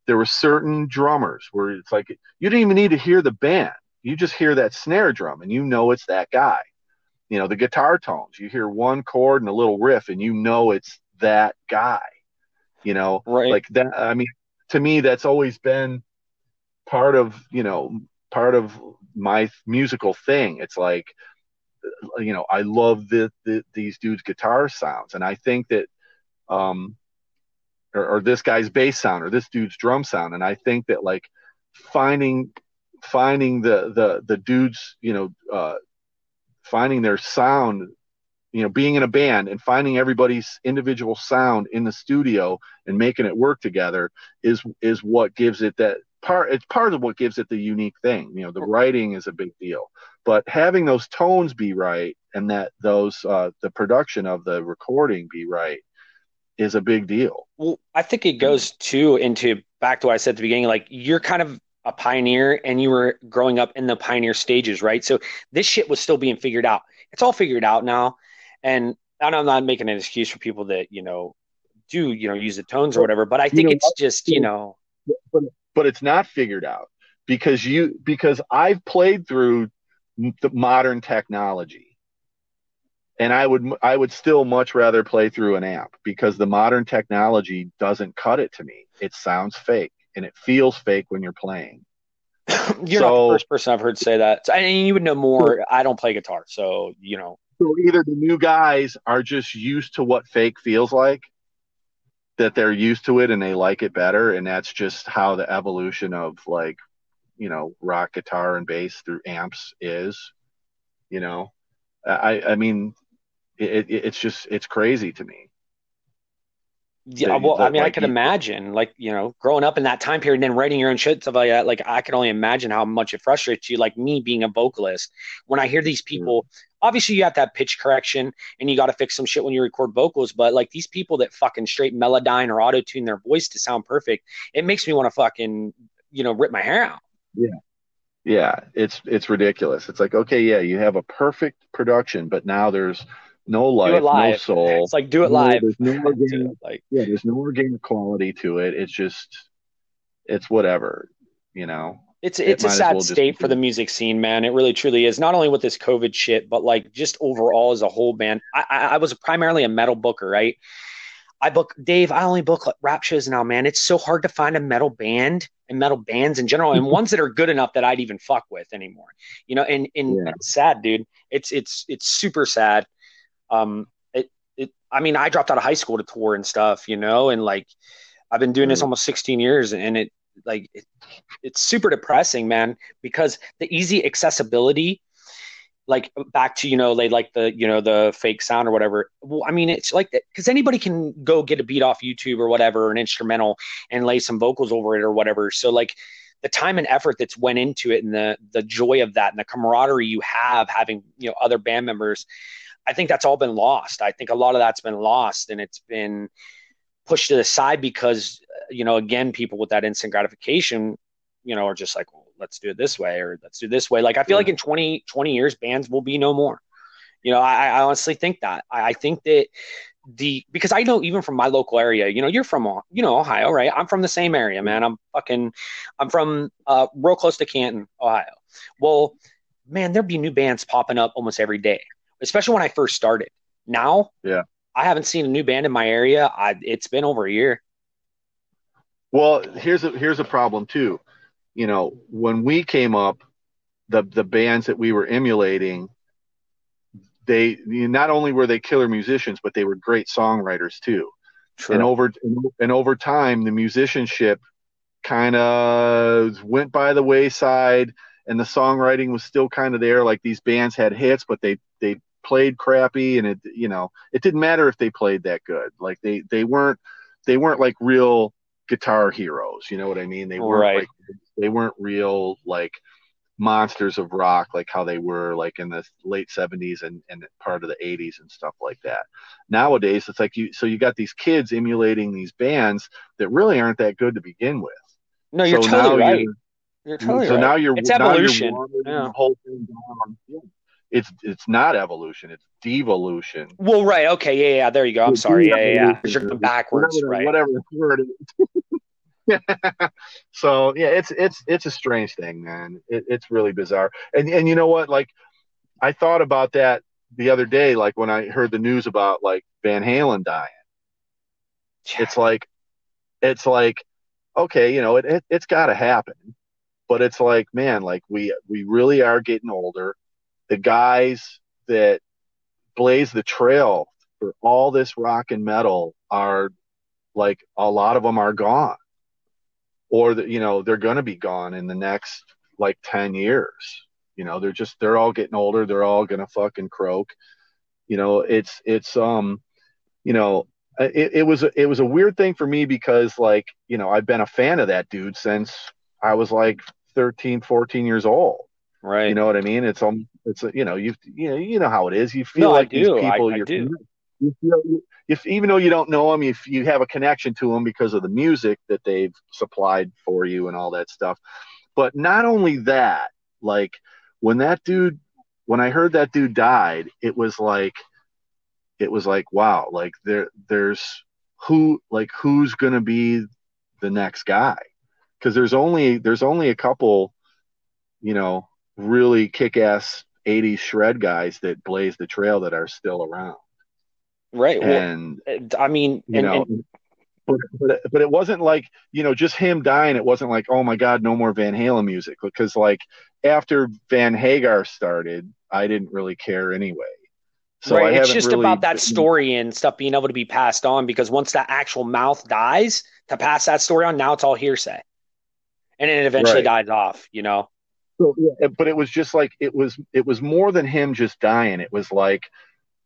there were certain drummers where it's like you didn't even need to hear the band. You just hear that snare drum and you know it's that guy. You know, the guitar tones. You hear one chord and a little riff and you know it's that guy. You know, right. like that. I mean, to me, that's always been part of, you know, part of my musical thing. It's like, you know, I love the, the these dudes' guitar sounds. And I think that, um, or, or this guy's bass sound or this dude's drum sound. And I think that like finding finding the the the dudes, you know, uh, finding their sound, you know, being in a band and finding everybody's individual sound in the studio and making it work together is is what gives it that part. It's part of what gives it the unique thing. You know, the writing is a big deal, but having those tones be right and that those uh, the production of the recording be right is a big deal. Well, I think it goes too into back to what I said at the beginning. Like you're kind of a pioneer and you were growing up in the pioneer stages, right? So this shit was still being figured out. It's all figured out now. And I'm not making an excuse for people that, you know, do, you know, use the tones or whatever, but I think you know, it's just, you know, but, but it's not figured out because you, because I've played through the modern technology and I would I would still much rather play through an amp because the modern technology doesn't cut it to me. It sounds fake and it feels fake when you're playing. (laughs) you're so, not the first person I've heard say that. And you would know more. I don't play guitar, so you know. So either the new guys are just used to what fake feels like, that they're used to it and they like it better, and that's just how the evolution of like, you know, rock guitar and bass through amps is. You know, I I mean, it, it, it's just it's crazy to me. Yeah, well, I mean, like, I can imagine, like you know, growing up in that time period and then writing your own shit stuff like that. Like, I can only imagine how much it frustrates you. Like me being a vocalist, when I hear these people, obviously you have to have pitch correction and you got to fix some shit when you record vocals. But like these people that fucking straight melodyne or auto tune their voice to sound perfect, it makes me want to fucking you know rip my hair out. Yeah, yeah, it's it's ridiculous. It's like okay, yeah, you have a perfect production, but now there's no life, no soul. It's like do it live. there's no organic, (laughs) like yeah, there's no organic quality to it. It's just it's whatever, you know. It's it's it a sad well state for the music scene, man. It really truly is. Not only with this COVID shit, but like just overall as a whole, man. I, I, I was primarily a metal booker, right? I book Dave. I only book rap shows now, man. It's so hard to find a metal band and metal bands in general, and (laughs) ones that are good enough that I'd even fuck with anymore. You know, and and yeah. sad, dude. It's it's it's super sad um, it, it, I mean, I dropped out of high school to tour and stuff, you know, and like, I've been doing this mm-hmm. almost 16 years and it, like, it, it's super depressing, man, because the easy accessibility, like back to, you know, they like the, you know, the fake sound or whatever. Well, I mean, it's like, cause anybody can go get a beat off YouTube or whatever, an instrumental and lay some vocals over it or whatever. So like, the time and effort that's went into it and the the joy of that and the camaraderie you have having you know other band members I think that's all been lost. I think a lot of that's been lost and it's been pushed to the side because, you know, again, people with that instant gratification, you know, are just like, well, let's do it this way or let's do this way. Like, I feel yeah. like in 20, 20 years, bands will be no more. You know, I, I honestly think that. I, I think that the because I know even from my local area, you know, you're from you know Ohio, right? I'm from the same area, man. I'm fucking I'm from uh real close to Canton, Ohio. Well, man, there'd be new bands popping up almost every day especially when I first started. Now, yeah, I haven't seen a new band in my area. I, it's been over a year. Well, here's a here's a problem too. You know, when we came up, the the bands that we were emulating, they not only were they killer musicians, but they were great songwriters too. True. And over and over time, the musicianship kind of went by the wayside, and the songwriting was still kind of there. Like these bands had hits, but they they played crappy and it you know it didn't matter if they played that good like they they weren't they weren't like real guitar heroes you know what i mean they weren't right. like, they weren't real like monsters of rock like how they were like in the late 70s and, and part of the 80s and stuff like that nowadays it's like you so you got these kids emulating these bands that really aren't that good to begin with no you're so totally right you're, you're totally so right. now you're it's evolution you're yeah. the whole thing down. Yeah it's it's not evolution, it's devolution. Well, right, okay, yeah, yeah. There you go. I'm sorry, yeah, yeah, yeah. You're backwards, whatever, right? Whatever the word is. (laughs) so yeah, it's it's it's a strange thing, man. It, it's really bizarre. And and you know what? Like, I thought about that the other day, like when I heard the news about like Van Halen dying. It's like, it's like, okay, you know, it, it it's got to happen, but it's like, man, like we we really are getting older. The guys that blaze the trail for all this rock and metal are like a lot of them are gone. Or that you know they're going to be gone in the next like 10 years. You know they're just they're all getting older. They're all going to fucking croak. You know it's it's um you know it, it was it was a weird thing for me because like you know i've been a fan of that dude since i was like 13 14 years old right. You know what i mean? It's um it's you know you you know you know how it is. You feel No, like these. I- people I you're do. you feel if even though you don't know them if you have a connection to them because of the music that they've supplied for you and all that stuff. But not only that like when that dude when i heard that dude died it was like it was like wow like there there's who like who's gonna be the next guy? Because there's only there's only a couple you know really kick-ass 80s shred guys that blaze the trail that are still around right. Well, and I mean, you and, know and but, but but it wasn't like you know just him dying it wasn't like oh my god no more van halen music because like after van hagar started i didn't really care anyway so I right, it's just really- about that story and stuff being able to be passed on because once that actual mouth dies to pass that story on, now it's all hearsay, and then it eventually Right. dies off. You know, So, yeah, but it was just like it was it was more than him just dying it was like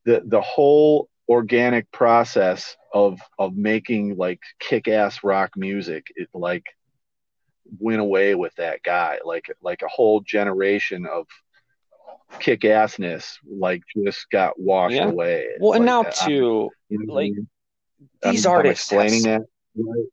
the the whole organic process of of making like kick-ass rock music it like went away with that guy like like a whole generation of kick-assness like just got washed Yeah. away It's well, and like, now I- too, you know like, mean? I these mean, I'm artists have explaining that right?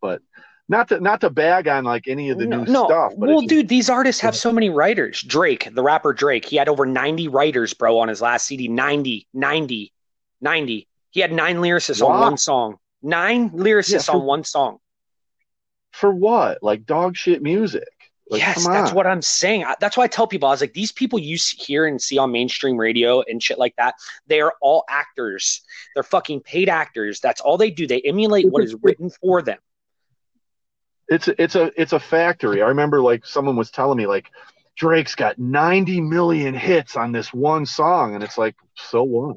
but not to not to bag on like any of the no, new no. stuff but well, just- dude, these artists have so many writers. Drake, the rapper Drake, he had over 90 writers, bro, on his last CD. 90, 90, 90. He had nine lyricists on one song. Nine lyricists Yeah, for- on one song. for what like dog shit music like, yes, that's what I'm saying. I- That's why I tell people I was like, these people you hear and see on mainstream radio and shit like that, they are all actors. They're fucking paid actors. That's all they do. They emulate what is written for them. It's a, it's a it's a factory. I remember like someone was telling me like Drake's got 90 million hits on this one song and it's like so what?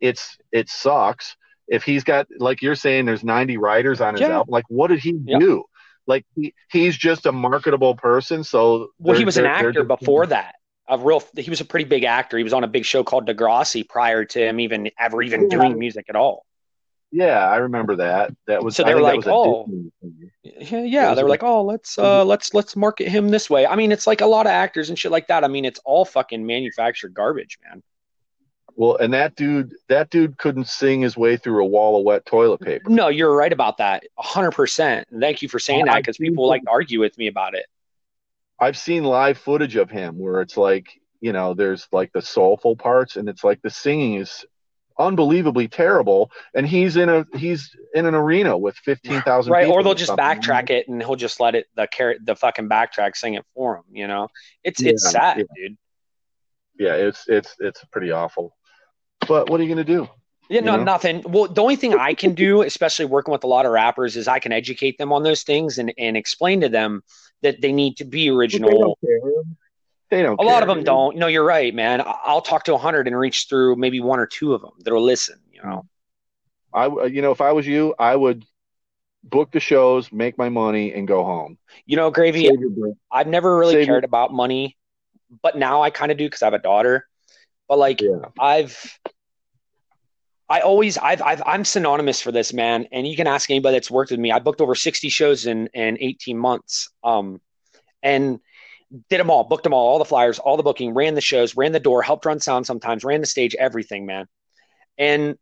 It's it sucks. If he's got like you're saying there's 90 writers on his Yeah. album like what did he Yeah. do? Like he, he's just a marketable person so Well, he was an actor just- before that. A real, he was a pretty big actor. He was on a big show called Degrassi prior to him even ever even Yeah. doing music at all. Yeah, I remember that. That was So they were like, "Oh." Yeah, yeah. They were like, oh, let's uh, let's let's market him this way. I mean, it's like a lot of actors and shit like that. I mean, it's all fucking manufactured garbage, man. Well, and that dude that dude couldn't sing his way through a wall of wet toilet paper. No, you're right about that. hundred percent. Thank you for saying that because people like to argue with me about it. I've seen live footage of him where it's like, you know, there's like the soulful parts and it's like the singing is unbelievably terrible and he's in a he's in an arena with 15,000 Right, people or they'll just something. backtrack it and he'll just let it the car- the fucking backtrack sing it for him. You know, it's it's sad, yeah. dude. Yeah, it's it's it's pretty awful. But what are you going to do? Yeah, no, know? nothing. Well, the only thing I can do, (laughs) especially working with a lot of rappers, is I can educate them on those things and, and explain to them that they need to be original. Care. They don't A lot of them dude. don't. No, you're right, man. I'll talk to a hundred and reach through maybe one or two of them that'll listen. You know, I you know, if I was you, I would book the shows, make my money and go home. you know, gravy. Your. I've never really Save cared about money, but now I kind of do because I have a daughter. But like, Yeah. I've, I always, I've, I've, I'm synonymous for this, man. And you can ask anybody that's worked with me. I booked over 60 shows in, in 18 months. Um, and did them all, booked them all, all the flyers, all the booking, ran the shows, ran the door, helped run sound sometimes, ran the stage, everything, man. And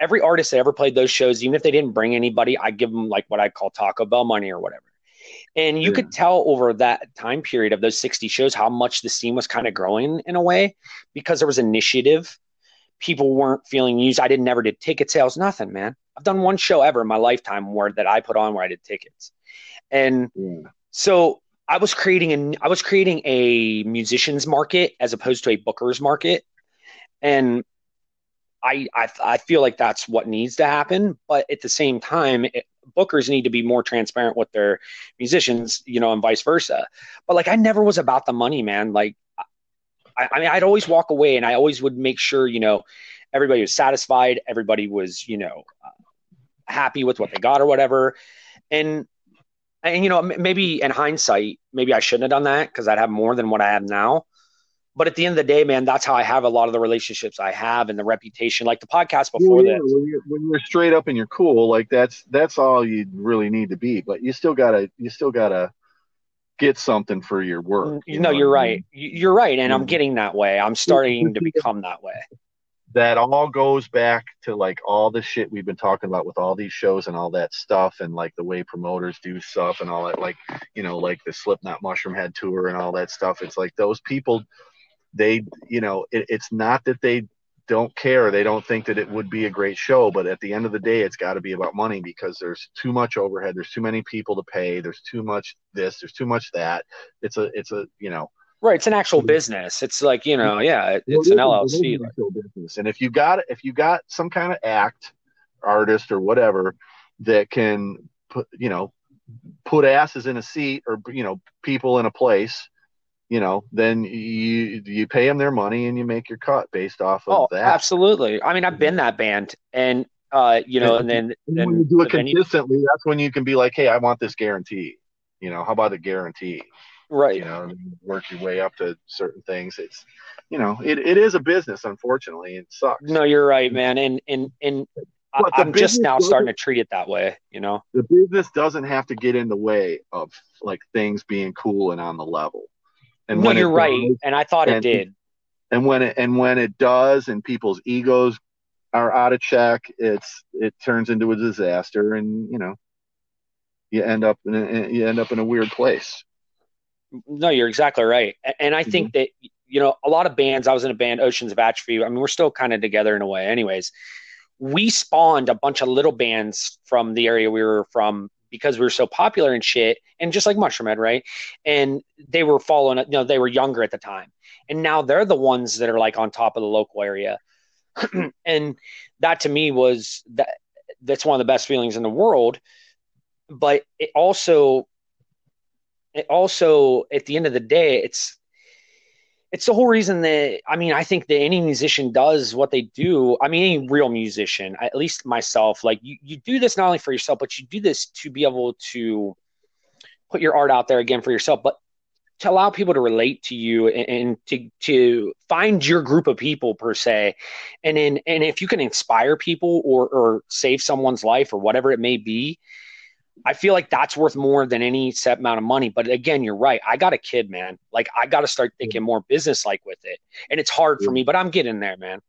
every artist that ever played those shows, even if they didn't bring anybody, I give them like what I call Taco Bell money or whatever. And you Yeah. could mm. tell over that time period of those 60 shows how much the scene was kind of growing in a way because there was initiative. People weren't feeling used. I didn't never did ticket sales, nothing, man. I've done one show ever in my lifetime where that I put on where I did tickets. And Yeah. so I was creating an I was creating a musicians market as opposed to a bookers market. And I, I I feel like that's what needs to happen, but at the same time, it, bookers need to be more transparent with their musicians, you know, and vice versa. But like, I never was about the money, man. Like, I, I mean, I'd always walk away, and I always would make sure, you know, everybody was satisfied, everybody was, you know, happy with what they got or whatever, and. And you know, maybe in hindsight, maybe I shouldn't have done that because I'd have more than what I have now. But at the end of the day, man, that's how I have a lot of the relationships I have and the reputation. Like the podcast before yeah, this, when you're, when you're straight up and you're cool, like that's that's all you really need to be. But you still gotta you still gotta get something for your work. you Mm, no, know you're what I right. mean? You- You're right, and I'm getting that way. I'm starting to become that way. That all goes back to like all the shit we've been talking about with all these shows and all that stuff, and like the way promoters do stuff and all that. Like you know, like the Slipknot Mushroomhead tour and all that stuff. It's like those people, they you know, it, it's not that they don't care. They don't think that it would be a great show, but at the end of the day, it's got to be about money because there's too much overhead. There's too many people to pay. There's too much this. There's too much that. It's a, it's a, you know, Right, it's an actual business. It's like you know, yeah, it- it's an LLC. is a show business. And if you got if you got some kind of act, artist or whatever that can put you know put asses in a seat or you know people in a place, you know, then you you pay them their money and you make your cut based off of Oh, that. absolutely. I mean, I've been that band, and uh, you know, and then And when you do it the consistently, that's when you can be like, hey, I want this guarantee. You know, how about a guarantee? Right. You know, and work your way up to certain things. It's, you know, it, it is a business. Unfortunately, it sucks. No, you're right, man, and and and But I'm just now starting to treat it that way. You know, the business doesn't have to get in the way of like things being cool and on the level. And no, when you're right, does- and I thought it did. and when it and when it does, and people's egos are out of check, it's it turns into a disaster, and you know, you end up in a, you end up in a weird place. No, you're exactly right. And I think mm-hmm. that, you know, a lot of bands, I was in a band, Oceans of Atrophy. I mean, we're still kind of together in a way, anyways. We spawned a bunch of little bands from the area we were from because we were so popular and shit. And just like Mushroomhead, right? And they were following, you know, they were younger at the time. And now they're the ones that are like on top of the local area. (clears throat) and that to me was that that's one of the best feelings in the world. But it also it also at the end of the day it's it's the whole reason that i mean i think that any musician does what they do. I mean any real musician at least myself like you, you do this not only for yourself but you do this to be able to put your art out there again for yourself but to allow people to relate to you and, and to to find your group of people per se. And then and if you can inspire people or or save someone's life or whatever it may be I feel like that's worth more than any set amount of money. But again, you're right. I got a kid, man. Like I got to start thinking more business like with it, and it's hard for me, but I'm getting there, man.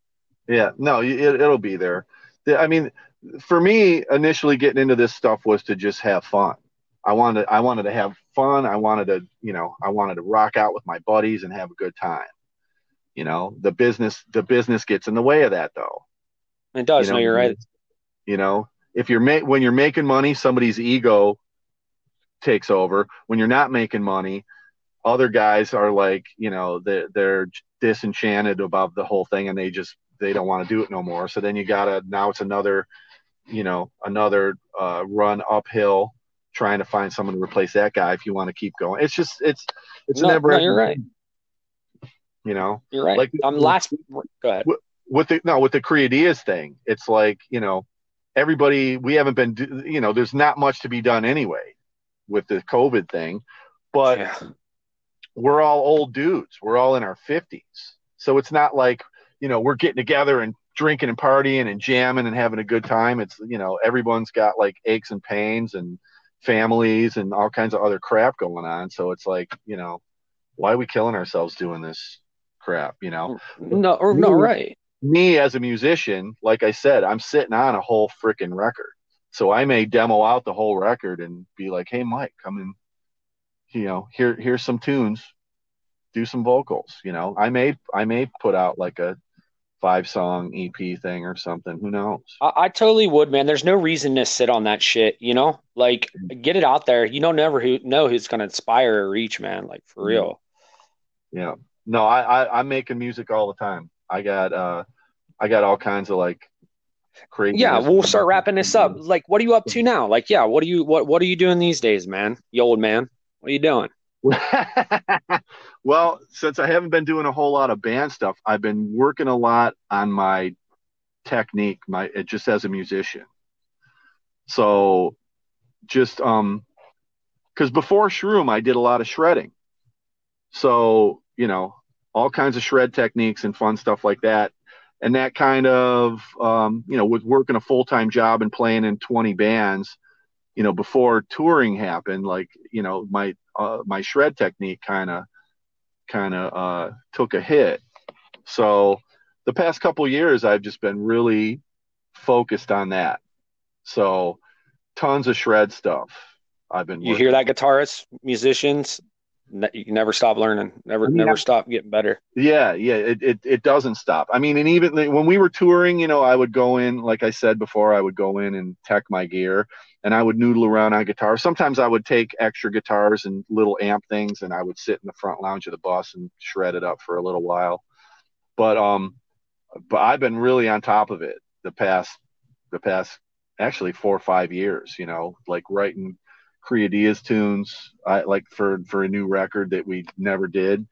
Yeah, no, it, it'll be there. I mean, for me, initially getting into this stuff was to just have fun. I wanted, I wanted to have fun. I wanted to, you know, I wanted to rock out with my buddies and have a good time. You know, the business, the business gets in the way of that, though. It does. You know, no, you're right. You know, if you're ma- when you're making money, somebody's ego takes over. When you're not making money, other guys are like, you know, they're, they're disenchanted about the whole thing and they just they don't want to do it no more. So then you gotta now it's another, you know, another uh, run uphill trying to find someone to replace that guy if you want to keep going. It's just it's it's No, never. no, you're right. You know, You're right. Like- um, last. Go ahead. with the no with the Creadias thing, it's like you know everybody we haven't been you know there's not much to be done anyway with the COVID thing, but Yeah. we're all old dudes. We're all in our fifties, so it's not like you know we're getting together and drinking and partying and jamming and having a good time. It's you know everyone's got like aches and pains and families and all kinds of other crap going on. So it's like you know why are we killing ourselves doing this crap? You know No, or no, right. Me as a musician, like I said, I'm sitting on a whole freaking record. So I may demo out the whole record and be like, "Hey, Mike, come and you know, here here's some tunes, do some vocals. You know, I may I may put out like a five song EP thing or something. Who knows? I, I, totally would, man. There's no reason to sit on that shit, you know? Like get it out there. You don't never who know who's gonna inspire or reach, man. Like for real. Yeah. No, I, I I'm making music all the time. I got uh I got all kinds of like crazy. Yeah, we'll start wrapping this up. Like, what are you up to now? Like, yeah, what are you what what are you doing these days, man? You old man. What are you doing? (laughs) well, since I haven't been doing a whole lot of band stuff, I've been working a lot on my technique, my just as a musician. So just um because before Shroom I did a lot of shredding. So, you know, all kinds of shred techniques and fun stuff like that. And that kind of um, you know, with working a full time job and playing in 20 bands, you know, before touring happened, like, you know, my uh, my shred technique kind of kind of uh, took a hit. So the past couple years, I've just been really focused on that. So tons of shred stuff. I've been. You hear that, guitarists, musicians? You never stop learning. Never never stop getting better. Yeah yeah it, it it doesn't stop. I mean and even when we were touring you know i would go in like i said before i would go in and tech my gear and i would noodle around on guitar sometimes i would take extra guitars and little amp things and i would sit in the front lounge of the bus and shred it up for a little while. But um but i've been really on top of it the past the past actually four or five years you know like writing Creadias tunes, I, like for for a new record that we never did.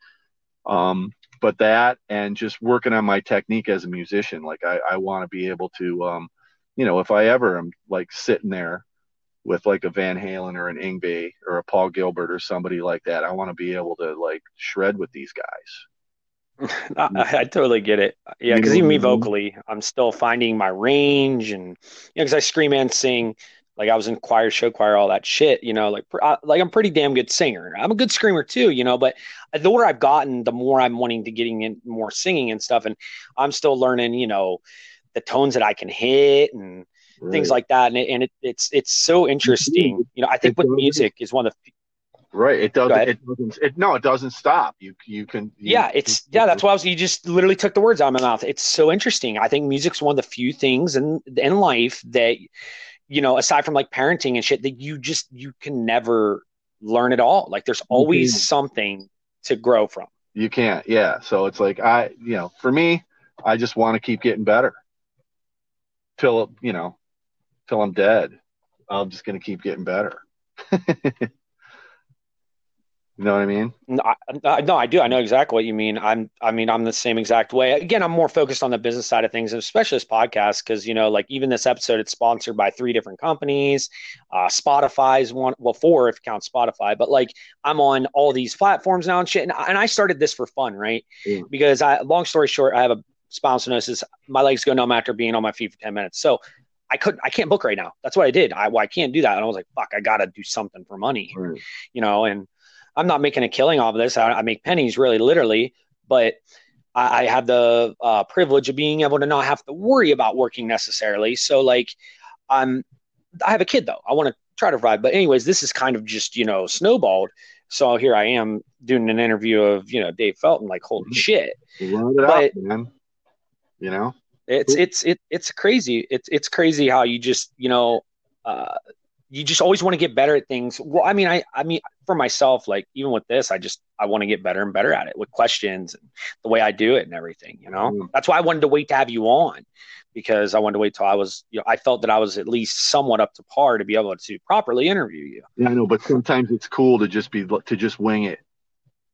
Um, but that and just working on my technique as a musician, like I, I want to be able to, um, you know, if I ever am like sitting there with like a Van Halen or an Yngwie or a Paul Gilbert or somebody like that, I want to be able to like shred with these guys. (laughs) I, I, totally get it. Yeah, because even me vocally, I'm still finding my range, and you know, because I scream and sing, like I was in choir, show choir, all that shit, you know, like, I, like I'm pretty damn good singer. I'm a good screamer too, you know, but the older I've gotten, the more I'm wanting to getting in more singing and stuff. And I'm still learning, you know, the tones that I can hit and right. things like that. And, it, and it, it's, it's so interesting. You know, I think it with music is one of the, Right. It doesn't. It doesn't. It, no, it doesn't stop. You you can. You, yeah, it's yeah. That's why I was. You just literally took the words out of my mouth. It's so interesting. I think music's one of the few things in in life that you know, aside from like parenting and shit, that you just you can never learn it all. Like there's always mm-hmm. something to grow from. You can't, yeah. So it's like I, you know, for me, I just want to keep getting better till you know, till I'm dead. I'm just gonna keep getting better. (laughs) You know what I mean? No I, no, I do. I know exactly what you mean. I'm, I mean, I'm the same exact way. Again, I'm more focused on the business side of things, especially this podcast, because you know, like even this episode, it's sponsored by three different companies. Uh, Spotify's one, well, four if you count Spotify, but like I'm on all these platforms now and shit. And, and I started this for fun, right? Mm. Because I, long story short, I have a spinal stenosis. My legs go numb after being on my feet for ten minutes. So I couldn't, I can't book right now. That's what I did. I, well, I can't do that. And I was like, fuck, I got to do something for money, right. you know, and I'm not making a killing off of this. I, I make pennies really literally, but I, I have the uh, privilege of being able to not have to worry about working necessarily. So like, I'm, I have a kid though. I want to try to provide, but anyways, this is kind of just, you know, snowballed. So here I am doing an interview of, you know, Dave Felton, like, holy mm-hmm. shit. You but, out, man. You know, it's, it's, it, it's crazy. It's, it's crazy how you just, you know, uh, you just always want to get better at things. Well, I mean, I, I mean, for myself, like even with this, I just, I want to get better and better at it with questions and the way I do it and everything, you know, mm. that's why I wanted to wait to have you on because I wanted to wait till I was, you know, I felt that I was at least somewhat up to par to be able to properly interview you. Yeah, I know, but sometimes it's cool to just be, to just wing it.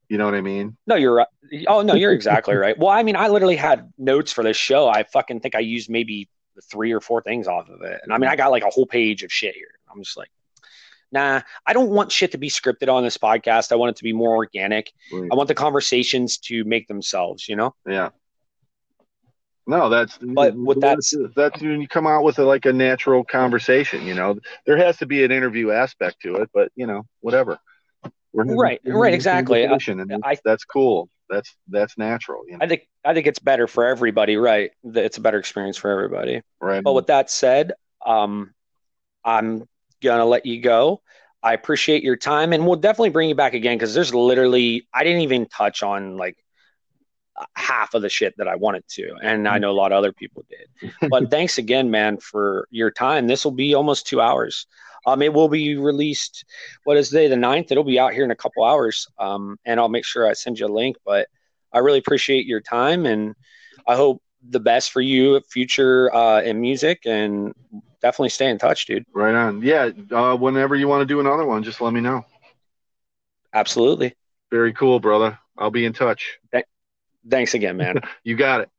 You know what I mean? No, you're right. Oh no, you're exactly right. Well, I mean, I literally had notes for this show. I fucking think I used maybe three or four things off of it. And I mean, I got like a whole page of shit here. I'm just like, nah, I don't want shit to be scripted on this podcast. I want it to be more organic. Right. I want the conversations to make themselves, you know? Yeah. No, that's but with that's that's when you come out with a, like a natural conversation. You know, there has to be an interview aspect to it, but you know, whatever. right, right, exactly. I, and I, that's cool. That's that's natural. You know? I think I think it's better for everybody. Right, it's a better experience for everybody. Right. But with that said, um, I'm gonna let you go. I appreciate your time, and we'll definitely bring you back again because there's literally I didn't even touch on like half of the shit that I wanted to, and I know a lot of other people did. (laughs) But thanks again, man, for your time. This will be almost two hours. Um, it will be released. What is today? The 9th. It'll be out here in a couple hours. Um, and I'll make sure I send you a link. But I really appreciate your time, and I hope the best for you future uh, in music and definitely stay in touch, dude. Right on. Yeah. Uh, whenever you want to do another one, just let me know. Absolutely. Very cool, brother. I'll be in touch. Thanks again, man. (laughs) you got it.